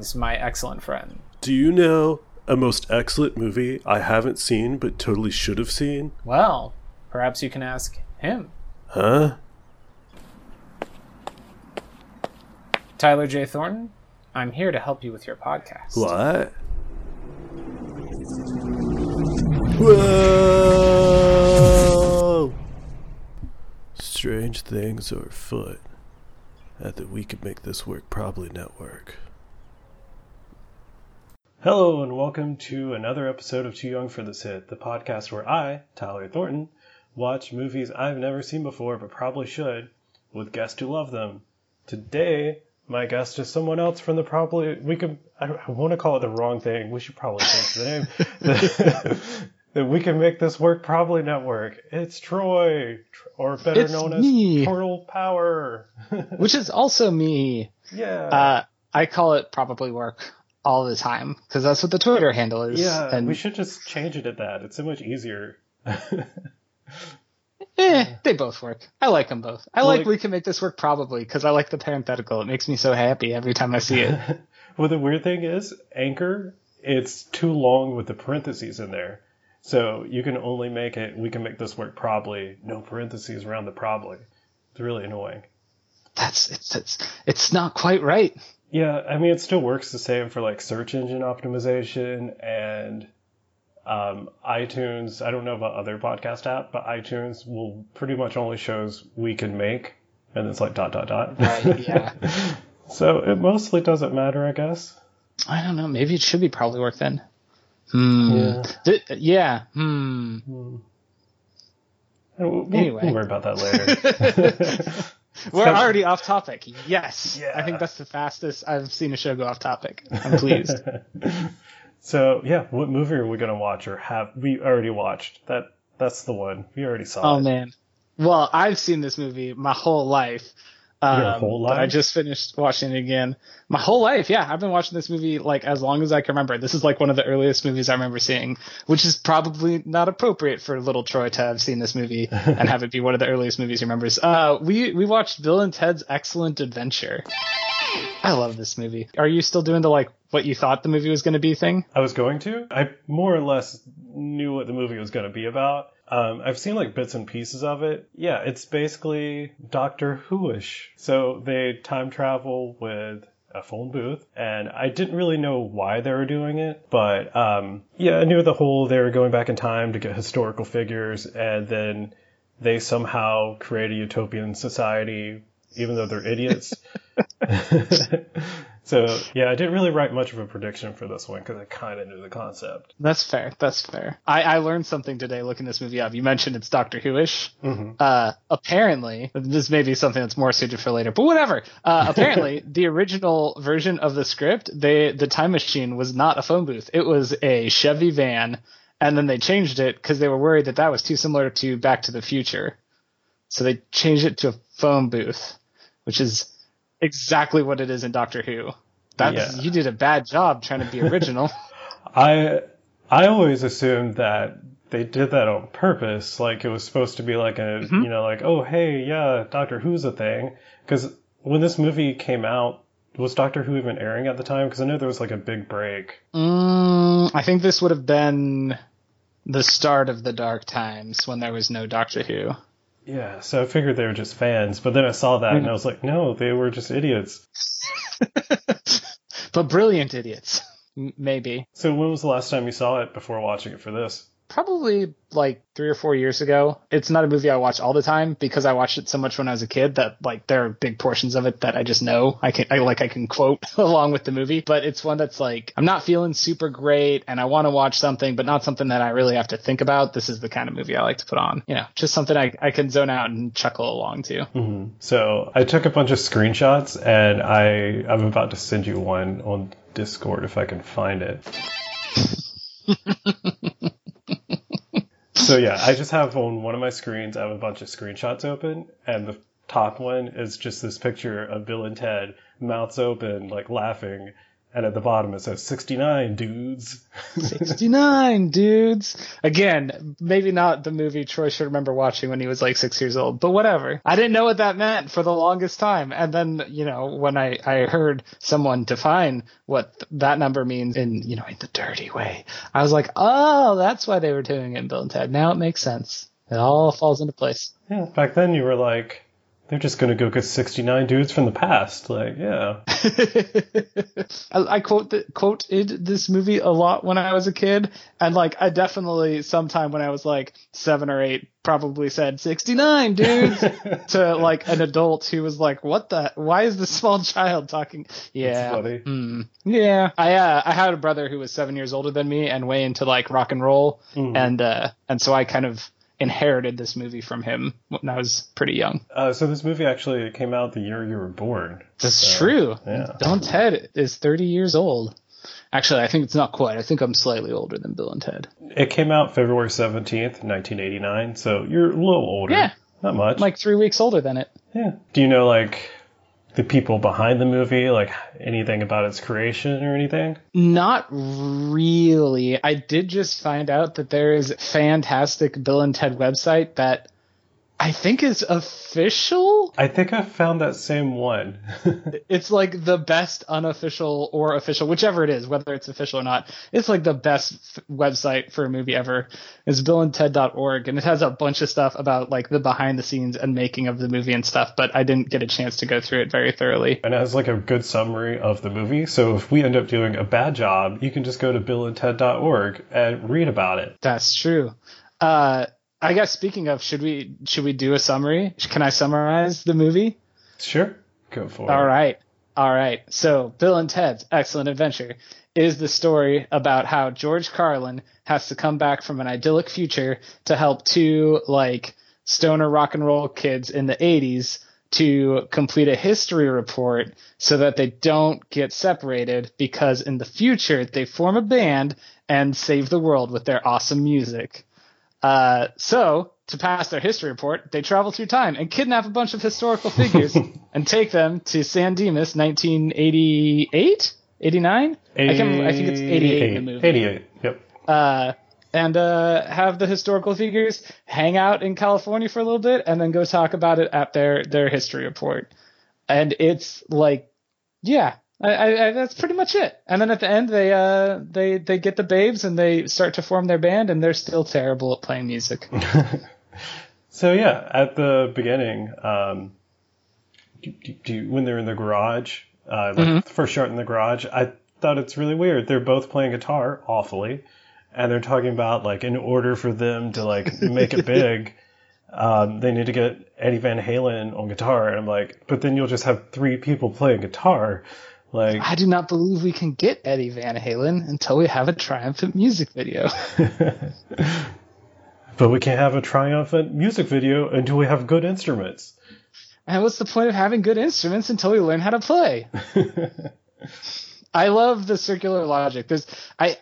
Greetings, my excellent friend. Do you know a most excellent movie I haven't seen but totally should have seen? Well, perhaps you can ask him. Huh? Tyler J. Thornton, I'm here to help you with your podcast. What? Whoa! Strange things are afoot at the We Could Make This Work Probably network. Hello, and welcome to another episode of Too Young for This Hit, the podcast where I, Tyler Thornton, watch movies I've never seen before but probably should with guests who love them. Today, my guest is someone else from the probably we could I, I want to call it the wrong thing. We should probably change the name. that we can make this work probably network. It's Troy, or better It's known me. as Portal Power. which is also me. yeah. Uh, I call it probably work all the time because that's what the Twitter handle is. yeah, and we should just change it at that. It's so much easier. eh, they both work. I like them both. I Well, like like- we can make this work probably because I like the parenthetical. It makes me so happy every time I see it. well, the weird thing is, Anchor, it's too long with the parentheses in there. So you can only make it, we can make this work probably, no parentheses around the probably. It's really annoying. That's it's it's it's not quite right. Yeah, I mean, it still works the same for like search engine optimization and um, iTunes. I don't know about other podcast app, but iTunes will pretty much only shows we can make, and it's like dot dot dot. Right, yeah. so it mostly doesn't matter, I guess. I don't know. Maybe it should be probably work then. Hmm. Yeah. Th- yeah. Hmm. We'll, we'll- Anyway. we'll worry about that later. We're So- already off topic. Yes. Yeah. I think that's the fastest I've seen a show go off topic. I'm pleased. so yeah, what movie are we gonna watch or have we already watched? That that's the one we already saw. Oh it. man. Well, I've seen this movie my whole life. Um, Your whole But I just finished watching it again. My whole life, yeah. I've been watching this movie like as long as I can remember. This is like one of the earliest movies I remember seeing, which is probably not appropriate for little Troy to have seen this movie and have it be one of the earliest movies he remembers. Uh, we we watched Bill and Ted's Excellent Adventure. I love this movie. Are you still doing the like what you thought the movie was going to be thing? I was going to. I more or less knew what the movie was going to be about. Um, I've seen like bits and pieces of it. Yeah, it's basically Doctor Who-ish. So they time travel with a phone booth, and I didn't really know why they were doing it, but um, yeah, I knew the whole they were going back in time to get historical figures, and then they somehow create a utopian society, even though they're idiots. so yeah, I didn't really write much of a prediction for this one because I kind of knew the concept. That's fair. That's fair. I, I learned something today looking this movie up. You mentioned it's Doctor Who-ish. Mhm. Uh, apparently, this may be something that's more suited for later, but whatever. Uh, apparently, the original version of the script, they the time machine was not a phone booth. It was a Chevy van, and then they changed it because they were worried that that was too similar to Back to the Future. So they changed it to a phone booth, which is exactly what it is in Doctor Who. That's Yeah. you did a bad job trying to be original. I I always assumed that they did that on purpose. Like it was supposed to be like a Mhm. you know like oh hey yeah Doctor Who's a thing because when this movie came out was Doctor Who even airing at the time? Because I know there was like a big break. Mm, I think this would have been the start of the dark times when there was no Doctor Who. Yeah, so I figured they were just fans, but then I saw that and mm. I was like, no, they were just idiots. but brilliant idiots, M- maybe. So when was the last time you saw it before watching it for this? Probably like three or four years ago. It's not a movie I watch all the time because I watched it so much when I was a kid that like there are big portions of it that I just know I can I like I can quote along with the movie. But it's one that's like I'm not feeling super great and I want to watch something, but not something that I really have to think about. This is the kind of movie I like to put on. You know, just something I, I can zone out and chuckle along to. hmm So I took a bunch of screenshots and I I'm about to send you one on Discord if I can find it. so yeah, I just have on one of my screens. I have a bunch of screenshots open, and the top one is just this picture of Bill and Ted, mouths open, like laughing, and at the bottom it says 69 dudes. 69 dudes. Again, maybe not the movie Troy should remember watching when he was like six years old, but whatever. I didn't know what that meant for the longest time. And then, you know, when I, I heard someone define what th- that number means in, you know, in the dirty way, I was like, oh, that's why they were doing it in Bill and Ted. Now it makes sense. It all falls into place. Yeah, back then you were like, they're just gonna go get 69 dudes from the past. Like, yeah. I, I quote the, quoted this movie a lot when I was a kid, and like I definitely sometime when I was like seven or eight probably said sixty nine dudes to like an adult who was like, "What the? Why is this small child talking?" Yeah, funny. Mm. yeah. I uh, I had a brother who was seven years older than me and way into like rock and roll, and uh, and so I kind of inherited this movie from him when I was pretty young. Uh, so this movie actually came out the year you were born. That's So, true. yeah. Bill and Ted is 30 years old. Actually, I think it's not quite. I think I'm slightly older than Bill and Ted. It came out February 17th, 1989. So you're a little older. Yeah. Not much. I'm like three weeks older than it. yeah. Do you know like the people behind the movie, like anything about its creation or anything? Not really. I did just find out that there is a fantastic Bill and Ted website that I think is official. I think I found that same one. It's like the best unofficial or official, whichever it is, whether it's official or not. It's like the best f- website for a movie ever. It's billandted.org and it has a bunch of stuff about like the behind the scenes and making of the movie and stuff, but I didn't get a chance to go through it very thoroughly. and it has like a good summary of the movie. So if we end up doing a bad job, you can just go to billandted.org and read about it. That's true. Uh, I guess speaking of, should we should we do a summary? Can I summarize the movie? Sure. Go for it. All right. All right. So, Bill and Ted's Excellent Adventure is the story about how George Carlin has to come back from an idyllic future to help two, like, stoner rock and roll kids in the 80s to complete a history report so that they don't get separated because in the future they form a band and save the world with their awesome music. Uh, so, to pass their history report, they travel through time and kidnap a bunch of historical figures and take them to San Dimas, 1988, 89. I, can't I think it's 88 in the movie. 88. Yep. Uh, and uh, have the historical figures hang out in California for a little bit, and then go talk about it at their their history report. And it's like, yeah, I, I, that's pretty much it. And then at the end, they uh they they get the babes and they start to form their band, and they're still terrible at playing music. So yeah, at the beginning, um, do, do, do, when they're in the garage, uh, like the first shot in the garage, I thought it's really weird. They're both playing guitar awfully, and they're talking about like in order for them to like make it big, um, they need to get Eddie Van Halen on guitar. And I'm like, but then you'll just have three people playing guitar. Like, I do not believe we can get Eddie Van Halen until we have a triumphant music video. but we can't have a triumphant music video until we have good instruments. And what's the point of having good instruments until we learn how to play? I love the circular logic. There's I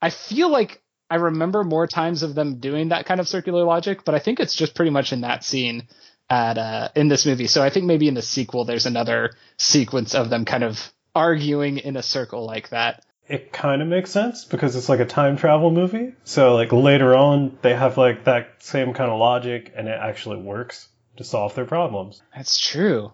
I feel like I remember more times of them doing that kind of circular logic, but I think it's just pretty much in that scene at uh in this movie. So I think maybe in the sequel there's another sequence of them kind of arguing in a circle like that. it kind of makes sense because it's like a time travel movie. So like later on, they have like that same kind of logic, and it actually works to solve their problems. That's true.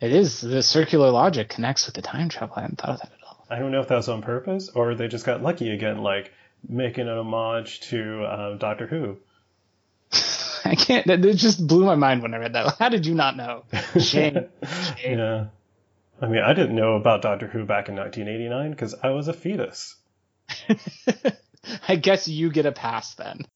It is the circular logic connects with the time travel. I hadn't thought of that at all. I don't know if that was on purpose or they just got lucky again, like making an homage to um, Doctor Who. I can't. That it just blew my mind when I read that. How did you not know? Shame. Shame. Yeah. I mean, I didn't know about Doctor Who back in 1989 because I was a fetus. I guess you get a pass then.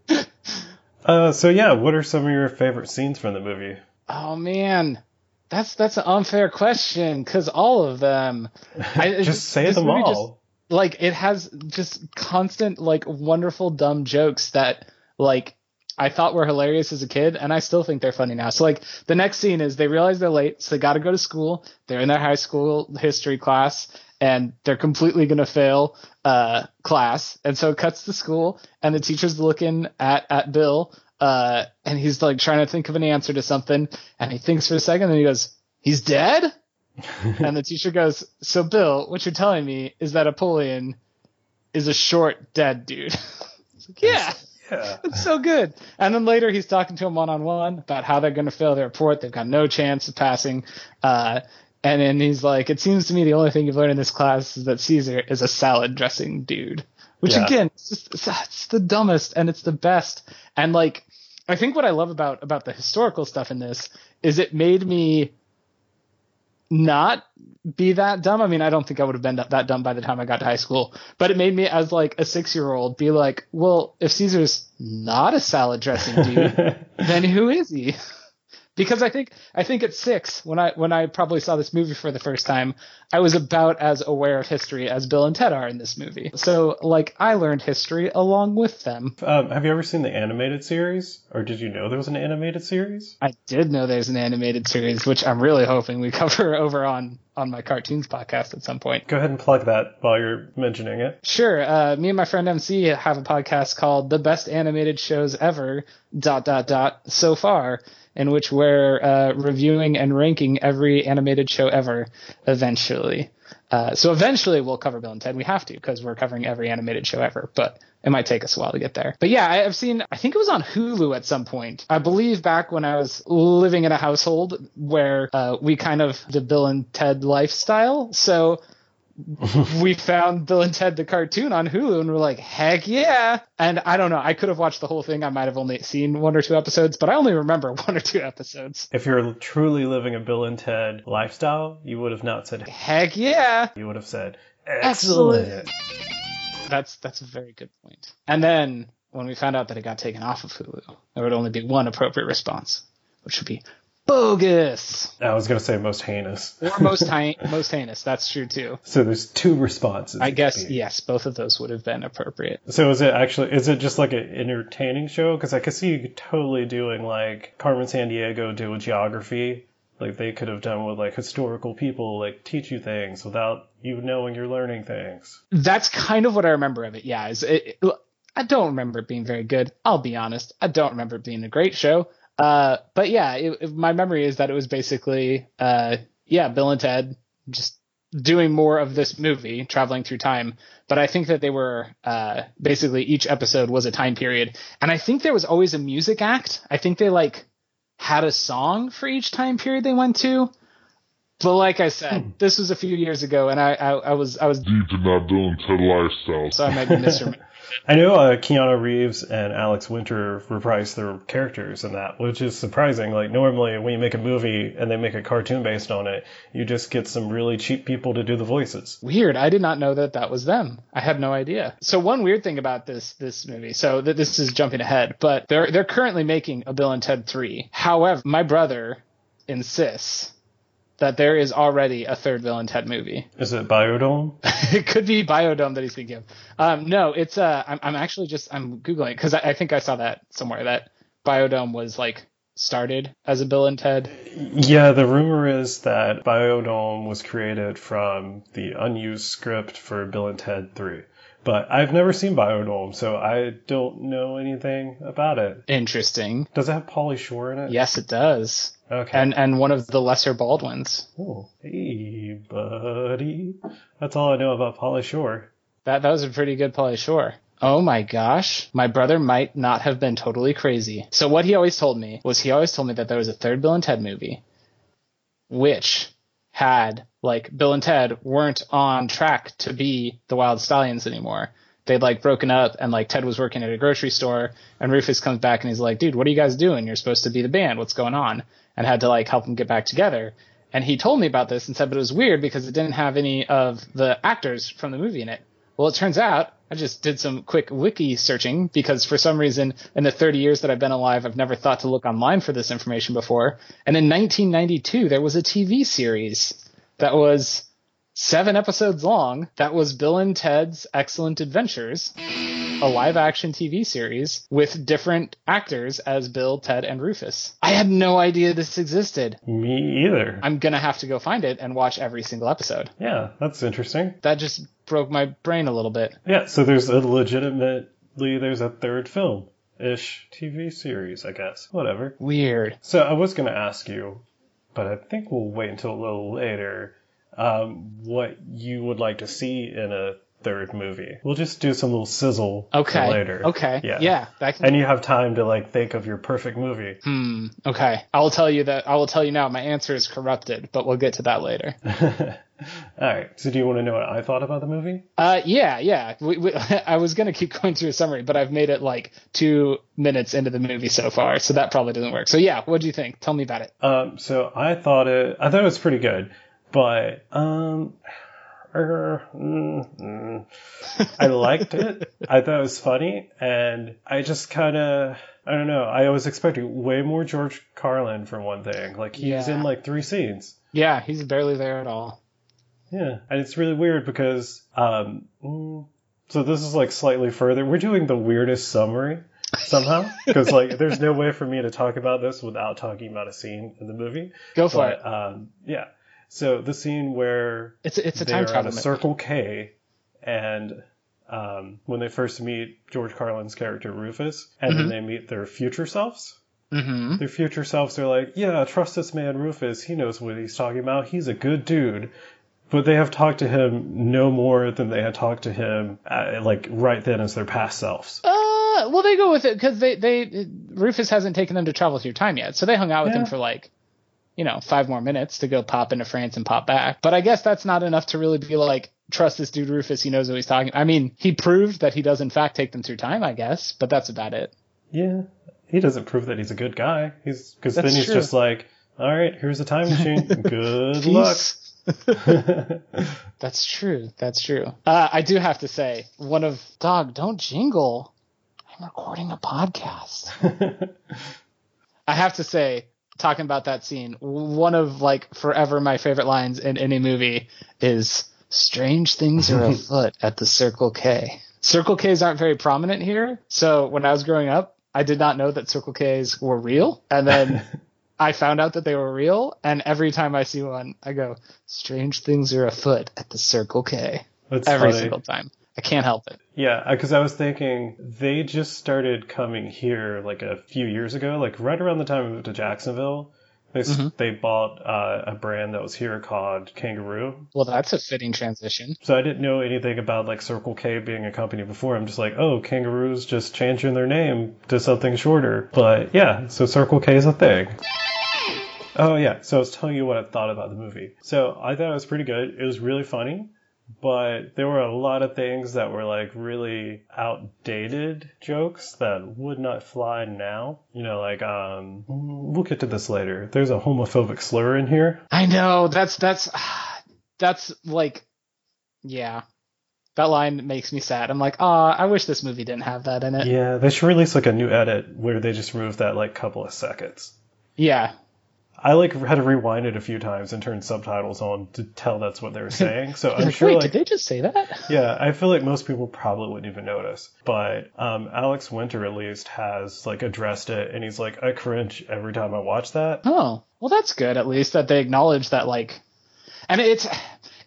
Uh, so yeah, what are some of your favorite scenes from the movie? Oh man, that's that's an unfair question because all of them. I, it's Just say them all. just- like it has just constant like wonderful dumb jokes that like I thought were hilarious as a kid, and I still think they're funny now. So like the next scene is they realize they're late, so they got to go to school. They're in their high school history class, and they're completely gonna fail uh, class, and so it cuts to school, and the teacher's looking at at Bill, uh, and he's like trying to think of an answer to something, and he thinks for a second, and he goes, "He's dead." and the teacher goes, "So Bill, what you're telling me is that Napoleon is a short dead dude." Like, yeah. Yeah. It's so good. And then later he's talking to him one on one about how they're going to fail their report. They've got no chance of passing. Uh, and then he's like, it seems to me the only thing you've learned in this class is that Caesar is a salad dressing dude. Which Yeah. again, it's, just, it's, it's the dumbest and it's the best. And like, I think what I love about about the historical stuff in this is it made me not be that dumb. I mean, I don't think I would have been that dumb by the time I got to high school, but it made me as like a six year old be like, well, if Caesar's not a salad dressing dude, then who is he? Because I think I think at six, when I when I probably saw this movie for the first time, I was about as aware of history as Bill and Ted are in this movie. So like I learned history along with them. um, have you ever seen the animated series? Or did you know there was an animated series? I did know there's an animated series, which I'm really hoping we cover over on on my cartoons podcast at some point. Go ahead and plug that while you're mentioning it. Sure. Uh, me and my friend MC have a podcast called "The Best Animated Shows Ever." Dot dot dot. So far, in which we're uh, reviewing and ranking every animated show ever. Eventually, uh, so eventually we'll cover Bill and Ted. We have to because we're covering every animated show ever. But it might take us a while to get there. But yeah, I've seen. I think it was on Hulu at some point. I believe back when I was living in a household where uh, we kind of the Bill and Ted lifestyle. So we found Bill and Ted the cartoon on Hulu and we're like, heck yeah. And I don't know, I could have watched the whole thing. I might have only seen one or two episodes, but I only remember one or two episodes. If you're truly living a Bill and Ted lifestyle, you would have not said Heck yeah. you would have said Excellent. excellent. That's that's a very good point. And then when we found out that it got taken off of Hulu, there would only be one appropriate response, which would be bogus. I was gonna say most heinous. Or most most heinous. That's true too. So there's two responses. I guess be. yes, both of those would have been appropriate. So is it actually is it just like an entertaining show? Because I could see you totally doing like Carmen Sandiego do with geography. Like they could have done with like historical people, like teach you things without you knowing you're learning things. that's kind of what I remember of it. Yeah, is it, it- I don't remember it being very good. I'll be honest. I don't remember it being a great show. Uh, but yeah, it, it- my memory is that it was basically, uh, yeah, Bill and Ted just doing more of this movie, traveling through time. But I think that they were, uh, basically each episode was a time period. And I think there was always a music act. I think they like had a song for each time period they went to. But like I said, this was a few years ago, and I, I, I was I was deep in that Bill and Ted lifestyle. so I might be misremembering. I know uh, Keanu Reeves and Alex Winter reprised their characters in that, which is surprising. Like normally when you make a movie and they make a cartoon based on it, you just get some really cheap people to do the voices. Weird. I did not know that that was them. I had no idea. So one weird thing about this this movie. So th- this is jumping ahead, but they're they're currently making a Bill and Ted 3. However, my brother insists that there is already a third Bill and Ted movie. Is it Biodome? it could be Biodome that he's thinking of. Um, no, it's uh, I'm, I'm actually just I'm googling because I, I think I saw that somewhere that Biodome was like started as a Bill and Ted. Yeah, the rumor is that Biodome was created from the unused script for Bill and Ted 3. But I've never seen Biodome, so I don't know anything about it. Interesting. Does it have Pauly Shore in it? Yes, it does. Okay. And and one of the lesser Baldwins. oh, hey, buddy. That's all I know about Pauly Shore. That that was a pretty good Pauly Shore. Oh my gosh, my brother might not have been totally crazy. So what he always told me was he always told me that there was a third Bill and Ted movie, which had like Bill and Ted weren't on track to be the Wild Stallions anymore. They'd like broken up and like Ted was working at a grocery store and Rufus comes back and he's like, dude, what are you guys doing? You're supposed to be the band. What's going on? And had to like help them get back together. And he told me about this and said, but it was weird because it didn't have any of the actors from the movie in it. Well, it turns out I just did some quick wiki searching because for some reason in the 30 years that I've been alive, I've never thought to look online for this information before. And in 1992, there was a TV series that was seven episodes long. That was Bill and Ted's Excellent Adventures, a live action TV series with different actors as Bill, Ted, and Rufus. I had no idea this existed. Me either. I'm gonna have to go find it and watch every single episode. Yeah, that's interesting. That just broke my brain a little bit. Yeah, so there's a legitimately there's a third film ish TV series, I guess. Whatever. Weird. So I was gonna ask you, but I think we'll wait until a little later. Um, what you would like to see in a third movie? We'll just do some little sizzle Okay. later. Okay. Yeah. Yeah. That can And you have time to like think of your perfect movie. Hmm. Okay. I will tell you that. I will tell you now. My answer is corrupted, but we'll get to that later. All right. So do you want to know what I thought about the movie? Uh, yeah, yeah. We, we, I was gonna keep going through a summary, but I've made it like two minutes into the movie so far, so that probably doesn't work. So yeah, what do you think? Tell me about it. Um, so I thought it, I thought it was pretty good, but um, mm, mm. I liked it. I thought it was funny, and I just kind of, I don't know. I was expecting way more George Carlin for one thing. Like he's Yeah. in like three scenes. Yeah, he's barely there at all. Yeah, and it's really weird because um, mm, so this is like slightly further. We're doing the weirdest summary somehow because like there's no way for me to talk about this without talking about a scene in the movie. Go for it. Um, yeah, so the scene where It's it's a time are at travel. a. Circle K, and um, when they first meet George Carlin's character Rufus, and Mm-hmm. then they meet their future selves. Mm-hmm. Their future selves are like, yeah, trust this man Rufus. He knows what he's talking about. He's a good dude. But they have talked to him no more than they had talked to him, uh, like right then as their past selves. Uh, well, they go with it because they they Rufus hasn't taken them to travel through time yet, so they hung out with Yeah. him for like, you know, five more minutes to go pop into France and pop back. But I guess that's not enough to really be like trust this dude Rufus. He knows what he's talking. I mean, he proved that he does in fact take them through time, I guess, but that's about it. Yeah, he doesn't prove that he's a good guy. He's because then he's true. just like, all right, here's a time machine. Good luck. That's true. That's true. Uh, I do have to say, one of dog, don't jingle. I'm recording a podcast. I have to say, talking about that scene, one of like forever my favorite lines in any movie is "Strange things are afoot at the Circle K." Circle K's aren't very prominent here, so when I was growing up, I did not know that Circle K's were real, and then. I found out that they were real, and every time I see one, I go, "Strange things are afoot at the Circle K." That's Every funny. single time, I can't help it. Yeah, because I was thinking they just started coming here like a few years ago, like right around the time I moved to Jacksonville. They Mm-hmm. they bought uh, a brand that was here called Kangaroo. Well, that's a fitting transition. So I didn't know anything about like Circle K being a company before. I'm just like, oh, Kangaroos just changing their name to something shorter. But yeah, so Circle K is a thing. Oh yeah, so I was telling you what I thought about the movie. So I thought it was pretty good. It was really funny, but there were a lot of things that were like really outdated jokes that would not fly now. You know, like um, we'll get to this later. There's a homophobic slur in here. I know that's that's that's like, yeah, that line makes me sad. I'm like, ah, I wish this movie didn't have that in it. Yeah, they should release like a new edit where they just remove that like couple of seconds. Yeah, I like had to rewind it a few times and turn subtitles on to tell that's what they were saying. So I'm sure wait, like did they just say that? yeah, I feel like most people probably wouldn't even notice. But um, Alex Winter at least has like addressed it, and he's like, I cringe every time I watch that. Oh, well, that's good. At least that they acknowledge that, like, and it's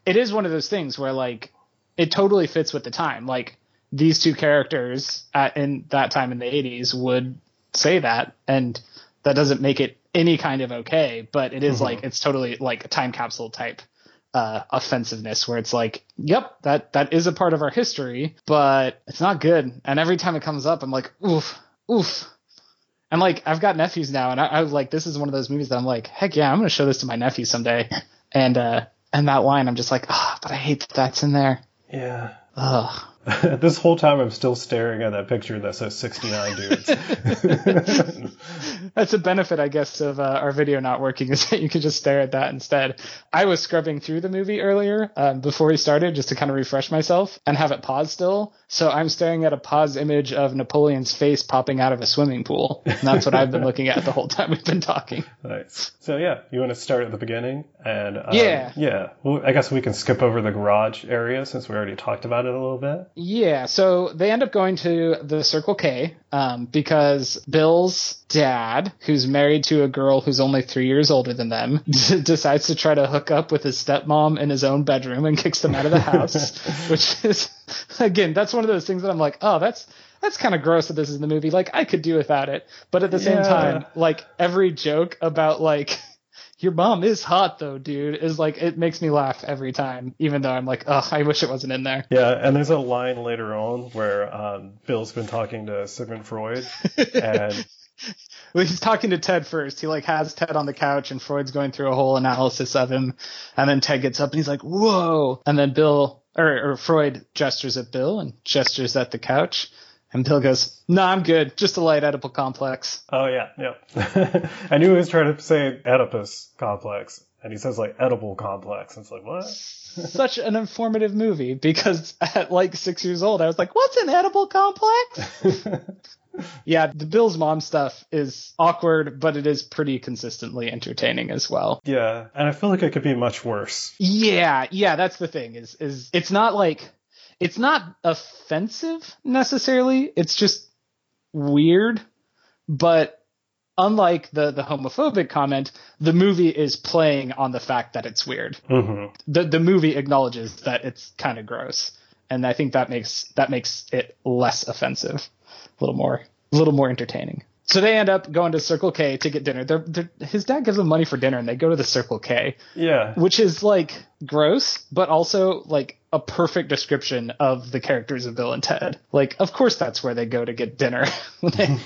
it is one of those things where like it totally fits with the time. Like these two characters at, in that time in the '80s would say that, and that doesn't make it any kind of okay. But it is like it's totally like a time capsule type uh, offensiveness where it's like, yep, that that is a part of our history, but it's not good. And every time it comes up, I'm like, oof, oof. And like I've got nephews now, and I, I was like, this is one of those movies that I'm like, heck yeah, I'm gonna show this to my nephew someday. And uh, and that line, I'm just like, ah, but I hate that that's in there. Yeah. Ugh. this whole time I'm still staring at that picture that says 69 dudes. That's a benefit, I guess, of uh, our video not working is that you can just stare at that instead. I was scrubbing through the movie earlier um, before we started just to kind of refresh myself and have it pause still. So I'm staring at a pause image of Napoleon's face popping out of a swimming pool. And that's what I've been looking at the whole time we've been talking. nice. So yeah, you want to start at the beginning and um, Yeah. yeah. Well, I guess we can skip over the garage area since we already talked about it a little bit. Yeah, so they end up going to the Circle K um, because Bill's dad, who's married to a girl who's only three years older than them, decides to try to hook up with his stepmom in his own bedroom and kicks them out of the house. which is, again, that's one of those things that I'm like, oh, that's that's kind of gross that this is in the movie. Like, I could do without it, but at the same Yeah. time, like every joke about like your mom is hot though, dude, is like it makes me laugh every time, even though I'm like, oh, I wish it wasn't in there. Yeah, and there's a line later on where um, Bill's been talking to Sigmund Freud, and well, he's talking to Ted first. He like has Ted on the couch, and Freud's going through a whole analysis of him, and then Ted gets up and he's like, "Whoa!" And then Bill or, or Freud gestures at Bill and gestures at the couch, and Bill goes, "No, I'm good. Just a light Oedipal complex." oh yeah, yeah. I knew he was trying to say Oedipus complex, and he says like edible complex. And it's like what? Such an informative movie because at like six years old, I was like, "What's an edible complex?" yeah, the Bill's mom stuff is awkward, but it is pretty consistently entertaining as well. yeah, and I feel like it could be much worse. Yeah, yeah, that's the thing. Is is it's not like it's not offensive necessarily. It's just weird. But unlike the the homophobic comment, the movie is playing on the fact that it's weird. hmm The the movie acknowledges that it's kind of gross, and I think that makes that makes it less offensive, a little more a little more entertaining. So they end up going to Circle K to get dinner. They're, they're, his dad gives them money for dinner, and they go to the Circle K Yeah, which is like gross, but also like a perfect description of the characters of Bill and Ted. Like, of course, that's where they go to get dinner when they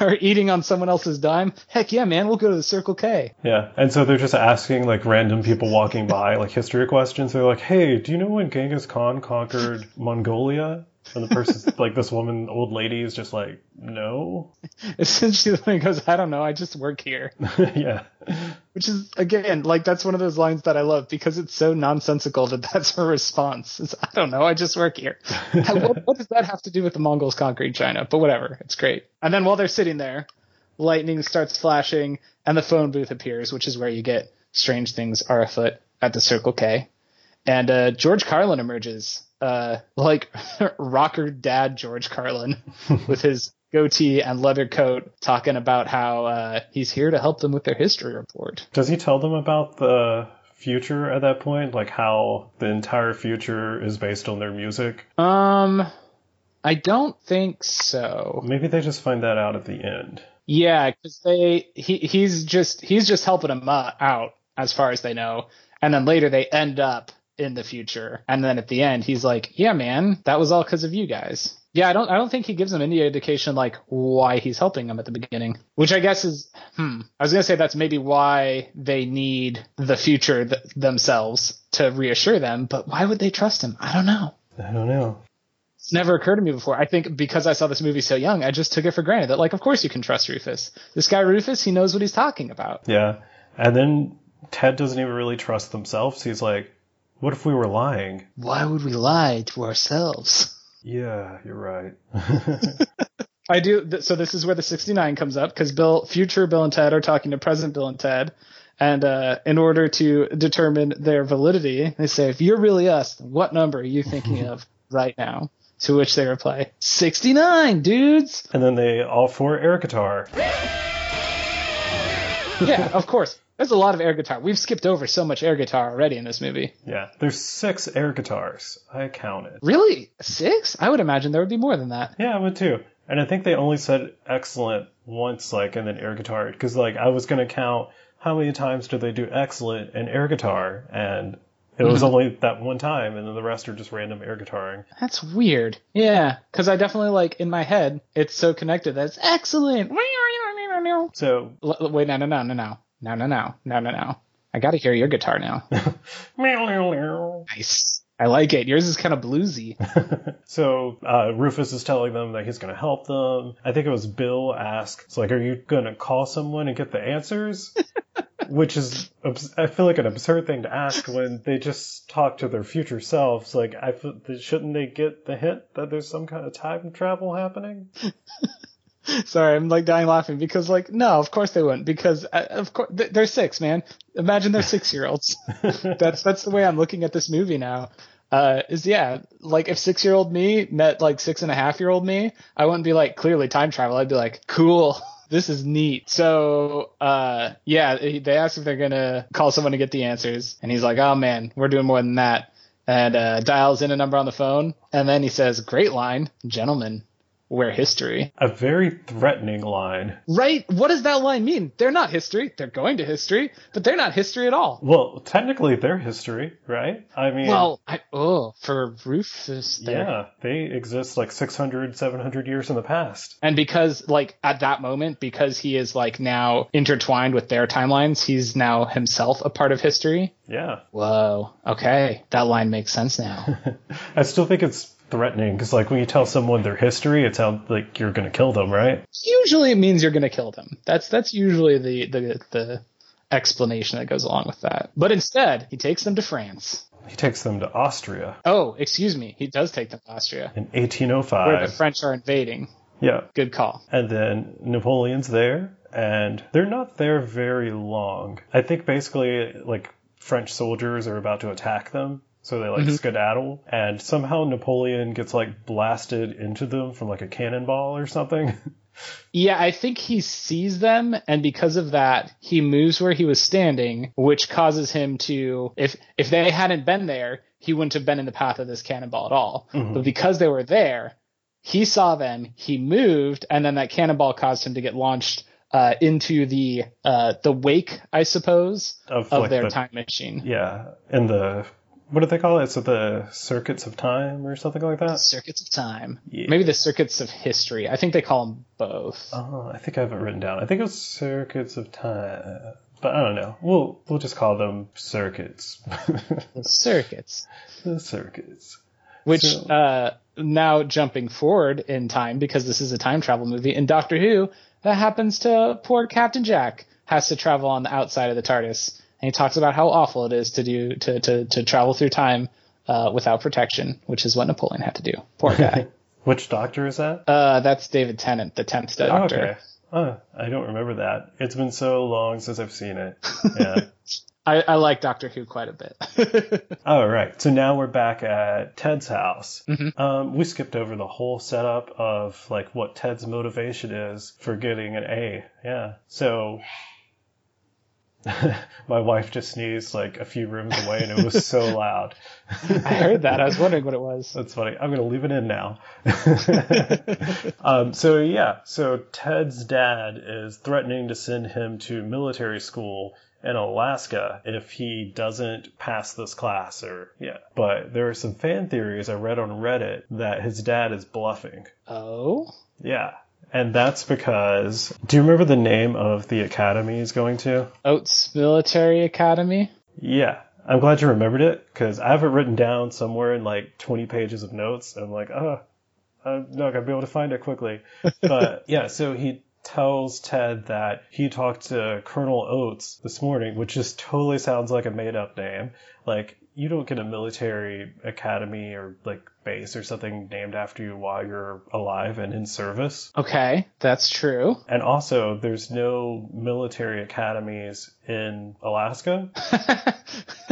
are eating on someone else's dime. Heck yeah, man, we'll go to the Circle K. yeah. And so they're just asking like random people walking by like history questions. They're like, "Hey, do you know when Genghis Khan conquered Mongolia?" And the person, like this woman, old lady, is just like, "No." Essentially, the one goes, I don't know, I just work here. yeah, Which is again, like that's one of those lines that I love because it's so nonsensical that that's her response. It's, I don't know, I just work here. What, what does that have to do with the Mongols conquering China? But whatever, it's great. And then while they're sitting there, lightning starts flashing and the phone booth appears, which is where you get strange things are afoot at the Circle K. And uh, George Carlin emerges, uh, like rocker dad George Carlin, with his goatee and leather coat, talking about how uh, he's here to help them with their history report. Does he tell them about the future at that point? Like how the entire future is based on their music? Um, I don't think so. Maybe they just find that out at the end. Yeah, because they he he's just he's just helping them uh, out as far as they know, and then later they end up in the future, and then at the end he's like, "Yeah, man, that was all because of you guys." Yeah, I don't I don't think he gives them any indication like why he's helping them at the beginning, which I guess is hmm. I was gonna say that's maybe why they need the future th- themselves to reassure them, but why would they trust him? I don't know. I don't know. It's never occurred to me before. I think because I saw this movie so young, I just took it for granted that, like, of course you can trust Rufus. This guy Rufus, he knows what he's talking about. Yeah. And then Ted doesn't even really trust themselves. He's like, what if we were lying? Why would we lie to ourselves? Yeah, you're right. I do. Th- so this is where the 69 comes up because Bill, future Bill and Ted are talking to present Bill and Ted. And uh, in order to determine their validity, they say, if you're really us, what number are you thinking of right now? To which they reply, 69, dudes. and then they all four air guitar. Yeah, of course. There's a lot of air guitar. We've skipped over so much air guitar already in this movie. Yeah. There's six air guitars. I counted. Really? Six? I would imagine there would be more than that. Yeah, I would too. And I think they only said excellent once, like, and then air guitar. Because, like, I was going to count how many times do they do excellent and air guitar, and it was mm-hmm. only that one time, and then the rest are just random air guitaring. That's weird. Yeah, because I definitely like in my head, it's so connected that it's excellent. So, l- wait, no, no, no, no, no, no, no, no, no, no, no. I got to hear your guitar now. Nice. I like it. Yours is kind of bluesy. so uh, Rufus is telling them that he's going to help them. I think it was Bill asked, "It's like, are you going to call someone and get the answers?" Which is, I feel like an absurd thing to ask when they just talk to their future selves. Like, I feel, shouldn't they get the hint that there's some kind of time travel happening? Sorry, I'm like dying laughing because like no, of course they wouldn't because uh, of course th- they're six, man. Imagine they're six year olds. that's that's the way I'm looking at this movie now. Uh, is yeah, like if six year old me met like six and a half year old me, I wouldn't be like clearly time travel. I'd be like, cool, this is neat. So, uh, yeah, they ask if they're gonna call someone to get the answers, and he's like, oh man, we're doing more than that, and uh, dials in a number on the phone, and then he says, great line, gentlemen, we're history. A very threatening line. Right? What does that line mean? They're not history. They're going to history, but they're not history at all. Well, technically they're history, right? I mean, Well, I, oh, for Rufus there. yeah, they exist like 600, 700 years in the past. And because, like, at that moment, because he is, like, now intertwined with their timelines, he's now himself a part of history. Yeah. Whoa. Okay. That line makes sense now. I still think it's threatening because, like, when you tell someone their history, it's how like you're going to kill them, right? usually it means you're going to kill them. That's, that's usually the, the, the explanation that goes along with that. But instead, he takes them to France. He takes them to Austria Oh, excuse me. He does take them to Austria, in 1805 where the French are invading. Yeah. Good call. And then Napoleon's there, and they're not there very long. I think basically, like, French soldiers are about to attack them. So they like skedaddle, and somehow Napoleon gets like blasted into them from like a cannonball or something. Yeah, I think he sees them, and because of that, he moves where he was standing, which causes him to. If if they hadn't been there, he wouldn't have been in the path of this cannonball at all. But because they were there, he saw them, he moved, and then that cannonball caused him to get launched uh, into the uh, the wake, I suppose, Of, of like, their the- time machine. yeah, in the what do they call it? So the circuits of time or something like that. Circuits of time, Yeah. maybe the circuits of history. I think they call them both. Oh, I think I have it written down. I think it was circuits of time, but I don't know. We'll we'll just call them circuits. The circuits. the circuits. Which So- uh, now jumping forward in time because this is a time travel movie in Doctor Who, that happens to poor Captain Jack has to travel on the outside of the TARDIS, and he talks about how awful it is to do to to to travel through time uh, without protection, which is what Napoleon had to do. Poor guy. Which doctor is that? uh, that's David Tennant, the tenth Doctor. Okay. Oh, I don't remember that. It's been so long since I've seen it. Yeah. I, I like Doctor Who quite a bit. All right. So now we're back at Ted's house. Mhm. Um, we skipped over the whole setup of like what Ted's motivation is for getting an A. Yeah. So my wife just sneezed like a few rooms away, and it was so loud. I heard that. I was wondering what it was. That's funny. I'm gonna leave it in now. um, so yeah, so Ted's dad is threatening to send him to military school in Alaska if he doesn't pass this class or yeah. But there are some fan theories I read on Reddit that his dad is bluffing. Oh, Yeah. And that's because do you remember the name of the academy he's going to? Oates Military Academy. Yeah. I'm glad you remembered it because I have it written down somewhere in like 20 pages of notes. And I'm like, oh, I'm not going to be able to find it quickly. But yeah, so he tells Ted that he talked to Colonel Oates this morning, which just totally sounds like a made up name. Like, you don't get a military academy or like base or something named after you while you're alive and in service. Okay, that's true. And also, there's no military academies in Alaska.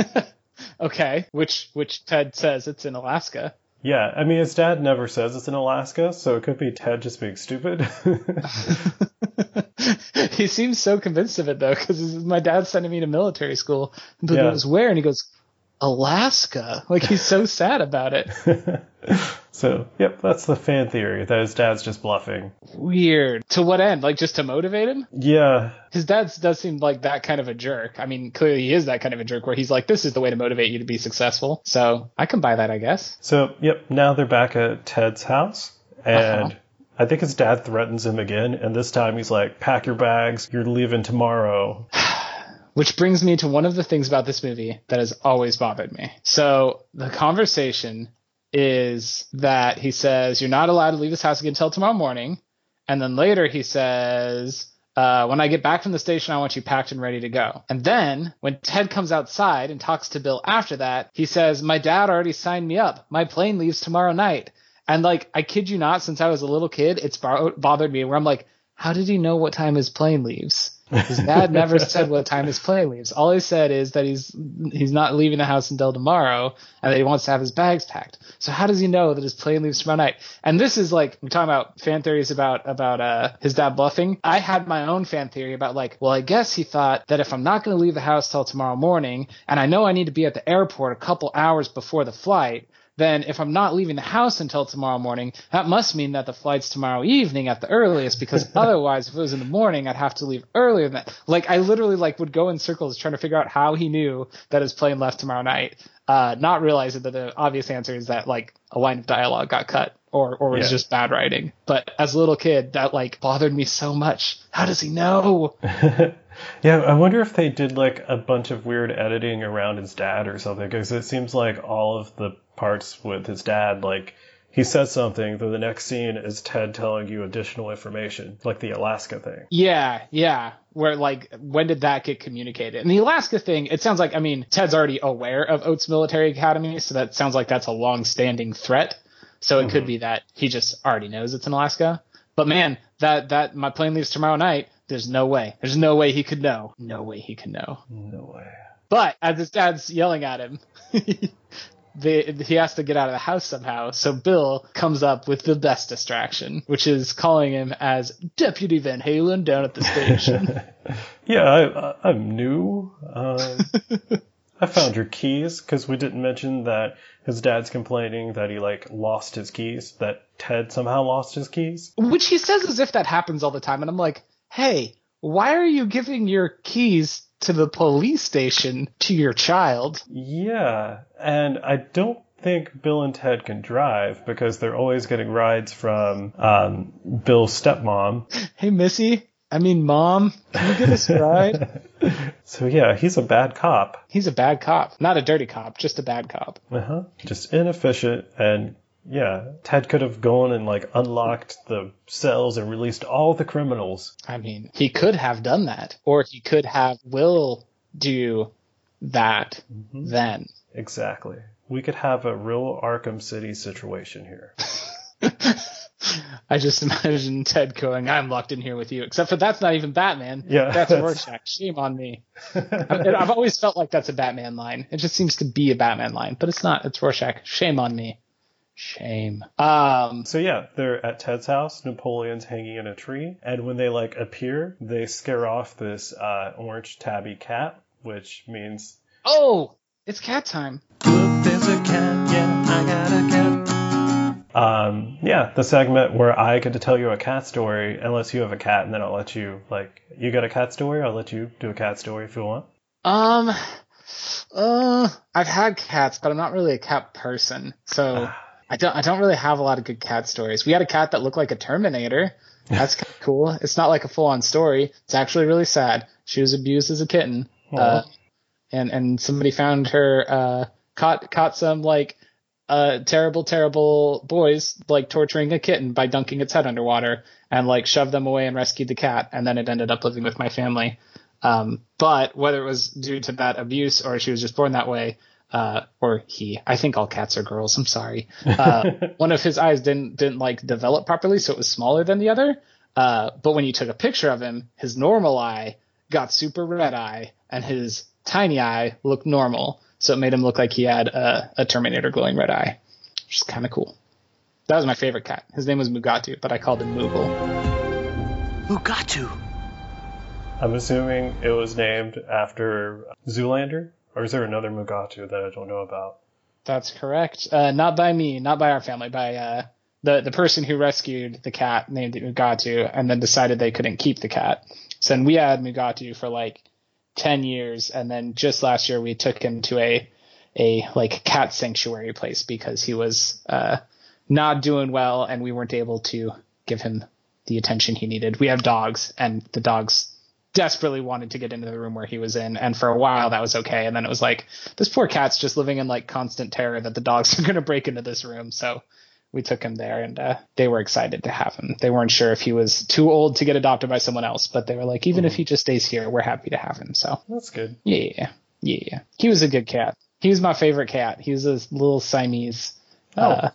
okay, which which Ted says it's in Alaska. Yeah, I mean, his dad never says it's in Alaska, so it could be Ted just being stupid. he seems so convinced of it though, because my dad's sending me to military school. But Yeah. goes where? And he goes, Alaska. Like he's so sad about it. so, yep, that's the fan theory that his dad's just bluffing. Weird. To what end? Like just to motivate him? Yeah, His dad does seem like that kind of a jerk. I mean, clearly he is that kind of a jerk where he's like, this is the way to motivate you to be successful. So I can buy that, I guess. so, yep, now they're back at Ted's house, and Uh-huh. I think his dad threatens him again, and this time he's like, pack your bags, you're leaving tomorrow. Which brings me to one of the things about this movie that has always bothered me. So the conversation is that he says, You're not allowed to leave this house again until tomorrow morning. And then later he says, uh, when I get back from the station, I want you packed and ready to go. And then when Ted comes outside and talks to Bill after that, he says, My dad already signed me up. My plane leaves tomorrow night. And like, I kid you not, since I was a little kid, it's bo- bothered me where I'm like, how did he know what time his plane leaves? His dad never said what time his plane leaves. All he said is that he's he's not leaving the house until tomorrow, and that he wants to have his bags packed. So how does he know that his plane leaves tomorrow night? And this is like we're talking about fan theories about about uh his dad bluffing. I had my own fan theory about like, well, I guess he thought that if I'm not going to leave the house till tomorrow morning, and I know I need to be at the airport a couple hours before the flight, then if I'm not leaving the house until tomorrow morning, that must mean that the flight's tomorrow evening at the earliest because otherwise if it was in the morning, I'd have to leave earlier than that. Like I literally like would go in circles trying to figure out how he knew that his plane left tomorrow night. Uh, not realizing that the obvious answer is that like a line of dialogue got cut or or was Yeah. just bad writing. But as a little kid, that like bothered me so much. How does he know? Yeah, I wonder if they did like a bunch of weird editing around his dad or something, because it seems like all of the parts with his dad, like he says something, then the next scene is Ted telling you additional information, like the Alaska thing. Yeah, yeah. Where like when did that get communicated? And the Alaska thing, it sounds like I mean Ted's already aware of Oates Military Academy, so that sounds like that's a long-standing threat. So it could mm-hmm. be that he just already knows it's in Alaska. But man, that that my plane leaves tomorrow night. There's no way. There's no way he could know. No way he could know. No way. But as his dad's yelling at him, they, he has to get out of the house somehow. So Bill comes up with the best distraction, which is calling him as Deputy Van Halen down at the station. Yeah, I, I'm new. Um, I found your keys because we didn't mention that his dad's complaining that he like lost his keys. That Ted somehow lost his keys. which he says as if that happens all the time. And I'm like, hey, why are you giving your keys to the police station to your child? Yeah, and I don't think Bill and Ted can drive because they're always getting rides from um, Bill's stepmom. Hey, Missy. I mean, mom, can you get us a ride? So yeah, he's a bad cop. He's a bad cop. Not a dirty cop, just a bad cop. Uh huh. Just inefficient and. Yeah, Ted could have gone and like unlocked the cells and released all the criminals. I mean, he could have done that, or he could have Will do that mm-hmm. then. Exactly. We could have a real Arkham City situation here. I just imagine Ted going, I'm locked in here with you. Except for that's not even Batman. Yeah, That's that's- Rorschach. Shame on me. I've always felt like that's a Batman line. It just seems to be a Batman line, but it's not. It's Rorschach. Shame on me. Shame. Um, So yeah, they're at Ted's house. Napoleon's hanging in a tree, and when they like appear, they scare off this uh, orange tabby cat, which means oh, it's cat time. look, there's a cat. Yeah, I got a cat. Um, yeah, the segment where I get to tell you a cat story, unless you have a cat, and then I'll let you like you got a cat story. I'll let you do a cat story if you want. Um, uh, I've had cats, but I'm not really a cat person, so I don't. I don't really have a lot of good cat stories. We had a cat that looked like a Terminator. That's kind of cool. It's not like a full-on story. It's actually really sad. She was abused as a kitten, uh, and and somebody found her, uh, caught caught some like uh terrible terrible boys like torturing a kitten by dunking its head underwater and like shoved them away and rescued the cat and then it ended up living with my family um, but whether it was due to that abuse or she was just born that way, uh, or he, I think all cats are girls. I'm sorry. Uh, one of his eyes didn't didn't like develop properly, so it was smaller than the other. Uh, but when you took a picture of him, his normal eye got super red eye, and his tiny eye looked normal. So it made him look like he had a, a Terminator glowing red eye, which is kind of cool. That was my favorite cat. His name was Mugatu, but I called him Moogle. Mugatu. I'm assuming it was named after Zoolander, or is there another Mugatu that I don't know about? That's correct. Uh, not by me, not by our family, by uh, the the person who rescued the cat named it Mugatu, and then decided they couldn't keep the cat. So then we had Mugatu for like ten years, and then just last year we took him to a a like cat sanctuary place because he was uh, not doing well, and we weren't able to give him the attention he needed. We have dogs, and the dogs desperately wanted to get into the room where he was in and for a while that was okay. And then it was like this poor cat's just living in like constant terror that the dogs are going to break into this room. So we took him there and uh, they were excited to have him. They weren't sure if he was too old to get adopted by someone else but they were like even if he just stays here we're happy to have him. So That's good. yeah yeah. He was a good cat. He was my favorite cat. He was a little siamese uh,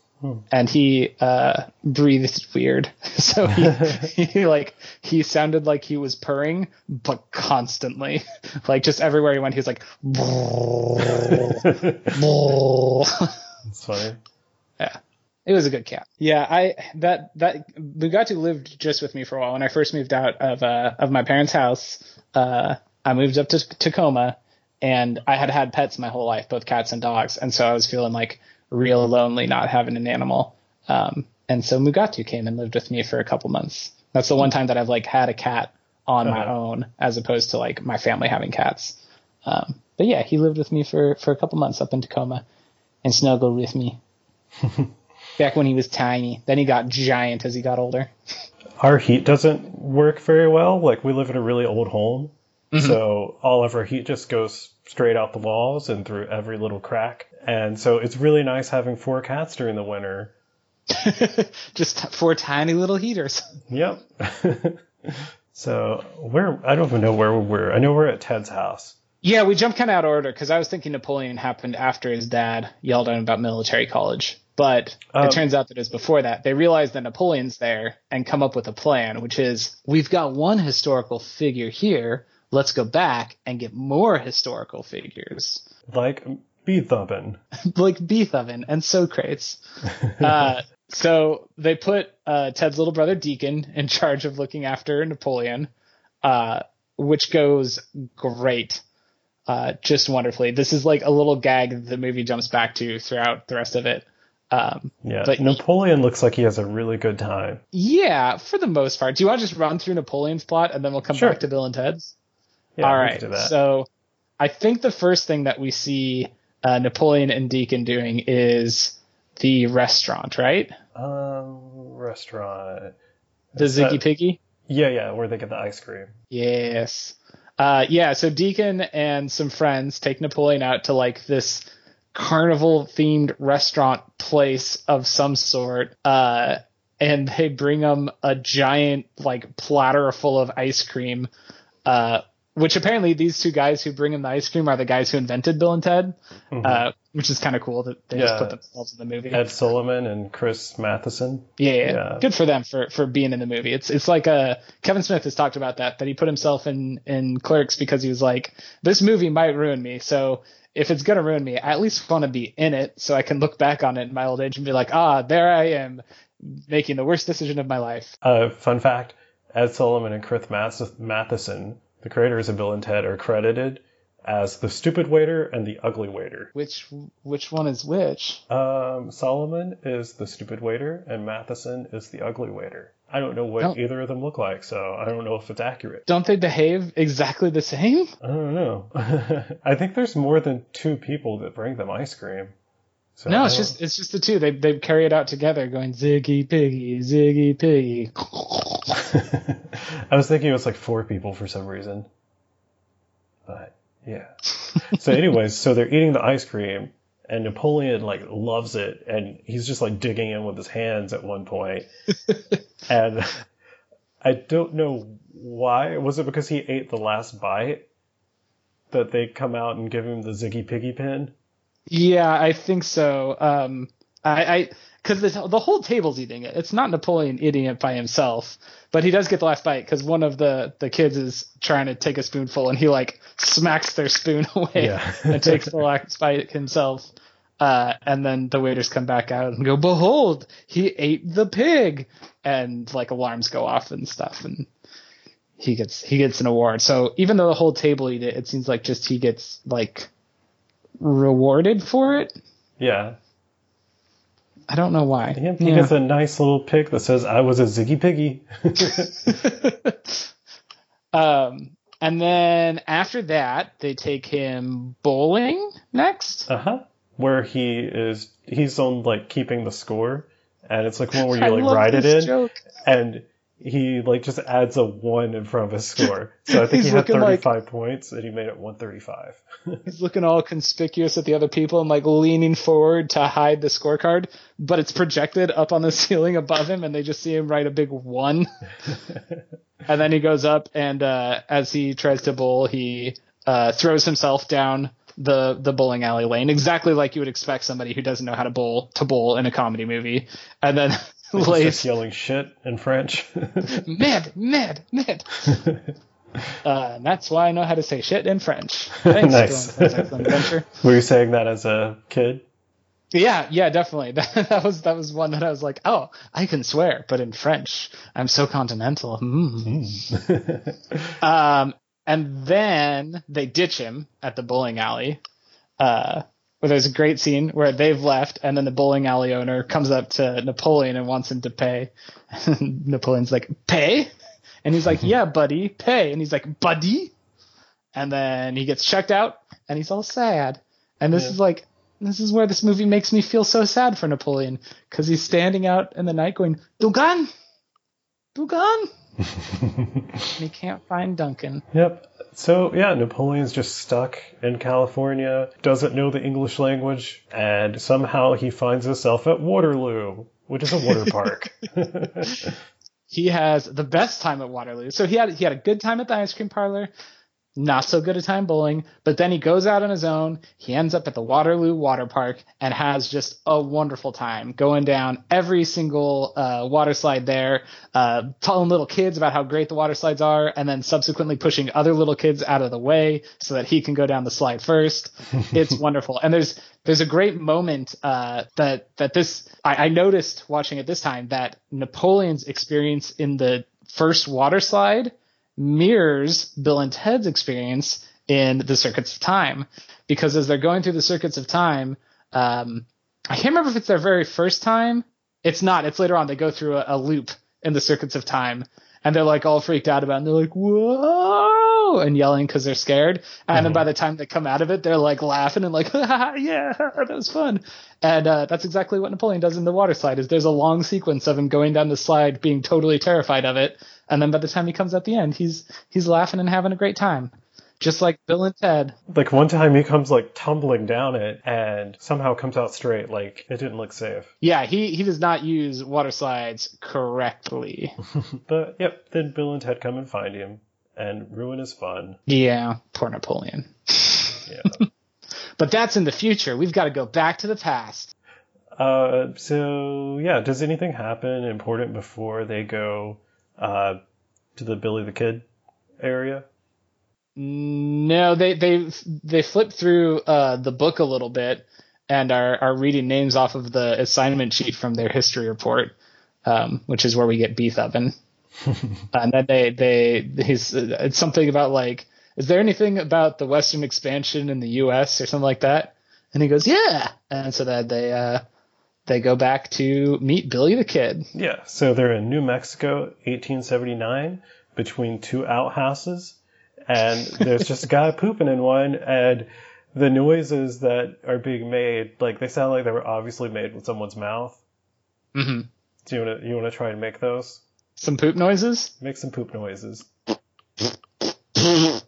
and he uh, breathed weird. So he, he like he sounded like he was purring, but constantly, like just everywhere he went, he was like. It's funny. yeah, it was a good cat. Yeah, I that that Mugatu lived just with me for a while. When I first moved out of uh, of my parents' house, uh, I moved up to Tacoma, and I had had pets my whole life, both cats and dogs, and so I was feeling like real lonely not having an animal. Um, and so Mugatu came and lived with me for a couple months. That's the one time that I've like had a cat on my Uh-huh. own as opposed to like my family having cats. Um, but yeah, he lived with me for, for a couple months up in Tacoma and snuggled with me. Back when he was tiny. Then he got giant as he got older. Our heat doesn't work very well. Like we live in a really old home, so all of our heat just goes straight out the walls and through every little crack. And so it's really nice having four cats during the winter. Just four tiny little heaters. Yep. so where I don't even know where we're. I know we're at Ted's house. Yeah, we jumped kind of out of order because I was thinking Napoleon happened after his dad yelled at him about military college. But Um, it turns out that it was before that. They realize that Napoleon's there and come up with a plan, which is we've got one historical figure here. Let's go back and get more historical figures Like Beethoven. like Beethoven and Socrates. Uh, so they put uh, Ted's little brother Deacon in charge of looking after Napoleon, uh, which goes great, uh, just wonderfully. This is like a little gag that the movie jumps back to throughout the rest of it. Um, Yeah. But- Napoleon looks like he has a really good time. yeah, for the most part. Do you want to just run through Napoleon's plot and then we'll come Sure. back to Bill and Ted's? Yeah, All right. can do that. So I think the first thing that we see uh, Napoleon and Deacon doing is the restaurant, right? um, restaurant. The Is that- Ziggy Piggy? Yeah, yeah, where they get the ice cream. Yes. Uh, yeah, so Deacon and some friends take Napoleon out to like this carnival themed restaurant place of some sort. Uh, and they bring him a giant like platter full of ice cream. Uh, which apparently these two guys who bring him the ice cream are the guys who invented Bill and Ted. Uh, which is kind of cool that they just put themselves in the movie. Ed Solomon and Chris Matheson. Yeah, yeah, Yeah. good for them for for being in the movie. It's it's like uh Kevin Smith has talked about that that he put himself in in Clerks because he was like this movie might ruin me. So if it's gonna ruin me, I at least want to be in it so I can look back on it in my old age and be like, ah, there I am making the worst decision of my life. Uh, fun fact: Ed Solomon and Chris Matheson, the creators of Bill and Ted, are credited as the stupid waiter and the ugly waiter. Which which one is which? Um, Solomon is the stupid waiter, and Matheson is the ugly waiter. I don't know what Oh. either of them look like, so I don't know if it's accurate. Don't they behave exactly the same? I don't know. I think there's more than two people that bring them ice cream. So No, it's just it's just the two. They they carry it out together, going Ziggy Piggy, Ziggy Piggy. I was thinking it was like four people for some reason. But yeah. so anyways, so they're eating the ice cream and Napoleon like loves it and he's just like digging in with his hands at one point. and I don't know why. Was it because he ate the last bite that they come out and give him the Ziggy Piggy pin? Yeah, I think so. Um, I, I, because the the whole table's eating it. It's not Napoleon eating it by himself, but he does get the last bite because one of the the kids is trying to take a spoonful and he like smacks their spoon away Yeah. and takes the last bite himself. Uh, and then the waiters come back out and go, "Behold, he ate the pig!" And like alarms go off and stuff, and he gets he gets an award. So even though the whole table eat it, it seems like just he gets like rewarded for it. Yeah. I don't know why. He, he gets a nice little pic that says, I was a Ziggy Piggy. um, and then after that, they take him bowling next. Uh huh. Where he is, he's on like keeping the score, and it's like one where you like write it in, joke. and he like just adds a one in front of his score. So I think He's he had looking like- 35 points, and he made it 135. He's looking all conspicuous at the other people and like leaning forward to hide the scorecard, but it's projected up on the ceiling above him, and they just see him write a big one. and then he goes up, and uh, as he tries to bowl, he uh, throws himself down the the bowling alley lane, exactly like you would expect somebody who doesn't know how to bowl to bowl in a comedy movie, and then Starts yelling shit in French. mad, mad, mad. Uh, and that's why I know how to say shit in French. Thanks, Nice. Adventure. Were you saying that as a kid? Yeah, yeah, definitely. That, that was that was one that I was like, oh, I can swear, but in French, I'm so continental. Mm. um, and then they ditch him at the bowling alley, uh, where there's a great scene where they've left and then the bowling alley owner comes up to Napoleon and wants him to pay. And Napoleon's like, pay? And he's like, yeah, buddy, pay. And he's like, buddy? And then he gets checked out and he's all sad. And this Yeah. is like, this is where this movie makes me feel so sad for Napoleon because he's standing out in the night going, Dugan, Dugan, he can't find Duncan. Yep. So yeah, Napoleon's just stuck in California, doesn't know the English language, and somehow he finds himself at Waterloo, which is a water park. He has the best time at Waterloo. So he had he had a good time at the ice cream parlor, not so good a time bowling, but then he goes out on his own. He ends up at the Waterloo Water Park and has just a wonderful time going down every single uh, water slide there, uh, telling little kids about how great the water slides are, and then subsequently pushing other little kids out of the way so that he can go down the slide first. It's wonderful. And there's there's a great moment uh, that that this I, I noticed watching it this time that Napoleon's experience in the first water slide mirrors Bill and Ted's experience in the Circuits of Time, because as they're going through the Circuits of Time, um, I can't remember if it's their very first time. It's not. It's later on. They go through a, a loop in the Circuits of Time, and they're like all freaked out about, it, and they're like, And yelling because they're scared. And then by the time they come out of it, they're like laughing and like, "Yeah, that was fun." And uh, that's exactly what Napoleon does in the water slide. Is there's a long sequence of him going down the slide, being totally terrified of it, and then by the time he comes at the end, he's he's laughing and having a great time, just like Bill and Ted. like one time he comes like tumbling down it and somehow comes out straight, like it didn't look safe. Yeah, he he does not use water slides correctly. But yep, then Bill and Ted come and find him and ruin is fun. yeah, poor Napoleon. Yeah. But that's in the future. We've got to go back to the past. uh, so yeah, does anything happen important before they go uh, to the Billy the Kid area? No, they they they flip through uh, the book a little bit and are are reading names off of the assignment sheet from their history report, um, which is where we get Beef Oven. and then they they he's it's something about like, is there anything about the Western expansion in the U.S. or something like that? And he goes, yeah. And so that they uh they go back to meet Billy the Kid. Yeah, so they're in New Mexico, 1879, between two outhouses, and there's just a guy pooping in one, and the noises that are being made, like they sound like they were obviously made with someone's mouth. hmm Do you want to you want to try and make those? Some poop noises. Make some poop noises.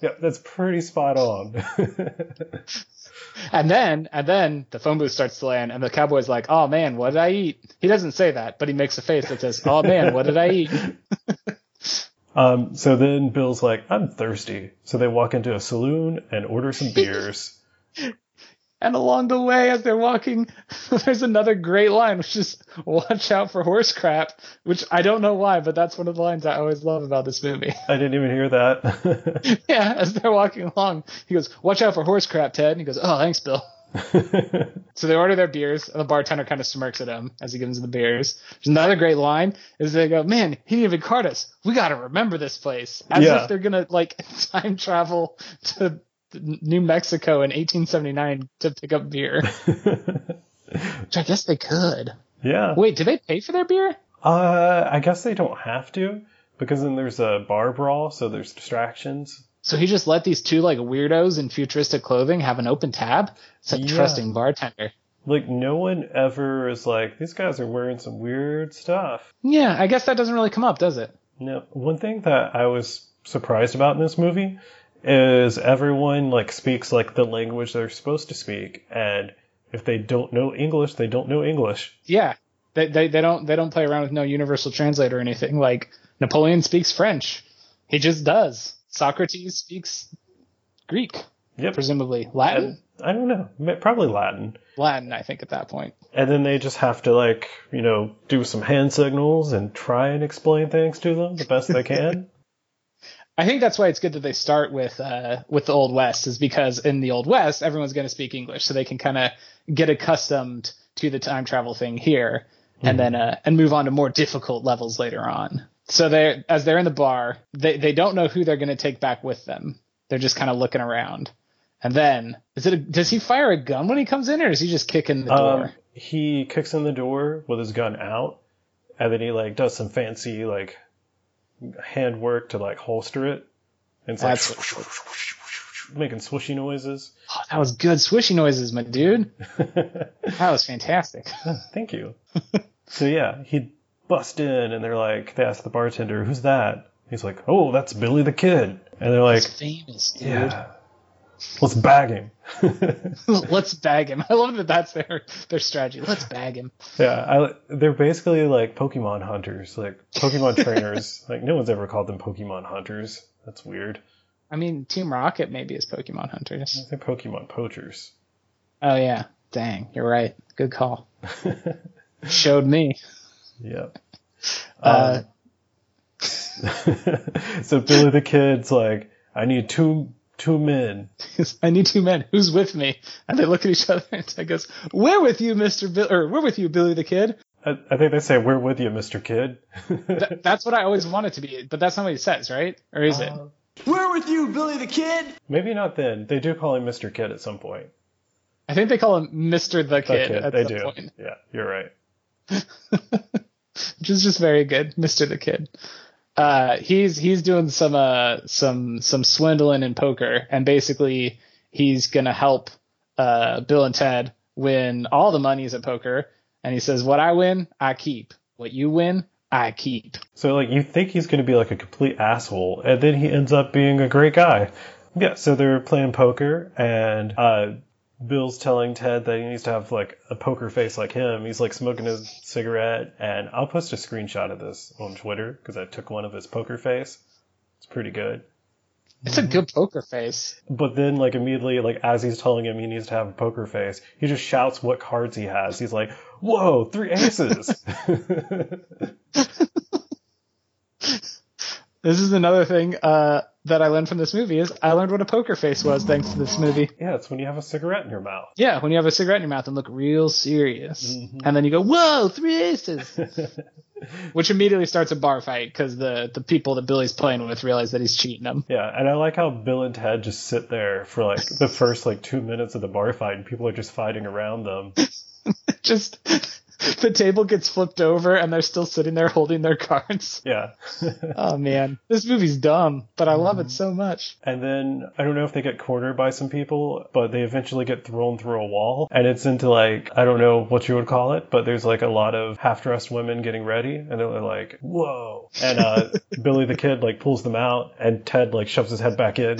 Yep, that's pretty spot on. And then, and then the phone booth starts to land, and the cowboy's like, "Oh man, what did I eat?" He doesn't say that, but he makes a face that says, "Oh man, what did I eat?" um, so then Bill's like, I'm thirsty. So they walk into a saloon and order some beers. And along the way, as they're walking, there's another great line, which is "Watch out for horse crap," which I don't know why, but that's one of the lines I always love about this movie. I didn't even hear that. yeah, as they're walking along, he goes, "Watch out for horse crap, Ted." And he goes, "Oh, thanks, Bill." So they order their beers, and the bartender kind of smirks at him as he gives them the beers. There's another great line is they go, "Man, he didn't even card us. We got to remember this place." As Yeah. if they're gonna like time travel to New Mexico in 1879 to pick up beer. Which I guess they could. yeah. Wait, do they pay for their beer? Uh, I guess they don't have to because then there's a bar brawl, so there's distractions. So he just let these two like weirdos in futuristic clothing have an open tab. Such a Yeah. trusting bartender. Like no one ever is like these guys are wearing some weird stuff. Yeah, I guess that doesn't really come up, does it? No, one thing that I was surprised about in this movie is everyone like speaks like the language they're supposed to speak, and if they don't know English, they don't know English. Yeah, they, they they don't they don't play around with no universal translator or anything. Like Napoleon speaks French, he just does. Socrates speaks Greek, Yep. presumably Latin. And I don't know, probably Latin. Latin, I think, at that point. And then they just have to like, you know, do some hand signals and try and explain things to them the best they can. I think that's why it's good that they start with uh, with the Old West, is because in the Old West everyone's going to speak English, so they can kind of get accustomed to the time travel thing here, and then uh, and move on to more difficult levels later on. So they as they're in the bar, they they don't know who they're going to take back with them. They're just kind of looking around, And then is it? A, does he fire a gun when he comes in, or is he just kicking the door? Um, he kicks in the door with his gun out, and then he like does some fancy like handwork to like holster it. And it's like That's making swooshy noises. Oh, that was good swishy noises, my dude. That was fantastic. Thank you. so yeah, he bust in and they're like, they ask the bartender, "Who's that?" He's like, "Oh, that's Billy the Kid." And they're like, He's famous, dude. "Yeah, let's bag him." Let's bag him. I love that that's their their strategy. Let's bag him. yeah, I, they're basically like Pokemon hunters, like Pokemon trainers. Like no one's ever called them Pokemon hunters. That's weird. I mean, Team Rocket maybe is Pokemon hunters. They're Pokemon poachers. Oh yeah, dang, you're right. Good call. Showed me. Yep. Uh, so Billy the Kid's like, I need two two men. I need two men. Who's with me? And they look at each other, and Ted goes, "We're with you, Mister Bill, or we're with you, Billy the Kid." I, I think they say, "We're with you, Mister Kid." Th- that's what I always want it to be, but that's not what he says, right? Or is it? Uh, we're with you, Billy the Kid. Maybe not then. They do call him Mister Kid at some point. I think they call him Mister the The Kid kid, at they some do. point, Yeah, you're right. which is just very good, Mister the Kid. Uh, he's he's doing some uh some some swindling in poker, and basically he's gonna help uh Bill and Ted win all the monies at poker. And he says, "What I win, I keep. What you win, I keep." So like you think he's to be like a complete asshole, and then he ends up being a great guy. Yeah. So they're playing poker, and uh, Bill's telling Ted that he needs to have like a poker face like him. He's like smoking his cigarette, and I'll post a screenshot of this on Twitter because I took one of his poker face. It's pretty good. It's a good poker face. But then, like immediately, like as he's telling him he needs to have a poker face, he just shouts what cards he has. He's like, "Whoa, three aces!" This is another thing uh, that I learned from this movie is I learned what a poker face was thanks to this movie. yeah, it's when you have a cigarette in your mouth. Yeah, when you have a cigarette in your mouth and look real serious, mm-hmm. and then you go, "Whoa, three aces," which immediately starts a bar fight because the the people that Billy's playing with realize that he's cheating them. Yeah, and I like how Bill and Ted just sit there for like the first like two minutes of the bar fight, and people are just fighting around them. Just the table gets flipped over and they're still sitting there holding their cards. Yeah. Oh man, this movie's dumb, but I love it so much. and then I don't know if they get cornered by some people, but they eventually get thrown through a wall, and it's into like I don't know what you would call it, but there's like a lot of half-dressed women getting ready, and they're like, "Whoa!" And uh, Billy the Kid like pulls them out, and Ted like shoves his head back in.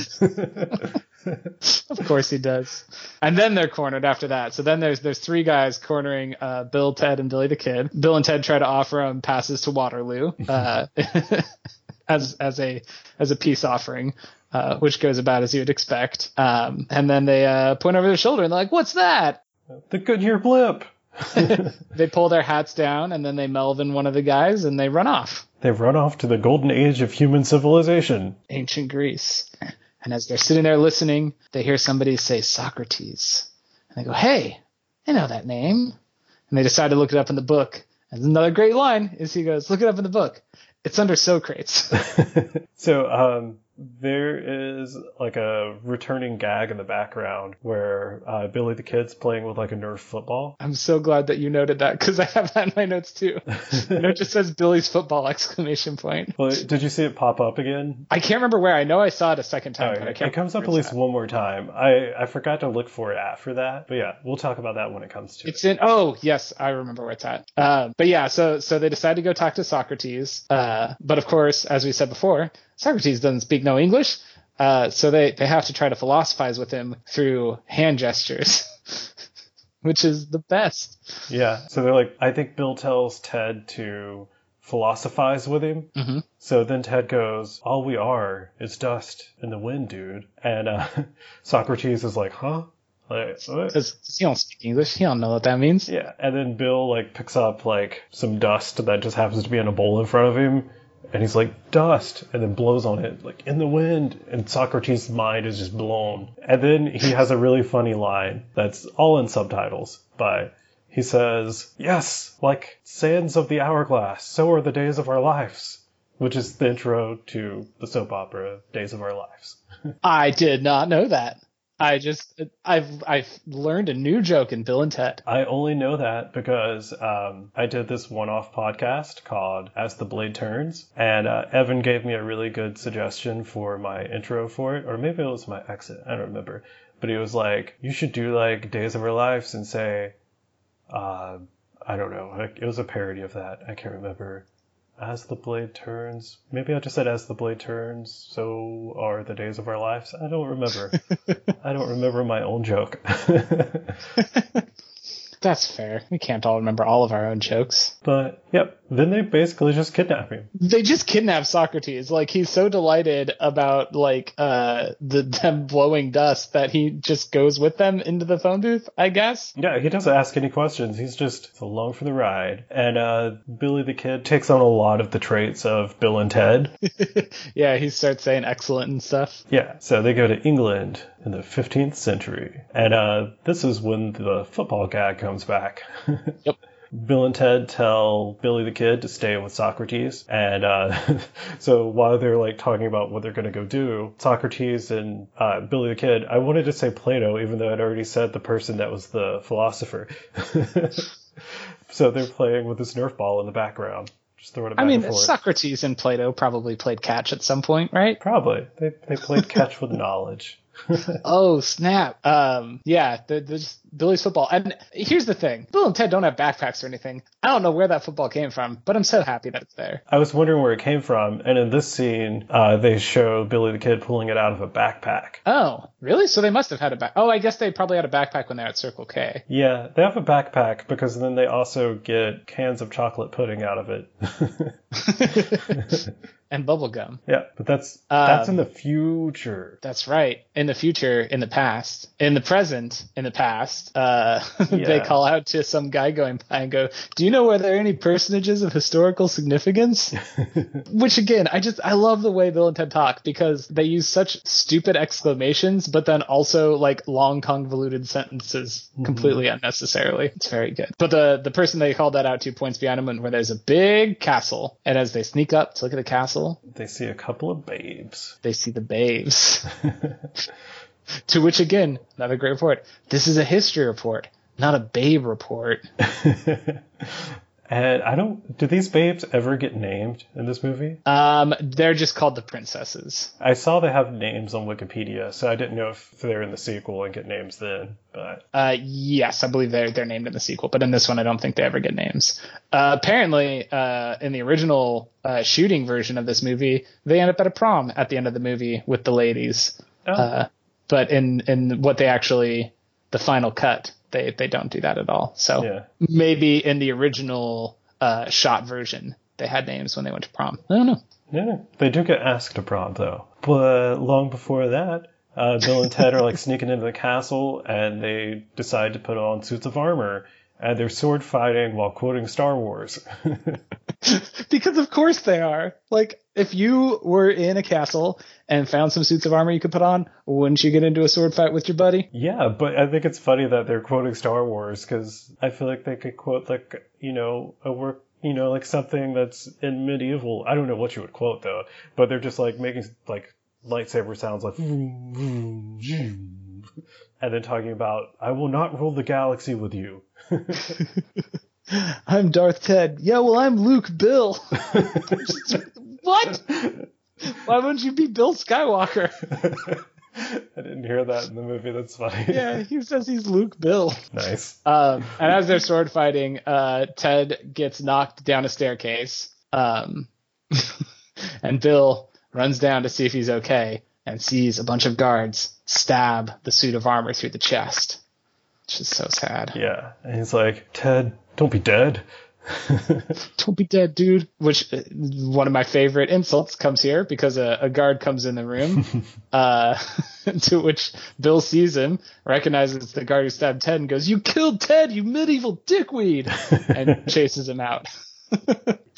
Of course he does. And then they're cornered after that. So then there's there's three guys cornering uh, Bill, Ted, and Billy the Kid. Bill and Ted try to offer him passes to Waterloo uh, as as a as a peace offering, uh, which goes about as you would expect. Um, and then they uh, point over their shoulder and they're like, "What's that?" the Goodyear blimp. They pull their hats down and then they Melvin one of the guys and they run off. They run off to the golden age of human civilization. Ancient Greece. And as they're sitting there listening, they hear somebody say Socrates. And they go, Hey, I know that name. And they decide to look it up in the book. And another great line is he goes, Look it up in the book. It's under Socrates. So um, there is like a returning gag in the background where uh, Billy the Kid's playing with like a Nerf football. I'm so glad that you noted that because I have that in my notes too. And it just says Billy's football exclamation point. Well, did you see it pop up again? I can't remember where. I know I saw it a second time, but I it comes up at least where one more time. I, I forgot to look for it after that, but yeah, we'll talk about that when it comes to It's it. in. Oh, yes, I remember where it's at. Uh, but yeah, so so they decide to go talk to Socrates. Uh, but of course, as we said before, Socrates doesn't speak no English. Uh, so they they have to try to philosophize with him through hand gestures, which is the best. Yeah, so they're like, I think Bill tells Ted to philosophize with him. Mhm. So then Ted goes, All we are is dust in the wind, dude. And uh, Socrates is like, Huh? Like, what? He don't speak English, he don't know what that means. Yeah, and then Bill like picks up like some dust that just happens to be in a bowl in front of him, and he's like dust, and then blows on it like in the wind, and Socrates' mind is just blown. And then he has a really funny line that's all in subtitles, but he says, "Yes, like sands of the hourglass, so are the days of our lives," which is the intro to the soap opera Days of Our Lives. I did not know that. I just I've I've learned a new joke in Bill and Ted. I only know that because um, I did this one-off podcast called "As the Blade Turns," and uh, Evan gave me a really good suggestion for my intro for it, or maybe it was my exit. I don't remember, but he was like, "You should do like Days of Our Lives and say, uh, I don't know, it was a parody of that. I can't remember." As the blade turns, maybe I just said as the blade turns, so are the days of our lives. I don't remember. I don't remember my own joke. That's fair. We can't all remember all of our own jokes. But yep, then they basically just kidnap him. They just kidnap Socrates. Like he's so delighted about like uh the them blowing dust that he just goes with them into the phone booth, I guess. Yeah, he doesn't ask any questions. He's just along for the ride. And uh, Billy the Kid takes on a lot of the traits of Bill and Ted. yeah, he starts saying excellent and stuff. Yeah, so they go to England in the 15th century. And uh, this is when the football gag comes back. Yep. Bill and Ted tell Billy the Kid to stay with Socrates, and uh, so while they're like talking about what they're gonna go do, Socrates and uh, Billy the Kid, I wanted to say Plato, even though I'd already said the person that was the philosopher. so they're playing with this Nerf ball in the background, just throwing it back I mean, and forth. Socrates and Plato probably played catch at some point, right? Probably they they played catch with knowledge. oh snap! Um, yeah, they're, they're just Billy's football. And here's the thing: Bill and Ted don't have backpacks or anything. I don't know where that football came from, but I'm so happy that it's there. I was wondering where it came from, and in this scene, uh, they show Billy the Kid pulling it out of a backpack. Oh, really? So they must have had a back. Oh, I guess they probably had a backpack when they're at Circle K. Yeah, they have a backpack because then they also get cans of chocolate pudding out of it. and bubble gum. yeah, but that's that's Um, in the future. That's right. In the future, in the past, in the present, in the past, uh, they call out to some guy going by and go, "Do you know where there are any personages of historical significance?" Which again, I just I love the way Bill and Ted talk because they use such stupid exclamations, but then also like long convoluted sentences completely unnecessarily. It's very good. But the the person they called that out to points behind him where there's a big castle, and as they sneak up to look at the castle, They see a couple of babes. they see the babes. to which again, another great report. This is a history report, not a babe report. and I don't. Do these babes ever get named in this movie? Um, they're just called the princesses. I saw they have names on Wikipedia, so I didn't know if they're in the sequel and get names then. But Uh, yes, I believe they're they're named in the sequel, but in this one, I don't think they ever get names. Uh, apparently, uh, in the original uh, shooting version of this movie, they end up at a prom at the end of the movie with the ladies. Oh. Uh, but in in what they actually the final cut, they they don't do that at all. So yeah, maybe in the original uh, shot version, they had names when they went to prom. I don't know. yeah, they do get asked to prom though. But long before that. Uh, Bill and Ted are like sneaking into the castle and they decide to put on suits of armor and they're sword fighting while quoting Star Wars. because of course they are. Like, if you were in a castle and found some suits of armor you could put on, wouldn't you get into a sword fight with your buddy? Yeah, but I think it's funny that they're quoting Star Wars because I feel like they could quote like you know a work you know like something that's in medieval. I don't know what you would quote though, but they're just like making like lightsaber sounds like vroom, vroom, vroom, and then talking about I will not rule the galaxy with you. I'm Darth Ted. Yeah, well, I'm Luke Bill. what? Why wouldn't you be Bill Skywalker? I didn't hear that in the movie. That's funny. Yeah, he says he's Luke Bill. nice. Um, and as they're sword fighting, uh, Ted gets knocked down a staircase. Um, and Bill runs down to see if he's okay and sees a bunch of guards stab the suit of armor through the chest. Which is so sad. Yeah, and he's like Ted, don't be dead. Don't be dead, dude. Which uh, one of my favorite insults comes here because a, a guard comes in the room, uh, to which Bill sees him, recognizes the guard who stabbed Ted, and goes, "You killed Ted, you medieval dickweed," and chases him out.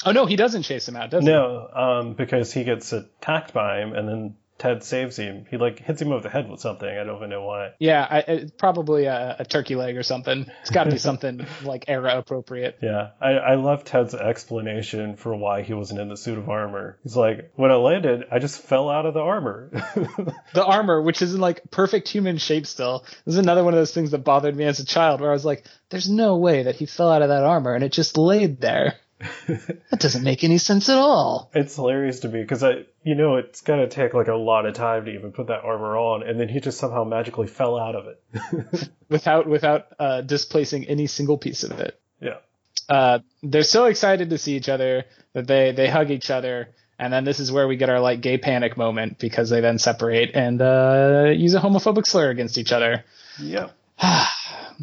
oh no, he doesn't chase him out, does he? No, um, because he gets attacked by him, and then Ted saves him. He like hits him over the head with something. I don't even know why. Yeah, I, it's probably a, a turkey leg or something. It's got to be something like era appropriate. Yeah, I, I love Ted's explanation for why he wasn't in the suit of armor. He's like, when I landed, I just fell out of the armor. The armor, which is in like perfect human shape still, this is another one of those things that bothered me as a child, where I was like, "There's no way that he fell out of that armor and it just laid there. That doesn't make any sense at all." it's hilarious to me because I, you know, it's gonna take like a lot of time to even put that armor on, and then he just somehow magically fell out of it. without without uh, displacing any single piece of it. yeah. Uh, they're so excited to see each other that they they hug each other, and then this is where we get our like gay panic moment because they then separate and uh, use a homophobic slur against each other, Yeah.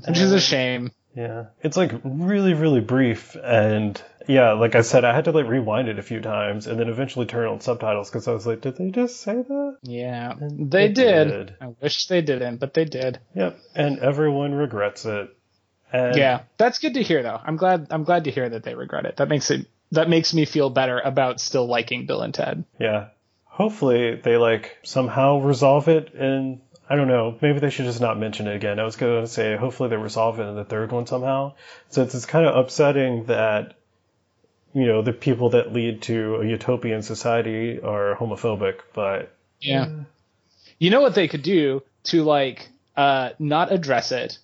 which is a shame. Yeah. It's like really, really brief. And yeah, like I said, I had to like rewind it a few times and then eventually turn on subtitles because I was like, did they just say that? Yeah, they they did. did. I wish they didn't, but they did. Yep. And everyone regrets it. And Yeah, that's good to hear though. I'm glad I'm glad to hear that they regret it. That makes it that makes me feel better about still liking Bill and Ted. Yeah. Hopefully they like somehow resolve it and I don't know, maybe they should just not mention it again. I was going to say hopefully they resolve it in the third one somehow. Since it's kind of upsetting that you know, the people that lead to a utopian society are homophobic, but Yeah. You know what they could do to like uh not address it,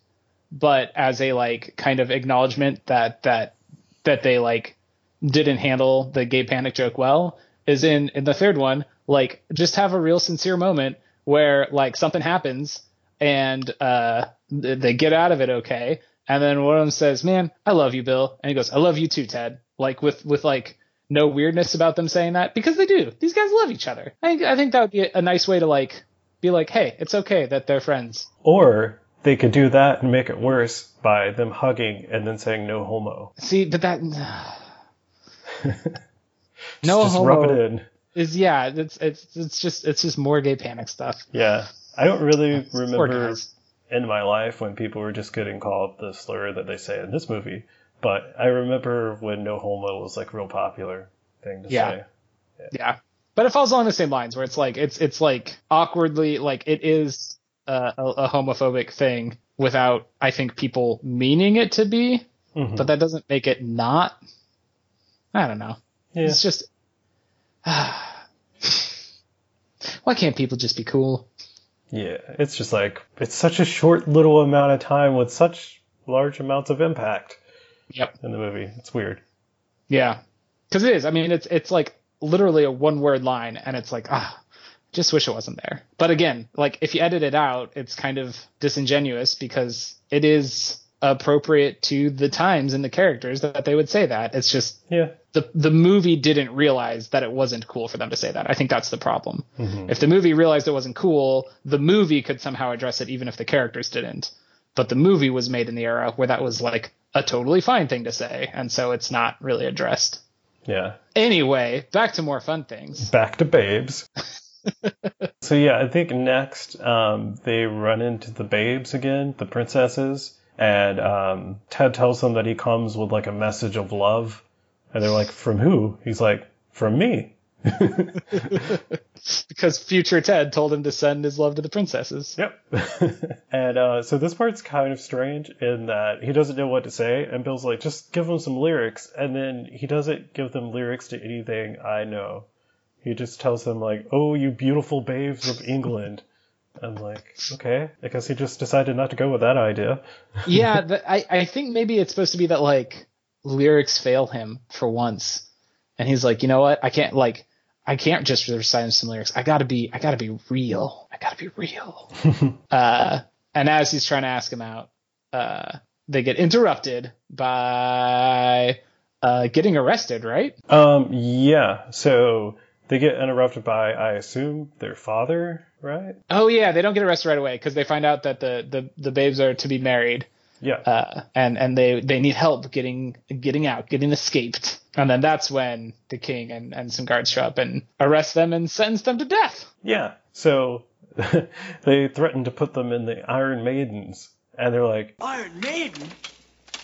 but as a like kind of acknowledgement that that that they like didn't handle the gay panic joke well is in in the third one like just have a real sincere moment where like something happens and uh th- they get out of it okay. And then one of them says man i love you bill. And he goes i love you too ted like with with like no weirdness about them saying that because they do these guys love each other i think i think that would be a nice way to like be like hey it's okay that they're friends or they could do that and make it worse by them hugging and then saying no homo. see but that no just homo rub it in. is yeah it's it's it's just it's just more gay panic stuff Yeah. I don't really Poor remember in my life when people were just getting called the slur that they say in this movie, but I remember when no homo was like real popular thing to Yeah. say. Yeah, yeah. but it falls along the same lines where it's like it's it's like awkwardly like it is uh, a, a homophobic thing without I think people meaning it to be, Mhm. but that doesn't make it not. I don't know. Yeah. It's just why can't people just be cool? Yeah, it's just like it's such a short little amount of time with such large amounts of impact Yep. in the movie. It's weird. Yeah, because it is. I mean, it's it's like literally a one word line, and it's like ah, just wish it wasn't there. But again, like if you edit it out, it's kind of disingenuous because it is appropriate to the times and the characters that they would say that. It's just Yeah. the the movie didn't realize that it wasn't cool for them to say that. I think that's the problem. Mm-hmm. If the movie realized it wasn't cool, the movie could somehow address it even if the characters didn't. But the movie was made in the era where that was like a totally fine thing to say, and so it's not really addressed. Yeah. Anyway, back to more fun things. Back to babes. so yeah, I think next um, they run into the babes again, the princesses, and um, Ted tells them that he comes with like a message of love, and they're like, "From who?" He's like, "From me." Because future Ted told him to send his love to the princesses. Yep. and uh, so this part's kind of strange in that he doesn't know what to say, and Bill's like, just give him some lyrics, and then he doesn't give them lyrics to anything I know. He just tells them like, "Oh, you beautiful babes of England." I'm like, okay, I guess he just decided not to go with that idea. yeah, the, I I think maybe it's supposed to be that like lyrics fail him for once, and he's like, you know what? I can't like I can't just recite some lyrics. I gotta be I gotta be real. I gotta be real. uh, and as he's trying to ask him out, uh, they get interrupted by uh, getting arrested. Right? Um, yeah. So they get interrupted by, I assume, their father, right? Oh yeah, they don't get arrested right away because they find out that the, the the babes are to be married. Yeah. uh, and and they they need help getting getting out, getting escaped. And then that's when the king and, and some guards show up and arrest them and sentence them to death. Yeah. So they threaten to put them in the Iron Maidens, and they're like, Iron Maiden?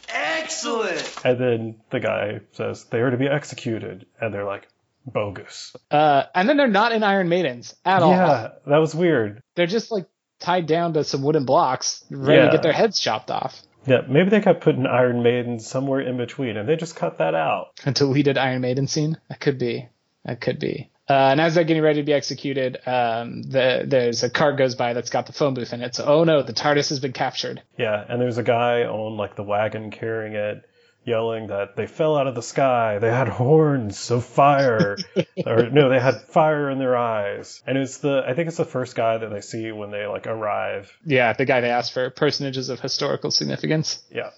Excellent! and then the guy says they are to be executed, and they're like, bogus. Uh, and then they're not in Iron Maidens at all. Yeah, that was weird. They're just like tied down to some wooden blocks, ready Yeah. to get their heads chopped off. Yeah, maybe they kept putting Iron Maiden somewhere in between, and they just cut that out. A deleted Iron Maiden scene. That could be. That could be. Uh, and as they're getting ready to be executed, um, the, there's a cart goes by that's got the phone booth in it. So, oh no, the TARDIS has been captured. Yeah, and there's a guy on like the wagon carrying it, yelling that they fell out of the sky. They had horns, of fire, or no, they had fire in their eyes. And it's the I think it's the first guy that they see when they like arrive. Yeah, the guy they asked for personages of historical significance. Yeah.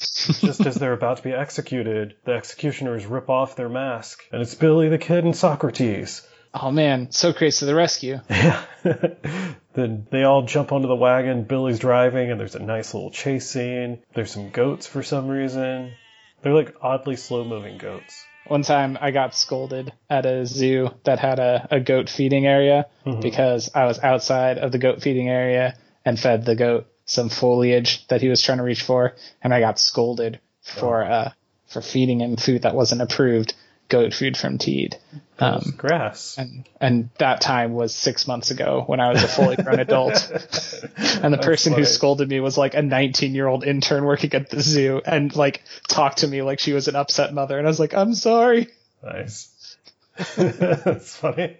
Just as they're about to be executed, the executioners rip off their mask, and it's Billy the Kid and Socrates. Oh man, Socrates to the rescue. Yeah. then they all jump onto the wagon. Billy's driving, and there's a nice little chase scene. There's some goats for some reason. They're like oddly slow moving goats. One time I got scolded at a zoo that had a, a goat feeding area because I was outside of the goat feeding area and fed the goat some foliage that he was trying to reach for, and I got scolded for uh for feeding him food that wasn't approved, goat food from Teed. Um, grass. and and that time was six months ago when I was a fully grown adult. and the person who scolded me was like a 19 year old intern working at the zoo and like talked to me like she was an upset mother. And I was like, I'm sorry. Nice. That's funny.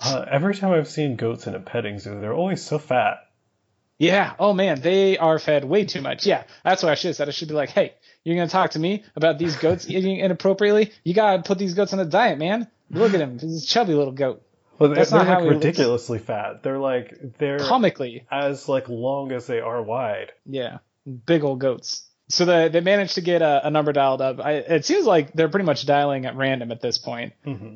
Uh, every time I've seen goats in a petting zoo, they're always so fat. Yeah. Oh man, they are fed way too much. Yeah. That's what I should have said. I should be like, hey, you're going to talk to me about these goats eating inappropriately? You got to put these goats on a diet, man. Look at him. He's a chubby little goat. Well, they're, That's they're not how like he looks. ridiculously fat. They're like they're Comically. as like long as they are wide. Yeah, big old goats. So they they managed to get a, a number dialed up. I, it seems like they're pretty much dialing at random at this point.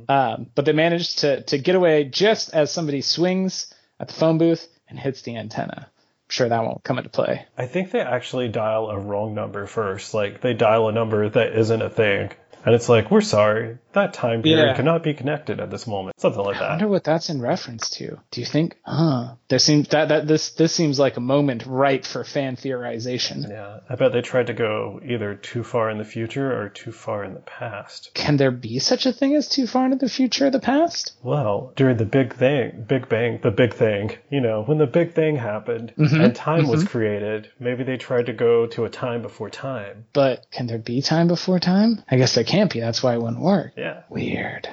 Um, but they managed to to get away just as somebody swings at the phone booth and hits the antenna. Sure that won't come into play. I think they actually dial a wrong number first. Like they dial a number that isn't a thing. And it's like, we're sorry, that time period Yeah. cannot be connected at this moment. Something like that. I wonder what that's in reference to. Do you think? Huh? There seems that that this this seems like a moment ripe for fan theorization. Yeah, I bet they tried to go either too far in the future or too far in the past. Can there be such a thing as too far into the future or the past? Well, during the big thing, Big Bang, the big thing, you know, when the big thing happened mm-hmm. and time was mm-hmm. created, maybe they tried to go to a time before time. But can there be time before time? I guess there can't be. That's why it wouldn't work. Yeah. Weird.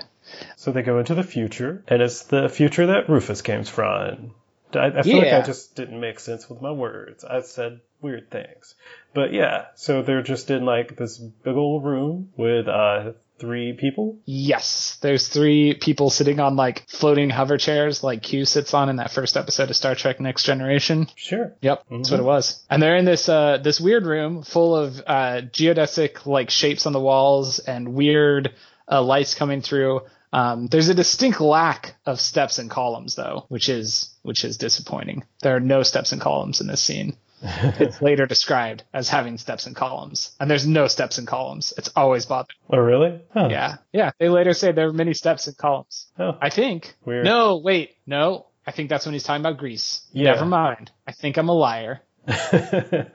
So they go into the future, and it's the future that Rufus came from. I, I feel like I just didn't make sense with my words. I said weird things. But yeah, so they're just in like this big old room with uh three people. Yes, there's three people sitting on like floating hover chairs, like Q sits on in that first episode of Star Trek: Next Generation. Sure. Yep, that's what it was. And they're in this uh this weird room full of uh geodesic like shapes on the walls and weird uh, lights coming through. Um, there's a distinct lack of steps and columns though, which is which is disappointing. There are no steps and columns in this scene. It's later described as having steps and columns, and there's no steps and columns. It's always bothered. Oh really? Huh. Yeah, yeah. They later say there are many steps and columns. Oh. I think. Weird. No, wait, no. I think that's when he's talking about Greece. Yeah. Never mind. I think I'm a liar. I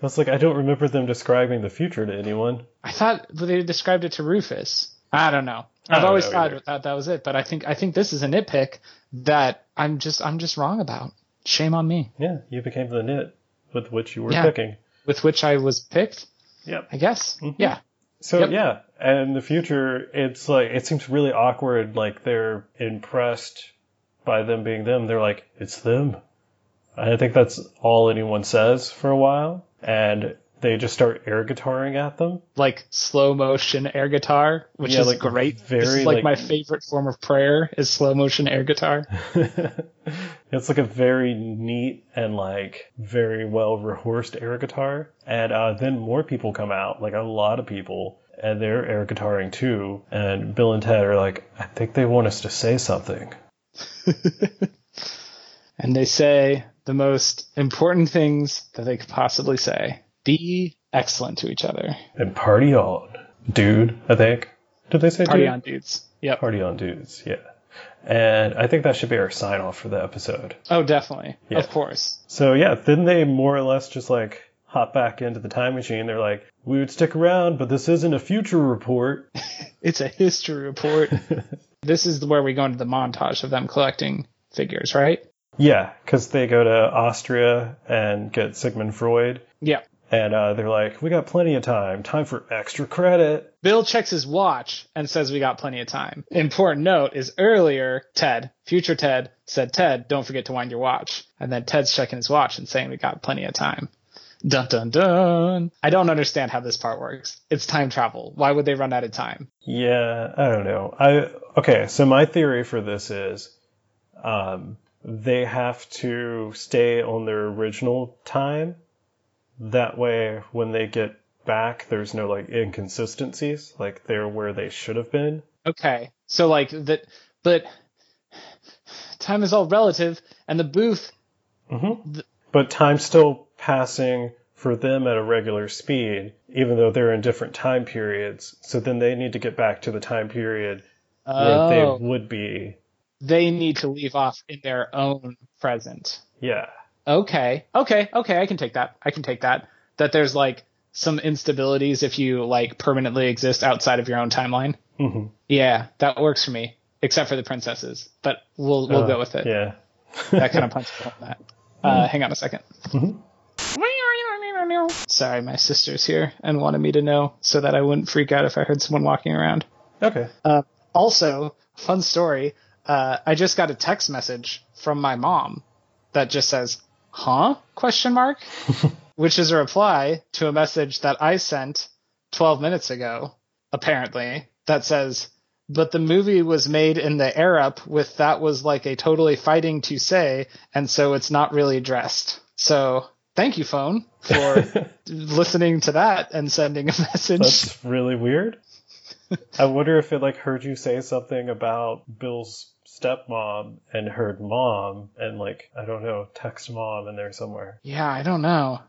was like, I don't remember them describing the future to anyone. I thought they described it to Rufus. I don't know. I've don't always know thought either. that that was it, but I think I think this is a nitpick that I'm just I'm just wrong about. Shame on me. Yeah, you became the nit with which you were Yeah. picking. With which I was picked, Yep. I guess. Mm-hmm. Yeah. So Yep. yeah, and the future, it's like it seems really awkward. Like they're impressed by them being them. They're like, it's them. And I think that's all anyone says for a while, and they just start air guitaring at them. Like slow motion air guitar, which Yeah, is like great. very, this is like, like- my favorite form of prayer is slow motion air guitar. it's like a very neat and like very well rehearsed air guitar. And uh, then more people come out, like a lot of people, and they're air guitaring too. And Bill and Ted are like, I think they want us to say something. and they say the most important things that they could possibly say. Be excellent to each other. and party on, dude. I think. Did they say Party dude? on dudes. Yeah. Party on, dudes. Yeah. And I think that should be our sign off for the episode. Oh, definitely. Yeah. Of course. So yeah, then they more or less just like hop back into the time machine. They're like, we would stick around, but this isn't a future report. It's a history report. this is where we go into the montage of them collecting figures, right? yeah, because they go to Austria and get Sigmund Freud. Yeah. And uh, they're like, we got plenty of time. Time for extra credit. Bill checks his watch and says we got plenty of time. Important note is earlier, Ted, future Ted, said, Ted, don't forget to wind your watch. And then Ted's checking his watch and saying we got plenty of time. Dun dun dun. I don't understand how this part works. It's time travel. Why would they run out of time? Yeah, I don't know. I okay. So my theory for this is, um, they have to stay on their original time. That way, when they get back, there's no like inconsistencies. Like they're where they should have been. Okay. So like that, but time is all relative and the booth, mm-hmm. But time's still passing for them at a regular speed, even though they're in different time periods. So then they need to get back to the time period where oh, they would be. they need to leave off in their own present. Yeah. Okay. Okay. Okay. I can take that. I can take that. That there's like some instabilities if you like permanently exist outside of your own timeline. hmm Yeah, that works for me, except for the princesses. But we'll we'll go with it. Yeah. That kind of punches on that. Uh, hang on a 2nd Mhm. Sorry, my sister's here and wanted me to know so that I wouldn't freak out if I heard someone walking around. Okay. Uh, also, fun story. Uh, I just got a text message from my mom that just says, "Huh?" question mark, which is a reply to a message that I sent 12 minutes ago, apparently, that says, "But the movie was made in the air up with that was like a totally fighting to say, and so it's not really dressed." So, thank you, phone, for listening to that and sending a message. That's really weird. I wonder if it like heard you say something about Bill's stepmom and heard mom and like I don't know text mom in there somewhere. Yeah, I don't know.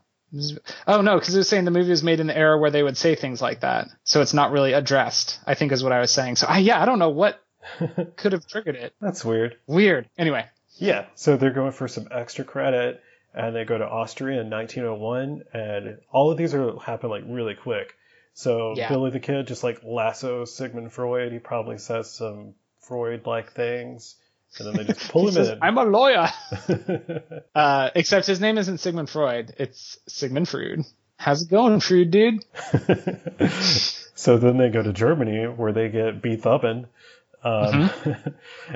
Oh no, because it was saying the movie was made in the era where they would say things like that, so it's not really addressed. I think is what I was saying. So I, yeah, I don't know what could have triggered it. That's weird. Weird. Anyway, Yeah. So they're going for some extra credit and they go to Austria in 1901 and all of these are happen like really quick. So Yeah. Billy the Kid just like lassos Sigmund Freud. He probably says some Freud like things and then they just pull him says, in. I'm a lawyer. Uh, except his name isn't Sigmund Freud. It's Sigmund Frood. How's it going, Freud, dude? so then they go to Germany where they get Beethoven. Um,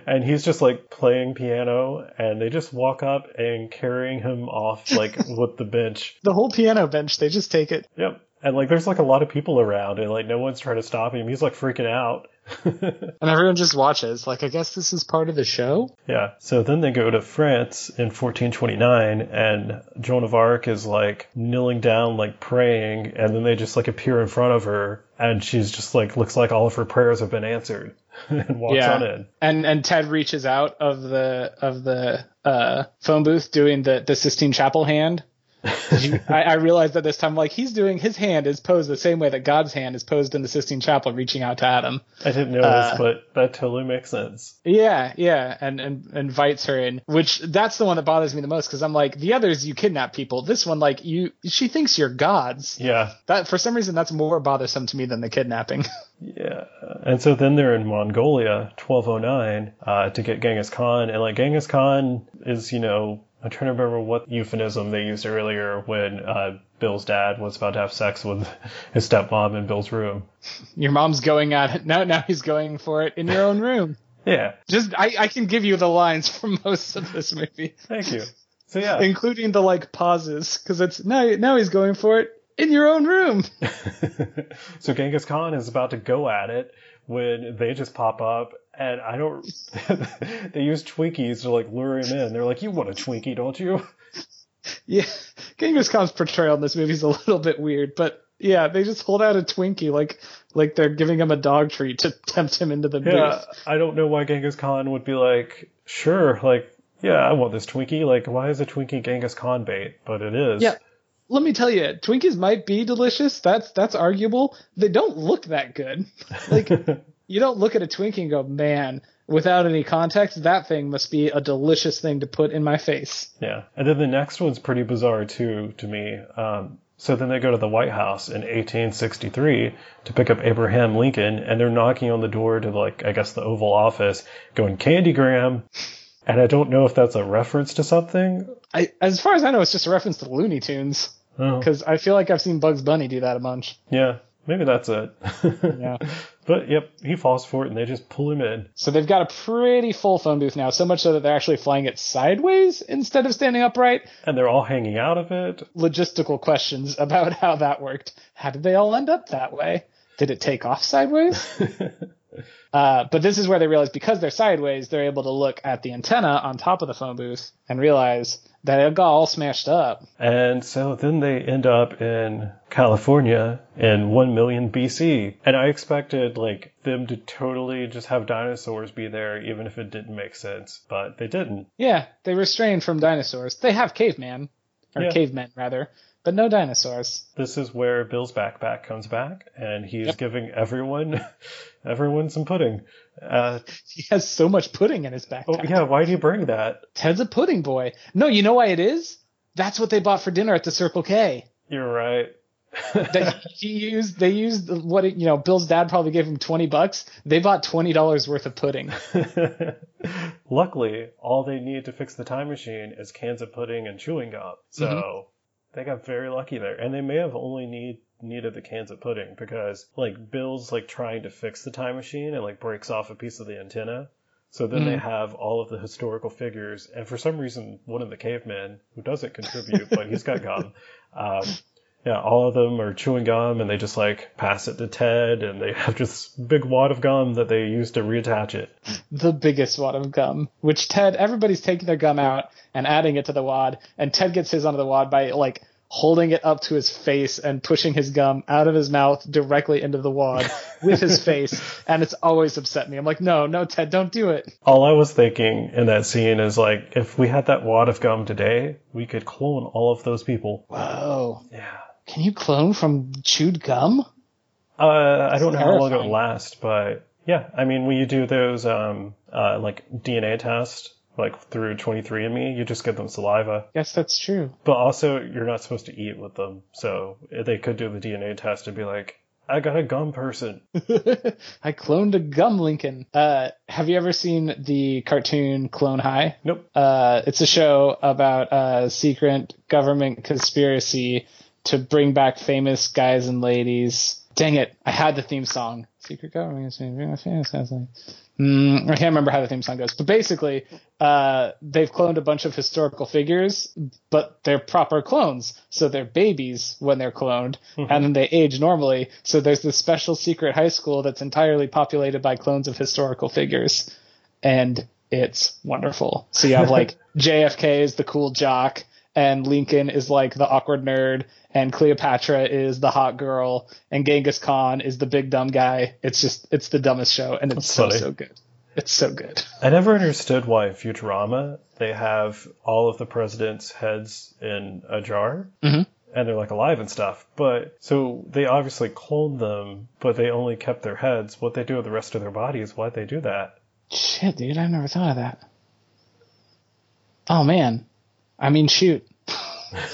and he's just like playing piano and they just walk up and carrying him off like with the bench. The whole piano bench, they just take it. Yep. And like there's like a lot of people around and like no one's trying to stop him. He's like freaking out. And everyone just watches. Like, I guess this is part of the show? Yeah. So then they go to France in 1429 and Joan of Arc is like kneeling down, like praying, and then they just like appear in front of her and she's just like looks like all of her prayers have been answered and walks Yeah. on in. And and Ted reaches out of the of the uh, phone booth doing the the Sistine Chapel hand. You- I, I realized that this time, like he's doing his hand is posed the same way that God's hand is posed in the Sistine Chapel, reaching out to Adam. I didn't notice, Uh, but that totally makes sense. Yeah, yeah, and and invites her in. Which that's the one that bothers me the most because I'm like the others you kidnap people. This one like you she thinks you're gods. Yeah. That for some reason that's more bothersome to me than the kidnapping. Yeah. And so then they're in Mongolia, 1209, uh, to get Genghis Khan. And like Genghis Khan is, you know, I'm trying to remember what euphemism they used earlier when uh, Bill's dad was about to have sex with his stepmom in Bill's room. Your mom's going at it now. Now he's going for it in your own room. Yeah. Just I I can give you the lines from most of this movie. Thank you. So yeah. including the like pauses because it's now now he's going for it in your own room. so Genghis Khan is about to go at it when they just pop up and I don't they use Twinkies to like lure him in. They're like, You want a Twinkie, don't you? Yeah, Genghis Khan's portrayal in this movie is a little bit weird, but yeah, they just hold out a Twinkie like like they're giving him a dog treat to tempt him into the Yeah, booth. I don't know why Genghis Khan would be like, sure, like, yeah, I want this Twinkie. Like, why is a Twinkie Genghis Khan bait? But it is. Yeah. Let me tell you, Twinkies might be delicious. That's that's arguable. They don't look that good. Like you don't look at a Twinkie and go, man, without any context, that thing must be a delicious thing to put in my face. Yeah. And then the next one's pretty bizarre too to me. Um, So then they go to the White House in 1863 to pick up Abraham Lincoln, and they're knocking on the door to like I guess the Oval Office, going Candygram. And I don't know if that's a reference to something. I, as far as I know, it's just a reference to Looney Tunes Oh, because I feel like I've seen Bugs Bunny do that a bunch. yeah, maybe that's it. Yeah. But yep, he falls for it, and they just pull him in. So they've got a pretty full phone booth now, so much so that they're actually flying it sideways instead of standing upright. And they're all hanging out of it. Logistical questions about how that worked. How did they all end up that way? Did it take off sideways? Uh, but this is where they realize because they're sideways, they're able to look at the antenna on top of the phone booth and realize that it got all smashed up. And so then they end up in California in 1 million BC. And I expected like them to totally just have dinosaurs be there even if it didn't make sense, but they didn't. Yeah, they restrained from dinosaurs. They have caveman, or Yeah. cavemen rather, but no dinosaurs. This is where Bill's backpack comes back and he's Yep. giving everyone everyone some pudding. Uh, He has so much pudding in his backpack. oh yeah, why do you bring that? Ted's a pudding boy. No, you know why it is? That's what they bought for dinner at the Circle K. You're right. they, he used, they used what it, you know. Bill's dad probably gave him twenty bucks. They bought twenty dollars worth of pudding. Luckily, all they need to fix the time machine is cans of pudding and chewing gum. So they got very lucky there. And they may have only need needed the cans of pudding because like Bill's like trying to fix the time machine and like breaks off a piece of the antenna. So then they have all of the historical figures, and for some reason, one of the cavemen who doesn't contribute, but he's got gum. Um, yeah, all of them are chewing gum, and they just like pass it to Ted, and they have this big wad of gum that they use to reattach it. the biggest wad of gum, which Ted, everybody's taking their gum out and adding it to the wad, and Ted gets his onto the wad by like holding it up to his face and pushing his gum out of his mouth directly into the wad with his face, and it's always upset me. I'm like, no, no, Ted, don't do it. All I was thinking in that scene is like, if we had that wad of gum today, we could clone all of those people. Whoa, Yeah. can you clone from chewed gum? Uh, I don't know how long it terrifying. would last, but yeah, I mean, when you do those, um, uh, like DNA tests, like through 23andMe, you just give them saliva. Yes, that's true. But also, you're not supposed to eat with them. So they could do the DNA test and be like, I got a gum person. I cloned a gum Lincoln. Uh, have you ever seen the cartoon Clone High? Nope. Uh, it's a show about a secret government conspiracy to bring back famous guys and ladies. Dang it! I had the theme song. Secret government conspiracy. Mm, I can't remember how the theme song goes, but basically, uh, they've cloned a bunch of historical figures, but they're proper clones, so they're babies when they're cloned, and then they age normally. So there's this special secret high school that's entirely populated by clones of historical figures, and it's wonderful. So you have like JFK is the cool jock, and Lincoln is like the awkward nerd, and Cleopatra is the hot girl, and Genghis Khan is the big dumb guy. It's just it's the dumbest show, and it's That's so funny. so good. It's so good. I never understood why in Futurama they have all of the president's heads in a jar. Mhm. And they're like alive and stuff. But so they obviously cloned them, but they only kept their heads. What they do with the rest of their bodies, why'd they do that? Shit, dude, I never thought of that. Oh man, I mean, shoot,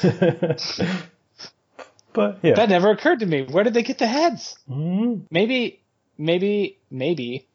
But yeah. that never occurred to me. Where did they get the heads? Mhm. maybe maybe maybe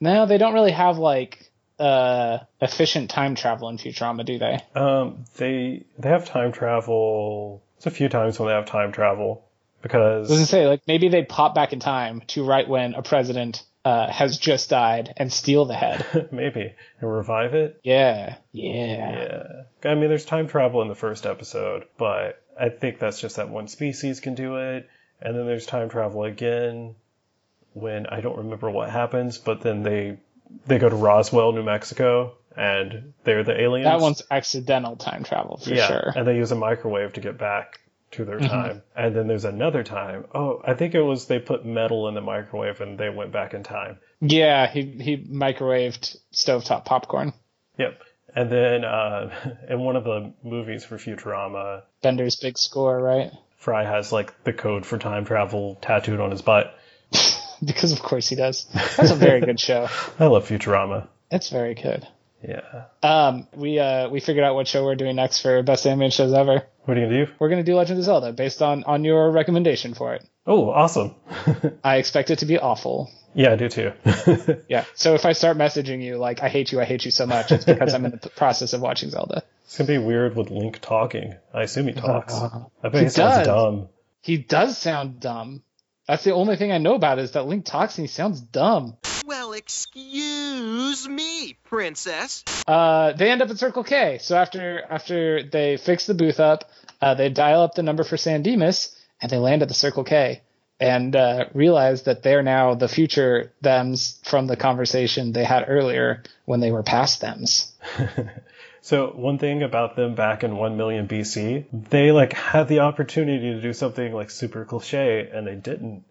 no they don't really have like uh efficient time travel in futurama do they Um, they they have time travel. It's a few times when they have time travel because doesn't say like maybe they pop back in time to right when a president uh has just died and steal the head maybe and revive it. yeah yeah Yeah. I mean, there's time travel in the first episode, but I think that's just that one species can do it. And then there's time travel again when I don't remember what happens, but then they they go to Roswell, New Mexico, and they're the aliens. that one's accidental time travel for yeah, sure and they use a microwave to get back to their Mhm. time. And then there's another time. Oh, I think it was they put metal in the microwave and they went back in time. yeah he he microwaved stovetop popcorn Yep. And then uh, in one of the movies for Futurama, bender's big score right Fry has like the code for time travel tattooed on his butt. because of course he does that's a very good show I love Futurama. it's very good Yeah. Um, we uh we figured out what show we're doing next for best animated shows ever. What are you gonna do? We're gonna do Legend of Zelda based on on your recommendation for it. Oh, awesome. I expect it to be awful. yeah, I do too. Yeah. So if I start messaging you like I hate you, I hate you so much, it's because I'm in the process of watching Zelda. it's gonna be weird with Link talking. I assume he talks. Uh, I bet he he, sounds does. dumb. He does sound dumb. That's the only thing I know about is that Link talks and he sounds dumb. Well, excuse me, princess. Uh, they end up at Circle K. So after after they fix the booth up, uh, they dial up the number for San Dimas and they land at the Circle K and uh, realize that they're now the future thems from the conversation they had earlier when they were past thems. So one thing about them back in 1 million BC, they like had the opportunity to do something like super cliche and they didn't.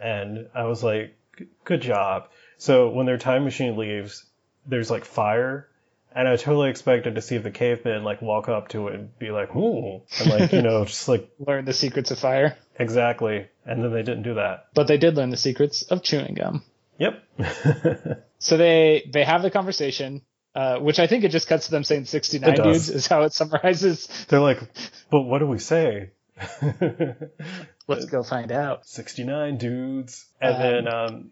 And I was like, good job. So when their time machine leaves, there's like fire. And I totally expected to see the cavemen like walk up to it and be like, ooh, and like, you know, just like Learn the secrets of fire, exactly. And then they didn't do that. but they did learn the secrets of chewing gum. Yep. So they they have the conversation, uh, which I think it just cuts to them saying 69 dudes is how it summarizes. They're like, but what do we say? Let's go find out. 69 dudes. And Um, then, um, when they're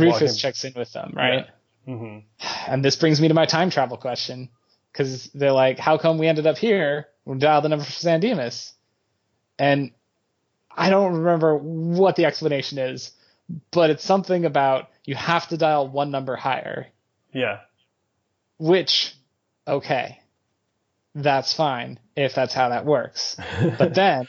Rufus checks in with them, right? hmm And this brings me to my time travel question. Because they're like, how come we ended up here? We dialed the number for San Dimas. And I don't remember what the explanation is, but it's something about you have to dial one number higher, Yeah. which, okay, that's fine if that's how that works. But then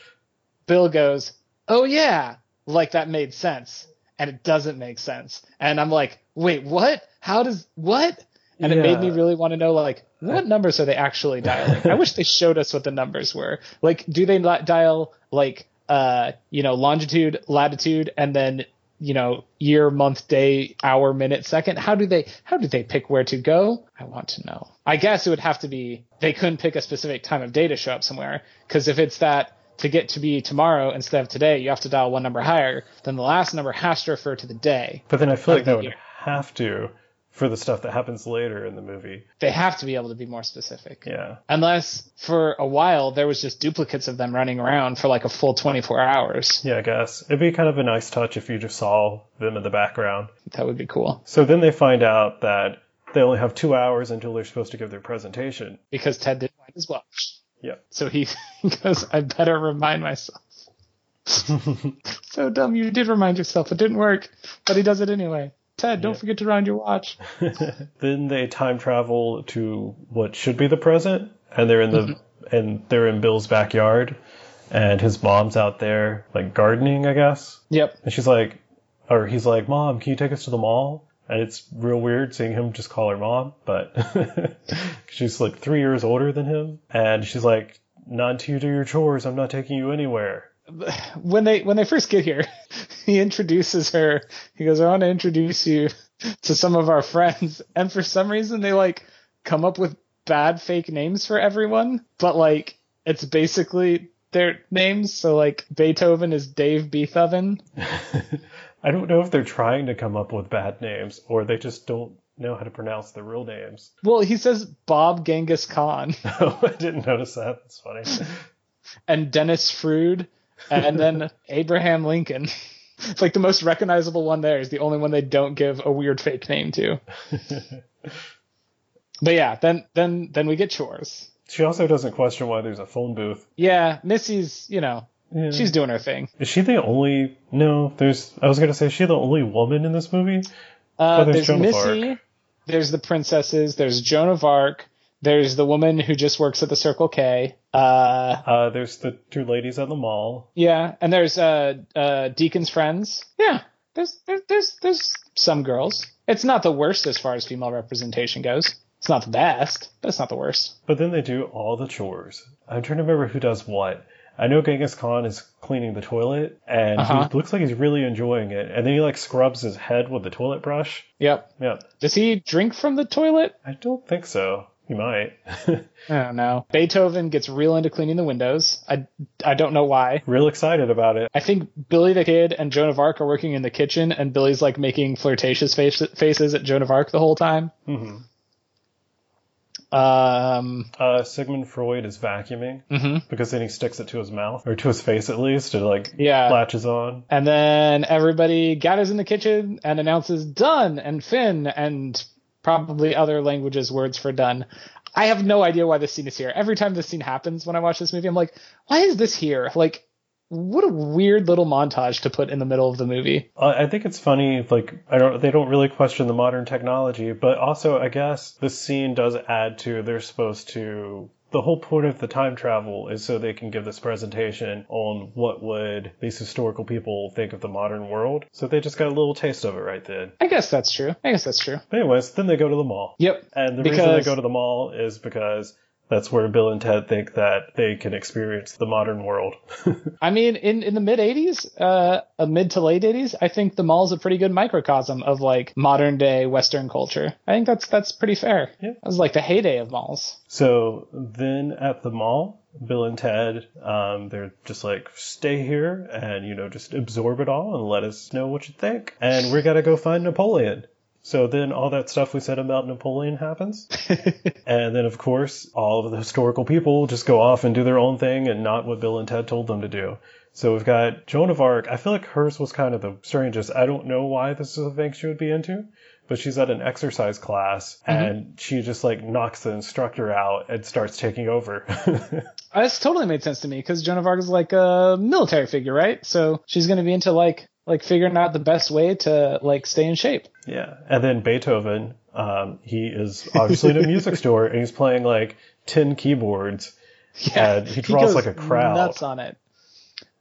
Bill goes, oh yeah, like that made sense. And it doesn't make sense. And I'm like, wait, what? How does, what? And it made me really want to know, like, what numbers are they actually dialing? I wish they showed us what the numbers were. Like, do they dial, like, uh, you know, longitude, latitude, and then, you know, year, month, day, hour, minute, second? How do they, how do they pick where to go? I want to know. I guess it would have to be, they couldn't pick a specific time of day to show up somewhere. Cause if it's that, to get to be tomorrow instead of today, you have to dial one number higher, then the last number has to refer to the day. But then I feel like that would have to for the stuff that happens later in the movie. They have to be able to be more specific. Yeah. Unless for a while there was just duplicates of them running around for like a full 24 hours. Yeah, I guess. It'd be kind of a nice touch if you just saw them in the background. That would be cool. So then they find out that they only have two hours until they're supposed to give their presentation. Because Ted didn't find his watch. Yep. So he goes, I better remind myself. so dumb, you did remind yourself. It didn't work, but he does it anyway. Ted, don't forget to round your watch. then they time travel to what should be the present, and they're in the mm-hmm. and they're in Bill's backyard, and his mom's out there like gardening, I guess. Yep. And she's like, or he's like, Mom, can you take us to the mall? And it's real weird seeing him just call her mom, but she's like three years older than him. And she's like, Not until you do your chores, I'm not taking you anywhere. when they when they first get here, he introduces her. He goes, "I want to introduce you to some of our friends," and for some reason they like come up with bad fake names for everyone, but like it's basically their names. So like Beethoven is Dave Beethoven. I don't know if they're trying to come up with bad names or they just don't know how to pronounce the real names. Well, he says Bob Genghis Khan Oh, I didn't notice that. That's funny. and Dennis Frood, and then Abraham Lincoln. It's like the most recognizable one there is the only one they don't give a weird fake name to. But yeah, then then then we get chores. She also doesn't question why there's a phone booth. Yeah, Missy's, you know, Yeah. she's doing her thing. Is she the only? No, there's. I was gonna say, is she the only woman in this movie? Uh, Oh, there's there's Missy, Arc. there's the princesses, there's Joan of Arc, there's the woman who just works at the Circle K. Uh, Uh, there's the two ladies at the mall. yeah, and there's uh, uh, Deacon's friends. Yeah, there's there's there's there's some girls. It's not the worst as far as female representation goes. It's not the best, but it's not the worst. But then they do all the chores. I'm trying to remember who does what. I know Genghis Khan is cleaning the toilet, and Uh-huh. he looks like he's really enjoying it. And then he like scrubs his head with the toilet brush. Yep. Yep. Does he drink from the toilet? I don't think so. He might. I don't know. Beethoven gets real into cleaning the windows. I, I don't know why. Real excited about it. I think Billy the Kid and Joan of Arc are working in the kitchen, and Billy's like making flirtatious face, faces at Joan of Arc the whole time. hmm Um, Uh, Sigmund Freud is vacuuming mhm. because then he sticks it to his mouth or to his face at least. It like Yeah. latches on. And then everybody gathers in the kitchen and announces done and Finn and probably other languages words for done. I have no idea why this scene is here. Every time this scene happens when I watch this movie, I'm like, why is this here? Like, what a weird little montage to put in the middle of the movie. I think it's funny, like I don't, they don't really question the modern technology, but also I guess the scene does add to they're supposed to. The whole point of the time travel is so they can give this presentation on what would these historical people think of the modern world. So they just got a little taste of it right then. I guess that's true. I guess that's true. But anyways, then they go to the mall. Yep. And the reason Because- they go to the mall is because that's where Bill and Ted think that they can experience the modern world. I mean, in, in the mid 80s, uh, mid to late 80s, I think the mall's a pretty good microcosm of like modern day Western culture. I think that's that's pretty fair. Yeah. That was like the heyday of malls. So then at the mall, Bill and Ted, um, they're just like, stay here and, you know, just absorb it all and let us know what you think. And we gotta go find Napoleon. So then all that stuff we said about Napoleon happens. and then, of course, all of the historical people just go off and do their own thing and not what Bill and Ted told them to do. So we've got Joan of Arc. I feel like hers was kind of the strangest. I don't know why this is a thing she would be into, but she's at an exercise class mm-hmm. and she just like knocks the instructor out and starts taking over. This totally made sense to me because Joan of Arc is like a military figure, right? So she's going to be into like like figuring out the best way to like stay in shape. yeah. And then Beethoven, um, he is obviously in a music store and he's playing like 10 keyboards. And he draws goes like a crowd. Nuts on it.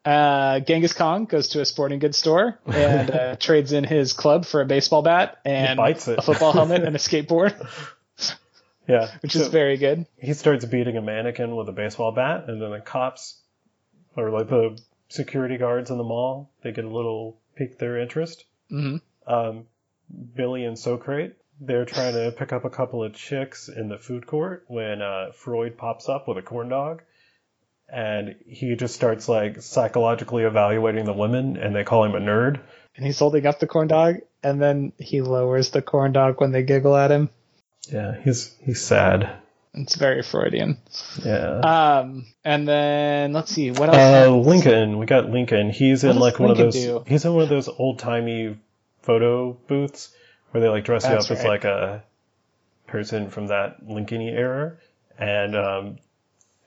Uh, Genghis Khan goes to a sporting goods store and uh, trades in his club for a baseball bat and a football helmet and a skateboard, Yeah. which So- is very good. he starts beating a mannequin with a baseball bat, and then the cops, or like the security guards in the mall, they get a little pique their interest. Mhm. Um, Billy and Socrates, they're trying to pick up a couple of chicks in the food court when uh, Freud pops up with a corn dog. And he just starts like psychologically evaluating the women, and they call him a nerd. And he's holding up the corn dog, and then he lowers the corn dog when they giggle at him. Yeah, he's he's sad. It's very Freudian. Yeah. Um, and then let's see what else. Uh. Lincoln, we got Lincoln. He's in like one of those. do? He's in one of those old timey photo booths where they like dress you That's up as like a person from that Lincoln era, and um,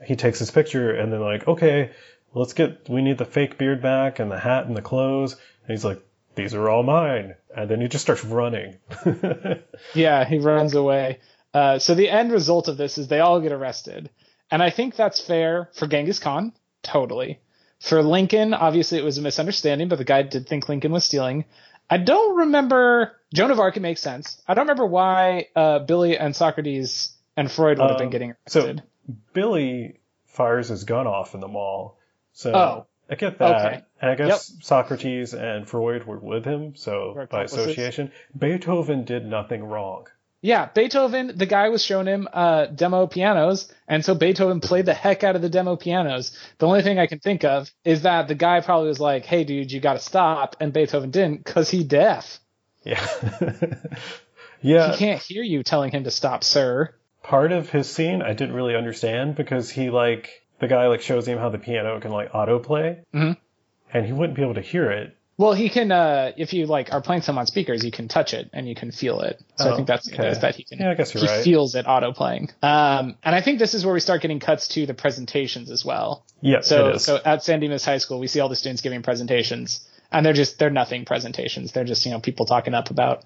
he takes his picture, and then like, okay, let's get. We need the fake beard back and the hat and the clothes, and he's like, these are all mine, and then he just starts running. Yeah, he runs away. Uh, so the end result of this is they all get arrested. And I think that's fair for Genghis Khan. Totally. For Lincoln, obviously it was a misunderstanding, but the guy did think Lincoln was stealing. I don't remember, Joan of Arc, it makes sense. I don't remember why uh, Billy and Socrates and Freud would have been Um, getting so. Billy fires his gun off in the mall. So Oh. I get that. Okay. And I guess Socrates and Freud were with him, so Were by association. Beethoven did nothing wrong. Yeah, Beethoven, the guy was showing him uh, demo pianos, and so Beethoven played the heck out of the demo pianos. The only thing I can think of is that the guy probably was like, hey, dude, you got to stop, and Beethoven didn't because he deaf. Yeah. yeah. He can't hear you telling him to stop, sir. Part of his scene I didn't really understand because he like the guy like shows him how the piano can like autoplay. Mhm. And he wouldn't be able to hear it. Well, he can, uh, if you like are playing some on speakers, you can touch it and you can feel it. So Oh, I think that's okay. that he can. Yeah, I guess you're he right. feels it auto playing. Um, and I think this is where we start getting cuts to the presentations as well. Yes, So, so at San Dimas High School, we see all the students giving presentations, and they're just they're nothing presentations. They're just you know people talking up about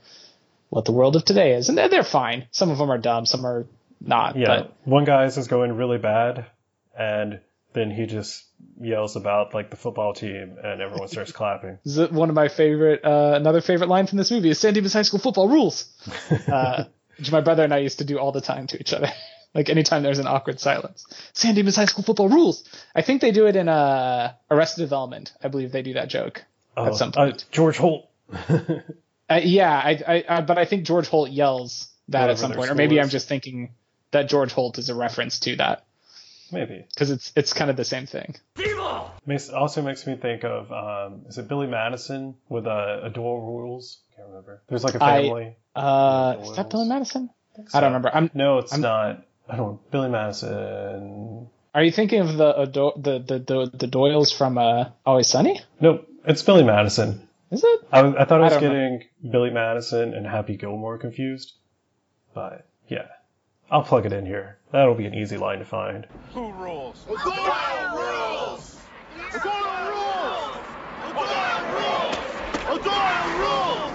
what the world of today is, and they're, they're fine. Some of them are dumb, some are not. yeah. But One guy's is going really bad and then he just yells about like the football team and everyone starts clapping. is one of my favorite, uh, another favorite line from this movie is San Dimas High School football rules, uh, which my brother and I used to do all the time to each other. like anytime there's an awkward silence, San Dimas High School football rules. I think they do it in uh, Arrested Development. I believe they do that joke. Oh, some uh, point. George Holt. Uh, yeah, I, I, I, but I think George Holt yells that Whatever at some point, or maybe I'm just thinking that George Holt is a reference to that Maybe. because it's it's kind of the same thing. Makes, also makes me think of um, is it Billy Madison with uh, O'Doyle rules? Can't remember. There's like a family. Uh, Rules. is that Billy Madison? so. I don't remember. I'm No, it's I'm- not. I don't Billy Madison. Are you thinking of the Ado- the, the the the Doyles from uh, Always Sunny? Nope, it's Billy Madison. Is it? I, I thought I I was don't know. getting Billy Madison and Happy Gilmore confused, but yeah, I'll plug it in here. That'll be an easy line to find. Who rules? O'Doyle rules! O'Doyle rules! O'Doyle rules! O'Doyle rules!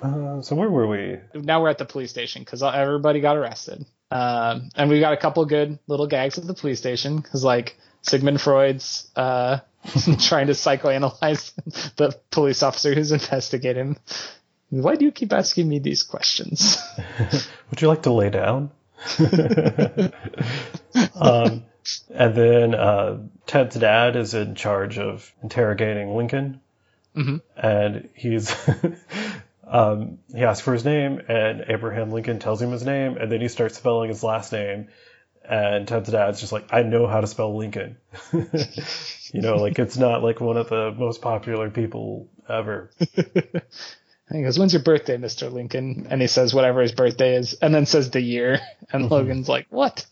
Uh, so where were we? Now we're at the police station because everybody got arrested, um, and we got a couple good little gags at the police station because like Sigmund Freud's uh, trying to psychoanalyze the police officer who's investigating him. Why do you keep asking me these questions? Would you like to lay down? um, and then uh, Ted's dad is in charge of interrogating Lincoln, Mhm. and he's um, he asks for his name, and Abraham Lincoln tells him his name, and then he starts spelling his last name, and Ted's dad's just like, I know how to spell Lincoln. you know, like it's not like one of the most popular people ever. And he goes, "When's your birthday, Mister Lincoln?" And he says whatever his birthday is, and then says the year. And Logan's like, "What?"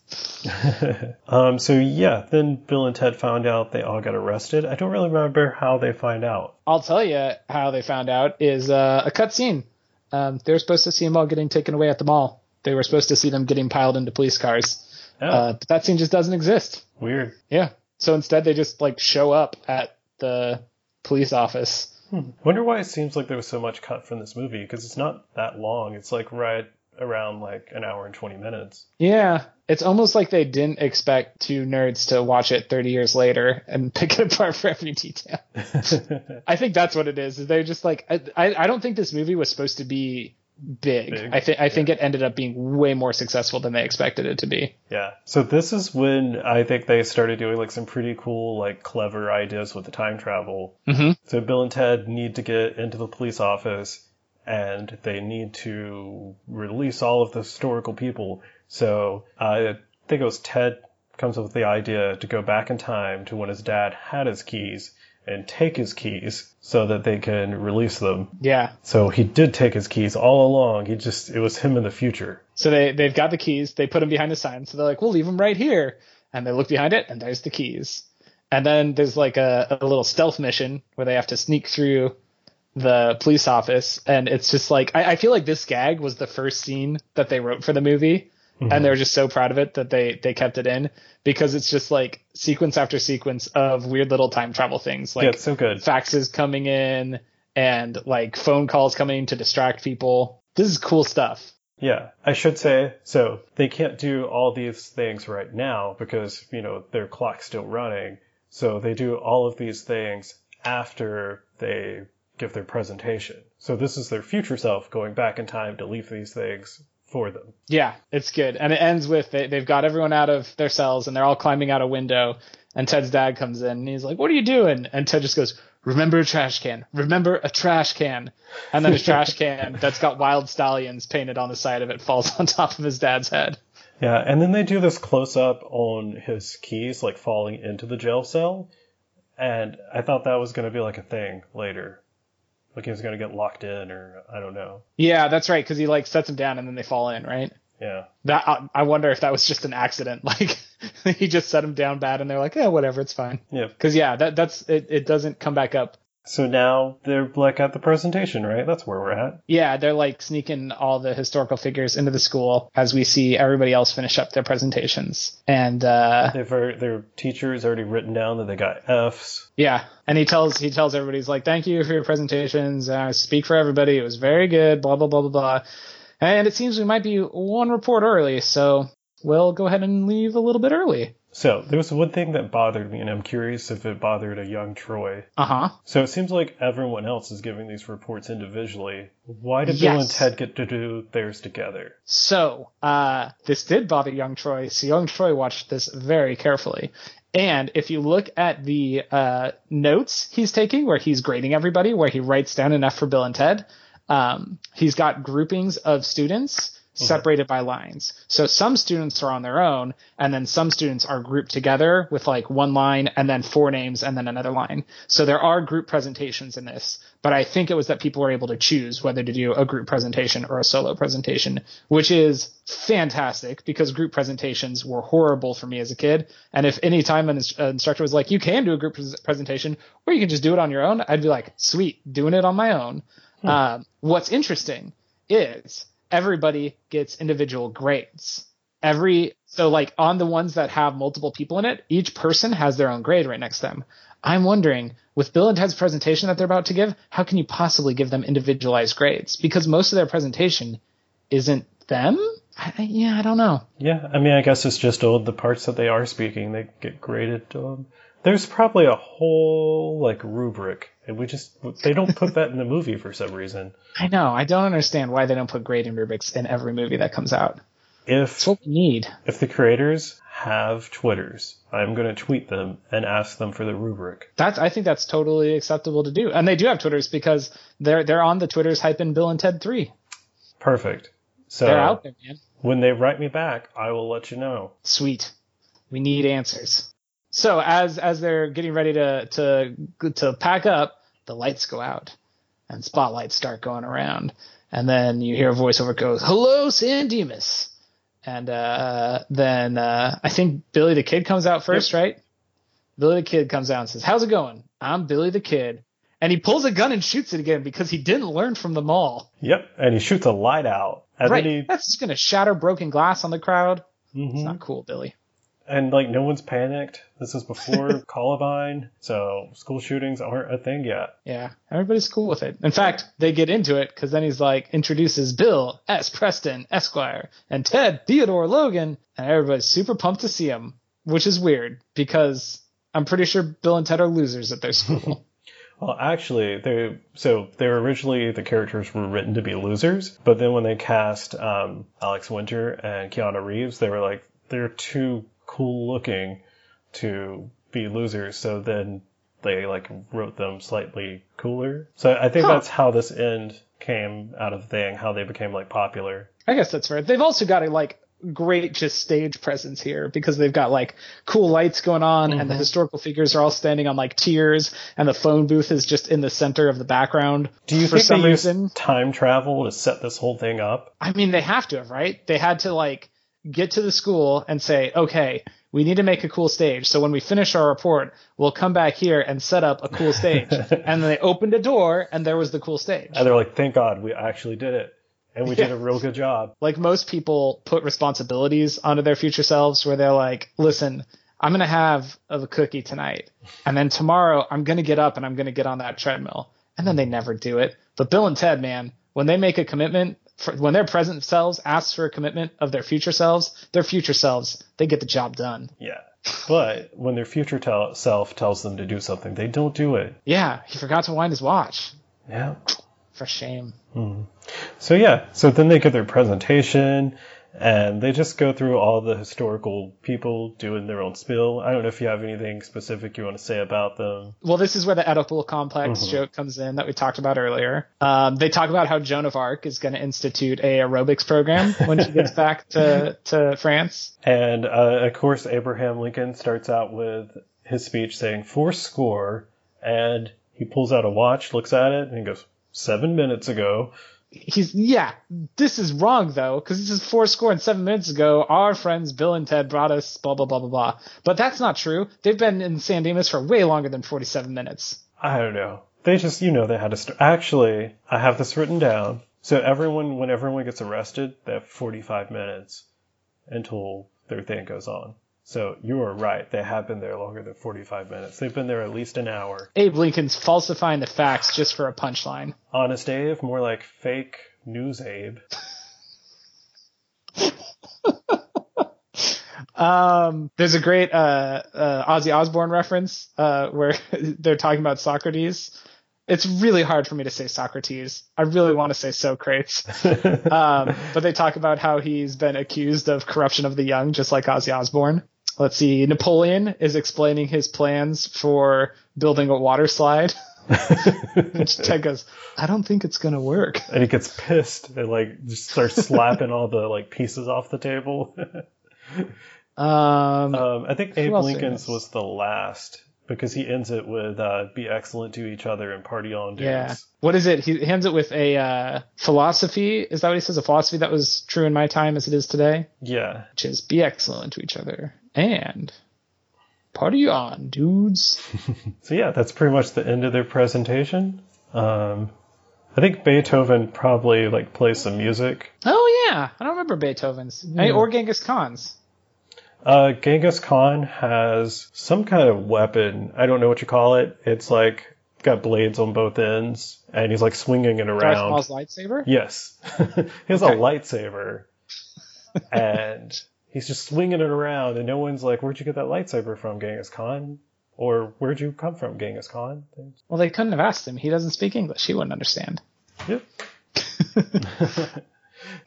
um, so yeah, then Bill and Ted found out they all got arrested. I don't really remember how they find out. I'll tell you how they found out is uh, a cutscene. Um, they were supposed to see them all getting taken away at the mall. They were supposed to see them getting piled into police cars, Oh, uh, that scene just doesn't exist. weird. Yeah. So instead, they just like show up at the police office. Wonder why it seems like there was so much cut from this movie because it's not that long. It's like right around like an hour and 20 minutes. Yeah, it's almost like they didn't expect two nerds to watch it 30 years later and pick it apart for every detail. I think that's what it is. is They're just like I, I I don't think this movie was supposed to be big. Big, I think I think it ended up being way more successful than they expected it to be. yeah. So this is when I think they started doing like some pretty cool, like clever ideas with the time travel. Mhm. So Bill and Ted need to get into the police office and they need to release all of the historical people. So I think it was Ted comes up with the idea to go back in time to when his dad had his keys and take his keys so that they can release them. Yeah. So he did take his keys all along. He just it was him in the future. So they they've got the keys. They put them behind a sign. So they're like, we'll leave them right here. And they look behind it, and there's the keys. And then there's like a, a little stealth mission where they have to sneak through the police office. And it's just like I, I feel like this gag was the first scene that they wrote for the movie. And they mm-hmm. were just so proud of it that they they kept it in because it's just like sequence after sequence of weird little time travel things like yeah, so good. faxes coming in and like phone calls coming to distract people. This is cool stuff. Yeah, I should say, so they can't do all these things right now because, you know, their clock's still running. So they do all of these things after they give their presentation. So this is their future self going back in time to leave these things for them. Yeah, it's good. And it ends with they, they've got everyone out of their cells and they're all climbing out a window. And Ted's dad comes in and he's like, What are you doing? And Ted just goes, Remember a trash can. Remember a trash can. And then his trash can that's got Wyld Stallyns painted on the side of it falls on top of his dad's head. Yeah, and then they do this close up on his keys, like falling into the jail cell. And I thought that was going to be like a thing later. Like he's to get locked in, or I don't know. Yeah, that's right, because he like sets them down and then they fall in, right? Yeah. That I, I wonder if that was just an accident. Like he just set them down bad and they're like, Yeah, whatever, it's fine. Yeah. Because yeah, that that's it, it doesn't come back up So now they're like at the presentation, right? That's where we're at. Yeah, they're like sneaking all the historical figures into the school as we see everybody else finish up their presentations. And uh They've already, their teacher's already written down that they got Fs. yeah, and he tells he tells everybody he's like, "Thank you for your presentations. Uh, speak for everybody. It was very good." Blah blah blah blah blah. And it seems we might be one report early, so we'll go ahead and leave a little bit early. So there was one thing that bothered me, and I'm curious if it bothered a young Troy. Uh huh. So it seems like everyone else is giving these reports individually. Why did Bill and Ted get to do theirs together? So, uh, this did bother young Troy. So young Troy watched this very carefully. And if you look at the uh, notes he's taking, where he's grading everybody, where he writes down F for Bill and Ted, um, he's got groupings of students separated by lines. So some students are on their own, and then some students are grouped together with like one line and then four names and then another line. So there are group presentations in this, but I think it was that people were able to choose whether to do a group presentation or a solo presentation, which is fantastic because group presentations were horrible for me as a kid. And if any time an an instructor was like, you can do a group pres- presentation or you can just do it on your own, I'd be like, sweet, doing it on my own. Um, what's interesting is everybody gets individual grades. Every so like on the ones that have multiple people in it, each person has their own grade right next to them. I'm wondering with Bill and Ted's presentation that they're about to give, how can you possibly give them individualized grades? Because most of their presentation isn't them. I, yeah, I don't know. Yeah, I mean, I guess it's just all the parts that they are speaking, they get graded. Um, there's probably a whole like rubric, and we just they don't put that in the movie for some reason. I know. I don't understand why they don't put grading rubrics in every movie that comes out. If It's what we need. if the creators have Twitters, I'm going to tweet them and ask them for the rubric. That's I think that's totally acceptable to do. And they do have Twitters because they're they're on the Twitters hyping Bill and Ted 3. Perfect. So They're out there, man. when they write me back, I will let you know. Sweet. We need answers. So as as they're getting ready to to to pack up, the lights go out and spotlights start going around. And then you hear a voiceover goes, "Hello, San Dimas." And uh, then uh, I think Billy the Kid comes out first, right? Billy the Kid comes out and says, "How's it going? I'm Billy the Kid." And he pulls a gun and shoots it again because he didn't learn from the mall. Yep, and he shoots a light out, and right. then he That's just gonna shatter broken glass on the crowd. Mhm. It's not cool, Billy. And like no one's panicked. This is before Columbine, so school shootings aren't a thing yet. Yeah, everybody's cool with it. In fact, they get into it because then he's like introduces Bill S. Preston Esquire and Ted Theodore Logan, and everybody's super pumped to see him, which is weird because I'm pretty sure Bill and Ted are losers at their school. Well, actually, they so they were originally the characters were written to be losers, but then when they cast um, Alex Winter and Keanu Reeves, they were like they're too cool looking to be losers. So then they like wrote them slightly cooler. So I think Huh. that's how this end came out of the thing, how they became like popular. I guess that's fair. They've also got a like great just stage presence here because they've got like cool lights going on and the mm-hmm. historical figures are all standing on like tiers and the phone booth is just in the center of the background. Do you for think some they reason? time travel to set this whole thing up? I mean, they have to have, right? They had to like get to the school and say, okay, we need to make a cool stage. So when we finish our report, we'll come back here and set up a cool stage. and then they opened a door and there was the cool stage. And they're like, thank God we actually did it. And we did a real good job. Like most people put responsibilities onto their future selves where they're like, listen, I'm going to have a cookie tonight. And then tomorrow I'm going to get up and I'm going to get on that treadmill. And then they never do it. But Bill and Ted, man, when they make a commitment, when their present selves asks for a commitment of their future selves, their future selves, they get the job done. Yeah. But when their future tell- self tells them to do something, they don't do it. Yeah, he forgot to wind his watch. Yeah. For shame. Mm-hmm. So yeah, so then they get their presentation and they just go through all the historical people doing their own spill. I don't know if you have anything specific you want to say about them. Well, this is where the Oedipal complex joke comes in that we talked about earlier. Um, they talk about how Joan of Arc is going to institute a aerobics program when she gets back to, to France. And uh, of course, Abraham Lincoln starts out with his speech saying four score, and he pulls out a watch, looks at it, and he goes, seven minutes ago. He's, yeah, this is wrong though, because this is four score and seven minutes ago. Our friends Bill and Ted brought us blah, blah, blah, blah, blah. But that's not true. They've been in San Dimas for way longer than 47 minutes. I don't know. They just, you know, they had to start. Actually, I have this written down. So everyone, when everyone gets arrested, they have 45 minutes until their thing goes on. So you are right. They have been there longer than 45 minutes. They've been there at least an hour. Abe Lincoln's falsifying the facts just for a punchline. Honest Abe, more like fake news Abe. Um, there's a great uh, uh, Ozzy Osbourne reference uh, where they're talking about Socrates. It's really hard for me to say Socrates. I really want to say Socrates. um, but they talk about how he's been accused of corruption of the young, just like Ozzy Osbourne. Let's see. Napoleon is explaining his plans for building a water slide And Ted goes, I don't think it's gonna work. and he gets pissed and like just starts slapping all the like pieces off the table. Um, um, I think Abe Lincoln's was the last because he ends it with uh, "Be excellent to each other and party on, dudes." yeah. What is it? He hands it with a uh, philosophy. Is that what he says? A philosophy that was true in my time as it is today, Yeah. which is be excellent to each other and party on, dudes. So yeah, that's pretty much the end of their presentation. Um, I think Beethoven probably like plays some music. Oh yeah, I don't remember Beethoven's Hey, or Genghis Khan's. Uh, Genghis Khan has some kind of weapon. I don't know what you call it. It's like got blades on both ends, and he's like swinging it around. Darth. Maul's lightsaber. Yes, he has Okay. a lightsaber, and he's just swinging it around, and no one's like, "Where'd you get that lightsaber from, Genghis Khan?" Or "Where'd you come from, Genghis Khan?" Well, they couldn't have asked him. He doesn't speak English. He wouldn't understand. Yep.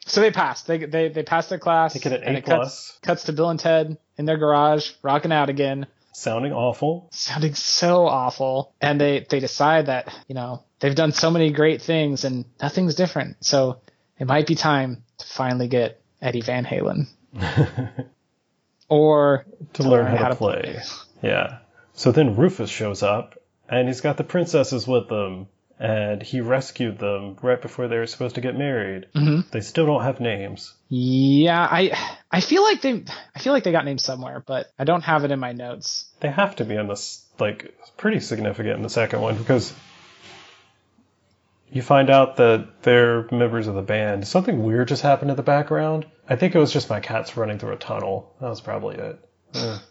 So they passed. They they they passed their class. They get an and A it cuts, plus. cuts to Bill and Ted in their garage, rocking out again, Sounding awful. sounding so awful. And they they decide that you know they've done so many great things and nothing's different. So it might be time to finally get Eddie Van Halen. or to learn how, to, play. Yeah. So then Rufus shows up, and he's got the princesses with them, and he rescued them right before they were supposed to get married. Mhm. They still don't have names. Yeah, I I feel like they I feel like they got names somewhere, but I don't have it in my notes. They have to be in this, like, pretty significant in the second one because you find out that they're members of the band. Something weird just happened in the background. I think it was just my cats running through a tunnel. That was probably it. Ugh.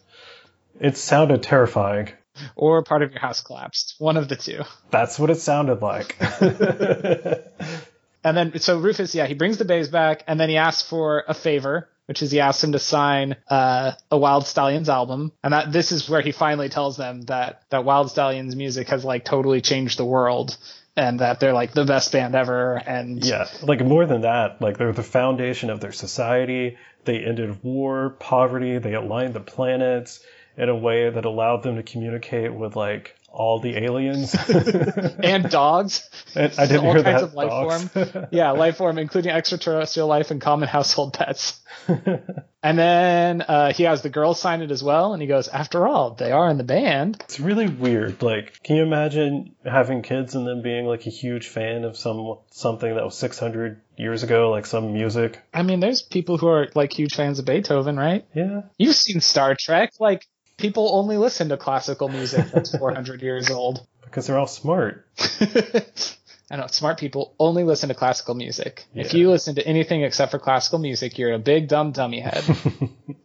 It sounded terrifying. Or part of your house collapsed. One of the two. That's what it sounded like. And then so Rufus, yeah, he brings the bays back, and then he asks for a favor, which is he asks him to sign uh, a Wyld Stallyns album, and that this is where he finally tells them that that Wyld Stallyns music has like totally changed the world, and that they're like the best band ever, and Yeah, like more than that, like they're the foundation of their society. They ended war, poverty, they aligned the planets in a way that allowed them to communicate with like all the aliens. and dogs. And I didn't all hear kinds that. of life dogs. form. Yeah, life form, including extraterrestrial life and common household pets. and then uh, he has the girls sign it as well, and he goes, "After all, they are in the band." It's really weird. Like, can you imagine having kids and them being like a huge fan of some something that was 600 years ago, like some music? I mean, there's people who are like huge fans of Beethoven, right? Yeah. You've seen Star Trek. Like, people only listen to classical music that's 400 years old. Because they're all smart. I know, smart people only listen to classical music. If you listen to anything except for classical music, you're a big dumb dummy head.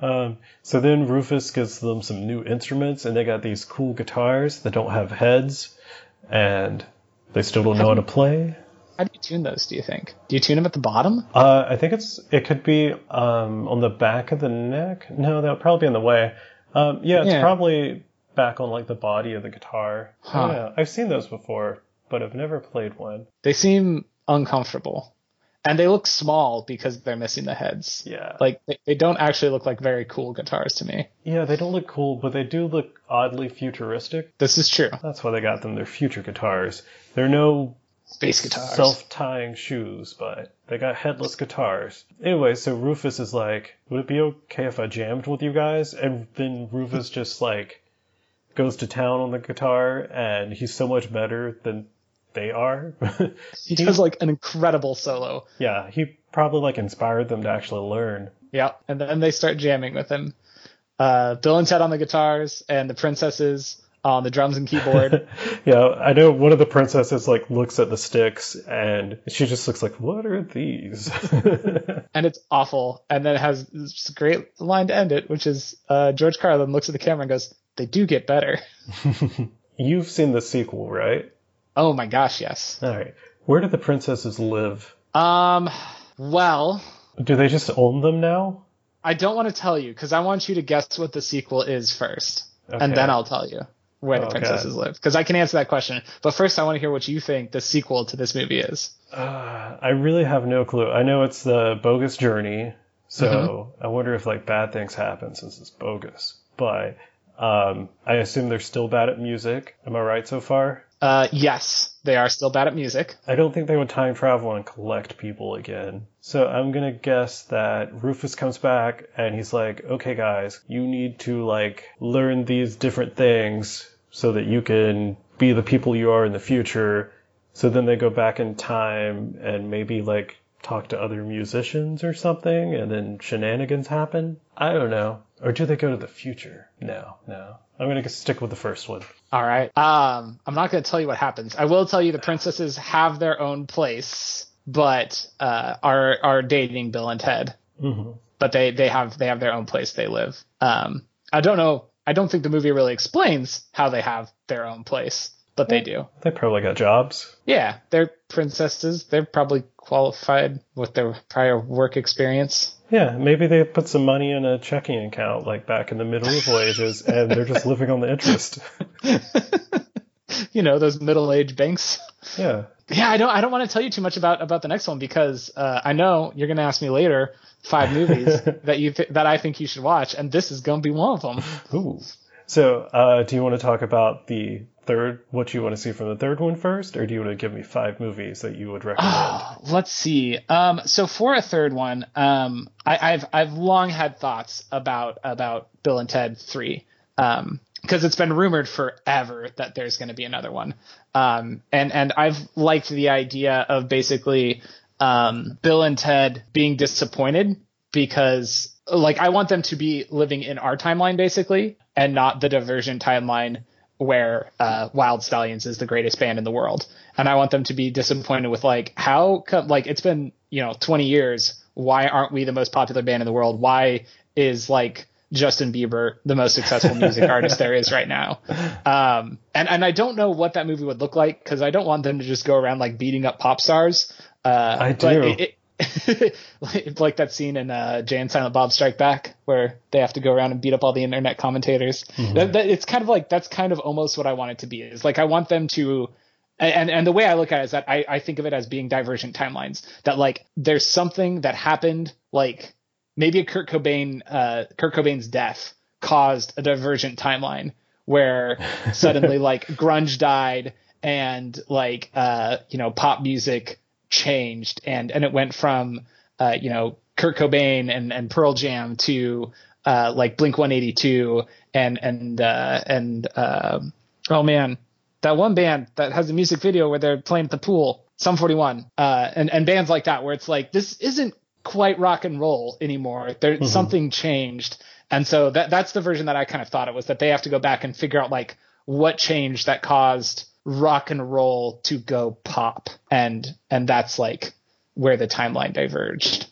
Um, so then Rufus gives them some new instruments, and they got these cool guitars that don't have heads, and they still don't know how to play. How do you tune those? Do you think? Do you tune them at the bottom? Uh, I think it's it could be um, on the back of the neck. No, that would probably be in the way. Um, yeah, it's Yeah. probably back on like the body of the guitar. Huh. know. I've seen those before, but I've never played one. They seem uncomfortable, and they look small because they're missing the heads. Yeah, Like they, they don't actually look like very cool guitars to me. yeah, they don't look cool, but they do look oddly futuristic. This is true. That's why they got them. They're future guitars. They're no Space guitars. self-tying shoes, but they got headless guitars. Anyway, so Rufus is like, "Would it be okay if I jammed with you guys?" And then Rufus just like goes to town on the guitar, and he's so much better than they are. he does like an incredible solo. yeah, he probably like inspired them to actually learn. Yeah, and then they start jamming with him. Uh, Bill and Ted on the guitars, and the princesses on the drums and keyboard. yeah, I know one of the princesses like looks at the sticks, and she just looks like, "What are these?" and it's awful. And then it has this great line to end it, which is uh, George Carlin looks at the camera and goes, "They do get better." You've seen the sequel, right? Oh my gosh, yes. All right. Where do the princesses live? Um, well, Do they just own them now? I don't want to tell you because I want you to guess what the sequel is first, and then I'll tell you where the princesses live because I can answer that question. But first, I want to hear what you think the sequel to this movie is. Uh, I really have no clue. I know it's the bogus journey, so Mm-hmm. I wonder if like bad things happen since it's bogus. But um, I assume they're still bad at music. Am I right so far? Uh, yes, they are still bad at music. I don't think they would time travel and collect people again. So I'm gonna guess that Rufus comes back and he's like, okay guys, you need to like learn these different things so that you can be the people you are in the future. So then they go back in time and maybe like talk to other musicians or something and then shenanigans happen. I don't know. Or do they go to the future? No, no. I'm gonna stick with the first one. All right. Um, I'm not going to tell you what happens. I will tell you the princesses have their own place, but uh, are are dating Bill and Ted. hmm But they they have they have their own place they live. Um, I don't know. I don't think the movie really explains how they have their own place, but they do. They probably got jobs. Yeah, they're princesses. They're probably qualified with their prior work experience. Yeah, maybe they put some money in a checking account like back in the medieval ages and they're just living on the interest. you know, those middle-aged banks. Yeah. Yeah, I don't. I don't want to tell you too much about about the next one because uh, I know you're going to ask me later five movies that you th- that I think you should watch, and this is going to be one of them. Ooh. So, uh, do you want to talk about the third, what you want to see from the third one first, or do you want to give me five movies that you would recommend? Let's see. Um, so for a third one, um, I, I've I've long had thoughts about about Bill and Ted Three, um, because it's been rumored forever that there's going to be another one, um, and and I've liked the idea of basically um, Bill and Ted being disappointed because like I want them to be living in our timeline basically, and not the diversion timeline where uh, Wyld Stallyns is the greatest band in the world, and I want them to be disappointed with like how come like it's been you know 20 years. Why aren't we the most popular band in the world? Why is like Justin Bieber the most successful music artist there is right now? Um, and and I don't know what that movie would look like because I don't want them to just go around like beating up pop stars. Uh, I do. it- it- like, like that scene in uh, Jay and Silent Bob Strike Back where they have to go around and beat up all the internet commentators. That, that, it's kind of like that's kind of almost what I want it to be. Is like I want them to, and and the way I look at it is that I I think of it as being divergent timelines. That like there's something that happened like maybe a Kurt Cobain uh, Kurt Cobain's death caused a divergent timeline where suddenly like grunge died and like uh you know pop music changed and and it went from uh you know Kurt Cobain and and Pearl Jam to uh like Blink 182 and and uh and uh oh man that one band that has a music video where they're playing at the pool Sum 41 uh and and bands like that where it's like this isn't quite rock and roll anymore. There something changed. And so that that's the version that I kind of thought it was that they have to go back and figure out like what changed that caused rock and roll to go pop. And and that's like where the timeline diverged.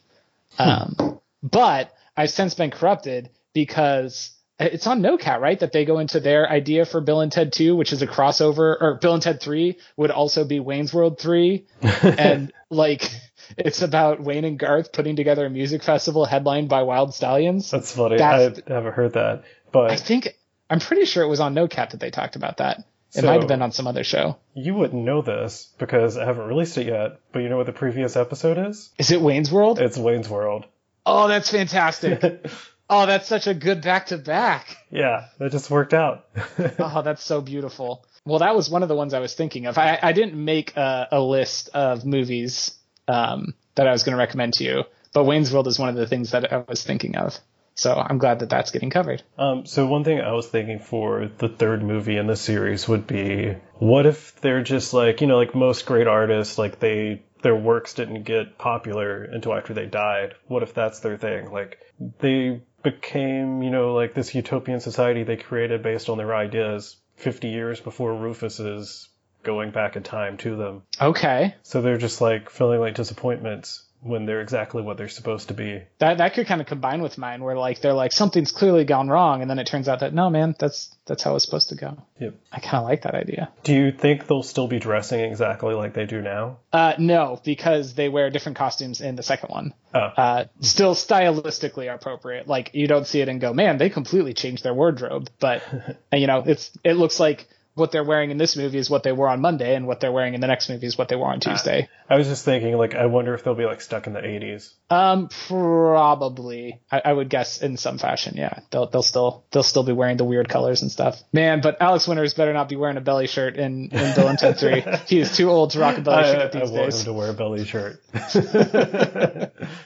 Um but I've since been corrupted because it's on NoCat, right? That they go into their idea for Bill and Ted 2, which is a crossover, or Bill and Ted 3 would also be Wayne's World 3. and like, it's about Wayne and Garth putting together a music festival headlined by Wyld Stallyns. That's funny. That's- I haven't heard that. But I think, I'm pretty sure it was on NoCat that they talked about that. It So- might have been on some other show. you wouldn't know this because I haven't released it yet. But you know what the previous episode is? Is it Wayne's World? It's Wayne's World. Oh, that's fantastic. oh, that's such a good back to back. yeah, that just worked out. Oh, that's so beautiful. Well, that was one of the ones I was thinking of. I, I didn't make a, a list of movies um, that I was going to recommend to you, but Wayne's World is one of the things that I was thinking of. So I'm glad that that's getting covered. Um, so one thing I was thinking for the third movie in the series would be, what if they're just like, you know, like most great artists, like they their works didn't get popular until after they died. What if that's their thing? Like they became, you know, like this utopian society they created based on their ideas 50 years before Rufus is going back in time to them. Okay, So they're just like feeling like disappointments when they're exactly what they're supposed to be. that that could kind of combine with mine, where like they're like something's clearly gone wrong, and then it turns out that no, man, that's that's how it's supposed to go. Yep. I kind of like that idea. Do you think they'll still be dressing exactly like they do now? Uh, no, because they wear different costumes in the second one. Oh. Uh, still stylistically appropriate. Like you don't see it and go, man, they completely changed their wardrobe. But you know, it's it looks like what they're wearing in this movie is what they wore on Monday, and what they're wearing in the next movie is what they wore on Tuesday. I was just thinking, like, I wonder if they'll be like stuck in the 80s. Um, probably. I, I would guess in some fashion. Yeah, they'll they'll still they'll still be wearing the weird colors and stuff. Man, but Alex Winters better not be wearing a belly shirt in in Bill Ted Three. He is too old to rock a belly I, shirt I these want days. him to wear a belly shirt.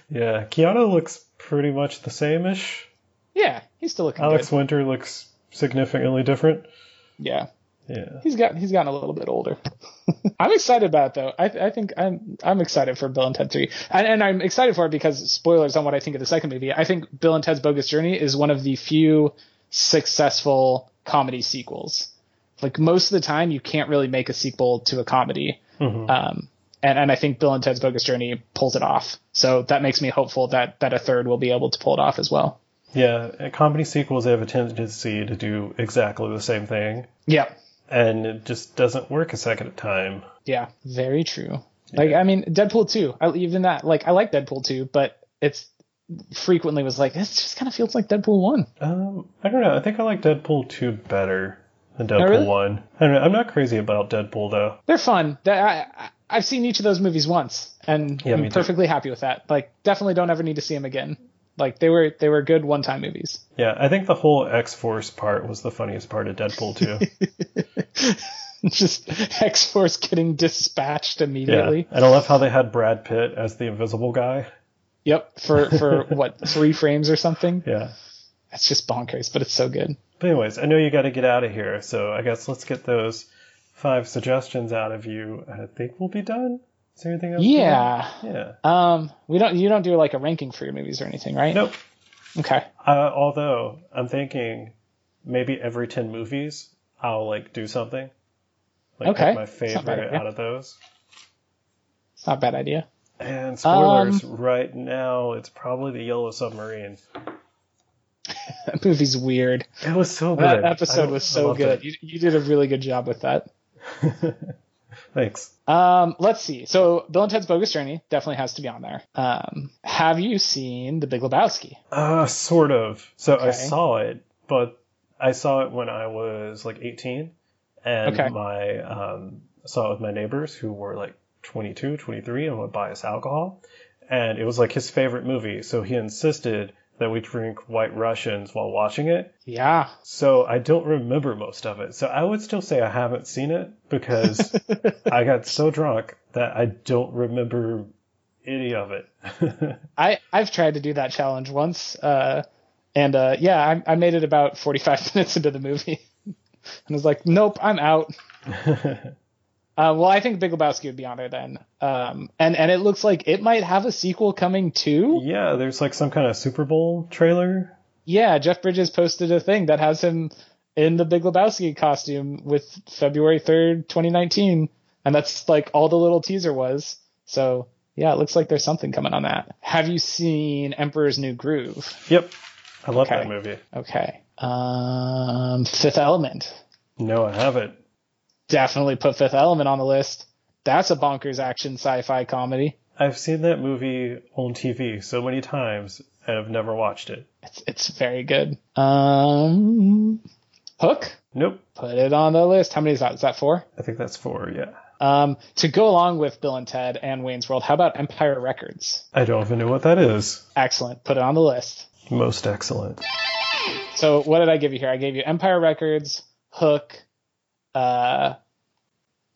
yeah, Keanu looks pretty much the same-ish. Yeah, he's still looking Alex good. Winter looks significantly different. Yeah, Yeah. he's got he's gotten a little bit older. I'm excited about it though. I I think I'm I'm excited for Bill and Ted Three, and and I'm excited for it because spoilers on what I think of the second movie. I think Bill and Ted's Bogus Journey is one of the few successful comedy sequels. Like most of the time, you can't really make a sequel to a comedy. Mhm. Um, and, and I think Bill and Ted's Bogus Journey pulls it off. So that makes me hopeful that, that a third will be able to pull it off as well. Yeah, comedy sequels they have a tendency to do exactly the same thing, Yeah. And it just doesn't work a second time. Yeah. Very true. Like, I mean, Deadpool 2, I, even that, like, I like Deadpool 2, but it's frequently was like, this just kind of feels like Deadpool 1. Um, I don't know. I think I like Deadpool 2 better than Deadpool really? 1. I don't know. I'm not crazy about Deadpool though. They're fun. I, I, I've seen each of those movies once, and Yeah, I'm too. perfectly happy with that. Like, definitely don't ever need to see them again. Like, they were, they were good one-time movies. Yeah, I think the whole X Force part was the funniest part of Deadpool too. just X Force getting dispatched yeah, immediately. and I love how they had Brad Pitt as the invisible guy. Yep, for for what three frames or something. Yeah. It's just bonkers, but it's so good. But anyways, I know you got to get out of here, so I guess let's get those five suggestions out of you. and I think we'll be done. Is there anything else? Yeah. Yeah. Um, we don't. You don't do like a ranking for your movies or anything, right? Nope. Okay. Uh, although I'm thinking maybe every ten movies I'll like do something. Like Okay. pick my favorite out of those. It's not a bad idea. And spoilers, Um, right now it's probably the Yellow Submarine. That movie's weird. It was so good. That episode was so good. You, you did a really good job with that. Thanks. Um, let's see. So Bill and Ted's Bogus Journey definitely has to be on there. Um, have you seen The Big Lebowski? Uh, sort of. So I saw it, but I saw it when I was like 18, and Okay. my um, I saw it with my neighbors who were like 22, 23, and would buy us alcohol, and it was like his favorite movie. So he insisted that we drink White Russians while watching it. Yeah. So I don't remember most of it. So I would still say I haven't seen it because I got so drunk that I don't remember any of it. I I've tried to do that challenge once, uh, and uh, yeah, I, I made it about 45 minutes into the movie, and I was like, nope, I'm out. Uh, well, I think Big Lebowski would be on there then, um, and and it looks like it might have a sequel coming too. yeah, there's like some kind of Super Bowl trailer. Yeah, Jeff Bridges posted a thing that has him in the Big Lebowski costume with February 3rd, 2019, and that's like all the little teaser was. So yeah, it looks like there's something coming on that. Have you seen Emperor's New Groove? Yep. I love Okay. that movie. Okay. Um, Fifth Element. No, I haven't. Definitely put Fifth Element on the list. That's a bonkers action sci-fi comedy. I've seen that movie on TV so many times and I've never watched it. It's it's very good. Um, Hook. Nope. Put it on the list. How many is that? Is that four? I think that's four, yeah. Um, to go along with Bill and Ted and Wayne's World, how about Empire Records? I don't even know what that is. Excellent. Put it on the list. Most excellent. So what did I give you here? I gave you Empire Records, Hook, uh,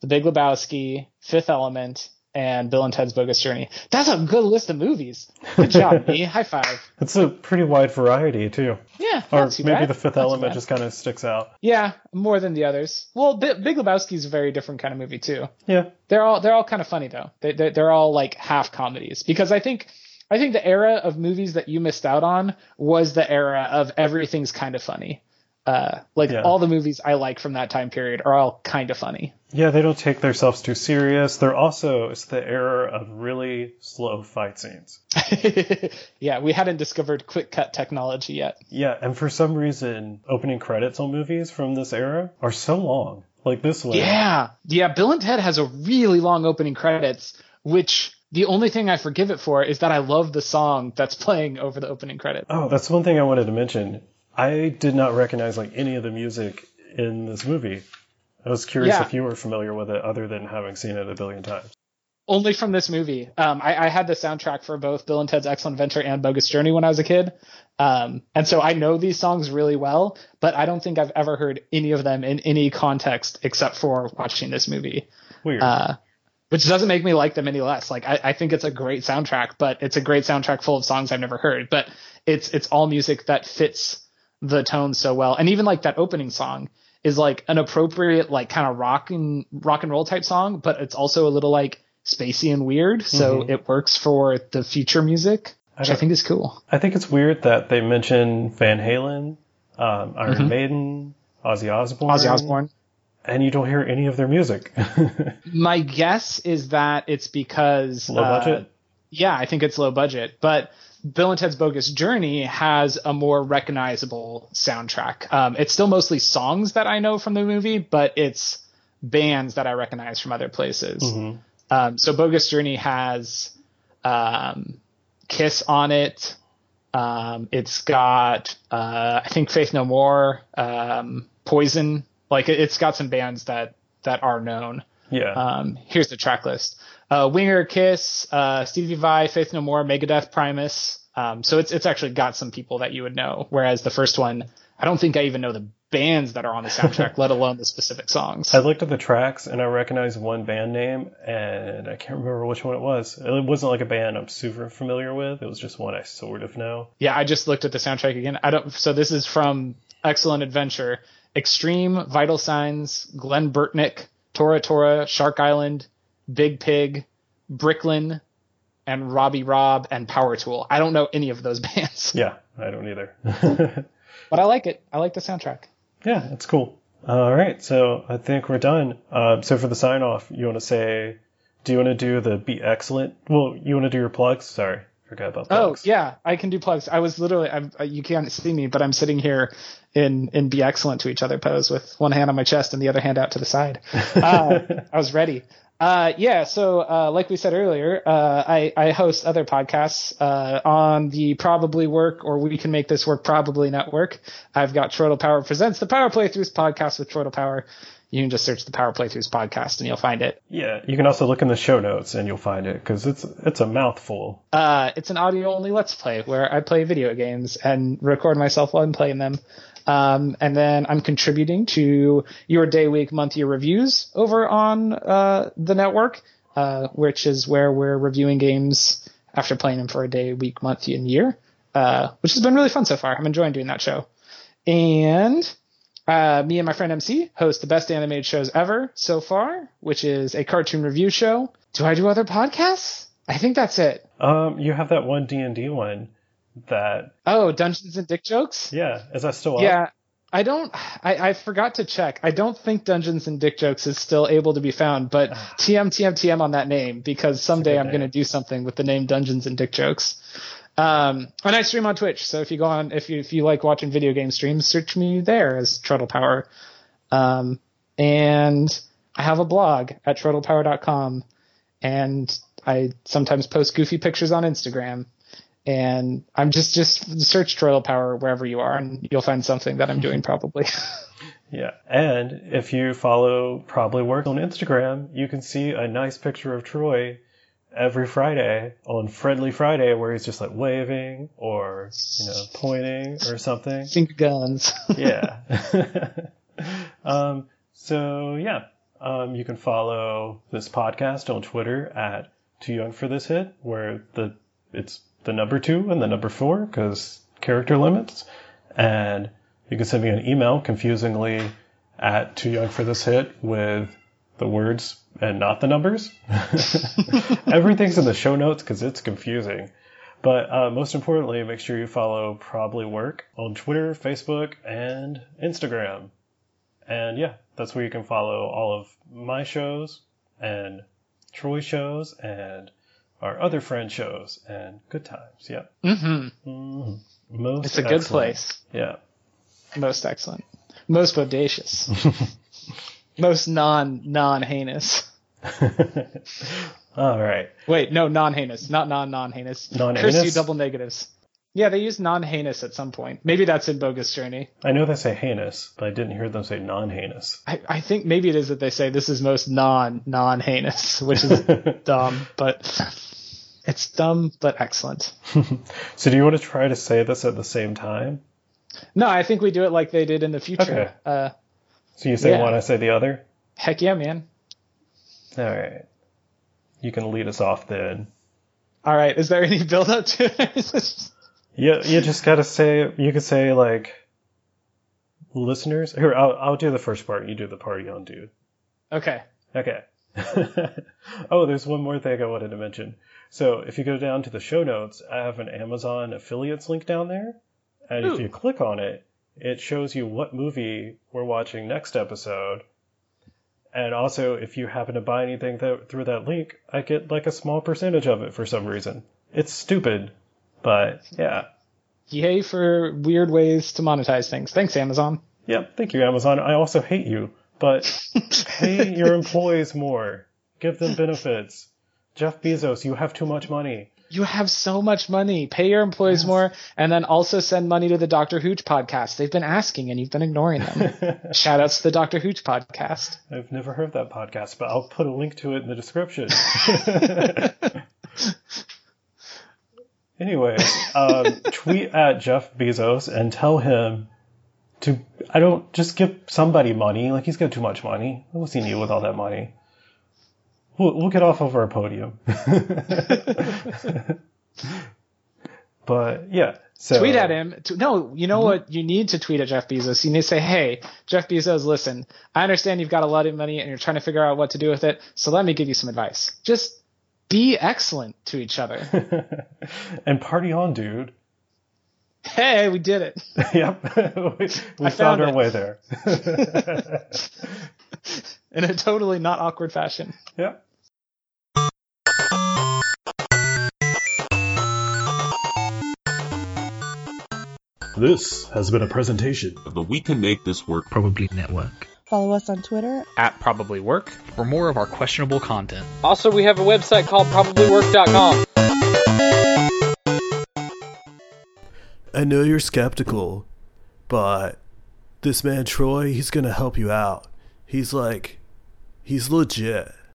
The Big Lebowski, Fifth Element, and Bill and Ted's Bogus Journey. That's a good list of movies. Good job, me. High five. It's a pretty wide variety, too. Yeah, Or maybe bad. the fifth Not element just kind of sticks out. Yeah, more than the others. Well, Bi- Big Lebowski is a very different kind of movie too. Yeah. They're all they're all kind of funny though. They they're, they're all like half comedies because I think I think the era of movies that you missed out on was the era of everything's kind of funny. Uh, like Yeah. all the movies I like from that time period are all kind of funny. Yeah, they don't take themselves too serious. They're also, it's the era of really slow fight scenes. yeah, we hadn't discovered quick cut technology yet. Yeah, and for some reason, opening credits on movies from this era are so long. Like this one. Yeah, yeah. Bill and Ted has a really long opening credits, which the only thing I forgive it for is that I love the song that's playing over the opening credits. Oh, that's one thing I wanted to mention. I did not recognize like any of the music in this movie. I was curious Yeah. if you were familiar with it, other than having seen it a billion times. Only from this movie. Um, I, I had the soundtrack for both Bill and Ted's Excellent Adventure and Bogus Journey when I was a kid. Um, and so I know these songs really well, but I don't think I've ever heard any of them in any context except for watching this movie. Weird. Uh, which doesn't make me like them any less. Like I, I think it's a great soundtrack, but it's a great soundtrack full of songs I've never heard. But it's it's all music that fits the tone so well. And even like that opening song is like an appropriate like kind of rock and rock and roll type song, but it's also a little like spacey and weird. So Mhm. it works for the future music, which I, don't- think is cool. I think it's weird that they mention Van Halen, um, Iron Mhm. Maiden, Ozzy Osbourne, Ozzy Osbourne. and you don't hear any of their music. My guess is that it's because Low uh, budget. yeah, I think it's low budget, but Bill and Ted's Bogus Journey has a more recognizable soundtrack. Um, it's still mostly songs that I know from the movie, but it's bands that I recognize from other places. Mhm. Um, so Bogus Journey has um, Kiss on it. Um, it's got uh, I think Faith No More, um, Poison. Like it, it's got some bands that that are known. Yeah. Um, here's the track list: uh, Winger, Kiss, uh, Stevie Vai, Faith No More, Megadeth, Primus. Um, so it's it's actually got some people that you would know. Whereas the first one, I don't think I even know the bands that are on the soundtrack, let alone the specific songs. I looked at the tracks and I recognized one band name, and I can't remember which one it was. It wasn't like a band I'm super familiar with. It was just one I sort of know. Yeah, I just looked at the soundtrack again. I don't. So this is from Excellent Adventure, Extreme, Vital Signs, Glen Burtnik, Tora Tora, Shark Island, Big Pig, Bricklin, and Robbie Robb and Power Tool. I don't know any of those bands, Yeah, I don't either. but I like it. I like the soundtrack. yeah, it's cool. All right, so I think we're done. Uh, so for the sign off, you want to say, do you want to do the be excellent? Well, you want to do your plugs? Sorry, forgot about Oh yeah, I can do plugs. I was literally, I'm, uh, you can't see me, but I'm sitting here in in be excellent to each other pose with one hand on my chest and the other hand out to the side. Uh, I was ready. Uh, yeah, so uh, like we said earlier, uh, I, I host other podcasts uh, on the Probably Work or We Can Make This Work Probably Network. I've got Troidal Power Presents the Power Playthroughs podcast with Troidal Power. You can just search the Power Playthroughs podcast and you'll find it. Yeah, you can also look in the show notes and you'll find it because it's it's a mouthful. Uh, it's an audio only Let's Play where I play video games and record myself while I'm playing them. Um, and then I'm contributing to your day, week, month, year reviews over on uh, the network, uh, which is where we're reviewing games after playing them for a day, week, month, and year, uh, which has been really fun so far. I'm enjoying doing that show. And uh, me and my friend MC host the best animated shows ever so far, which is a cartoon review show. Do I do other podcasts? I think that's it. Um, you have that one D and D one that Oh, Dungeons and Dick Jokes? yeah, is that still up? Yeah. I don't I, I forgot to check. I don't think Dungeons and Dick Jokes is still able to be found, but TM TM TM on that name because someday I'm gonna do something with the name Dungeons and Dick Jokes. Um and I stream on Twitch, so if you go on if you if you like watching video game streams, search me there as Treadle Power. Um and I have a blog at treadlepower.com and I sometimes post goofy pictures on Instagram and I'm just just search Troil Power wherever you are, and you'll find something that I'm doing probably. Yeah. And if you follow Probably Work on Instagram, you can see a nice picture of Troy every Friday on Friendly Friday where he's just like waving or, you know, pointing or something. Finger guns. Yeah. um, so yeah. Um, you can follow this podcast on Twitter at Too Young for This Hit, where the it's the number two and the number four because character limits. And you can send me an email confusingly at Too Young for This Hit with the words and not the numbers. Everything's in the show notes because it's confusing. But uh, most importantly, make sure you follow Probably Work on Twitter, Facebook, and Instagram. And yeah, that's where you can follow all of my shows and Troy shows and our other friend shows and good times. Yeah. hmm Mhm. Most It's a good place. Yeah. Most excellent. Most bodacious. Most non non heinous. all right. Wait, no, non heinous, not non non heinous. Non-heinous? Curse you, double negatives. Yeah, they use non-heinous at some point. Maybe that's in Bogus Journey. I know they say heinous, but I didn't hear them say non-heinous. I, I think maybe it is that they say this is most non non heinous, which is dumb, but it's dumb but excellent. So do you want to try to say this at the same time? No, I think we do it like they did in the future. Okay. Uh, So you say Yeah. one, I say the other? heck yeah, man. All right. You can lead us off then. All right, is there any build up to it? Yeah, you just gotta say. You could say like, listeners. Here, I'll I'll do the first part. You do the party on, dude. okay. Okay. oh, there's one more thing I wanted to mention. So if you go down to the show notes, I have an Amazon affiliates link down there, and if you click on it, it shows you what movie we're watching next episode. And also, if you happen to buy anything that, through that link, I get like a small percentage of it for some reason. It's stupid, but yeah. Yay for weird ways to monetize things. Thanks, Amazon. Yep, thank you, Amazon. I also hate you, but pay your employees more. Give them benefits. Jeff Bezos, you have too much money. You have so much money. Pay your employees more, and then also send money to the Doctor Hooch podcast. They've been asking, and you've been ignoring them. Shout outs to the Doctor Hooch podcast. I've never heard that podcast, but I'll put a link to it in the description. anyway, um, tweet at Jeff Bezos and tell him to. I don't just give somebody money. Like he's got too much money. What's he need with all that money? We'll, we'll get off of our podium. but yeah, so tweet at him. No, you know what? You need to tweet at Jeff Bezos. You need to say, "Hey, Jeff Bezos, listen. I understand you've got a lot of money and you're trying to figure out what to do with it. So let me give you some advice. Just be excellent to each other. and party on, dude. hey, we did it. yep, we, we found, found our it. way there. In a totally not awkward fashion. yep. This has been a presentation of the We Can Make This Work Probably Network. Follow us on Twitter. At Probably Work. For more of our questionable content. Also, we have a website called probablywork.com. I know you're skeptical, but this man Troy, he's gonna help you out. He's like, he's legit.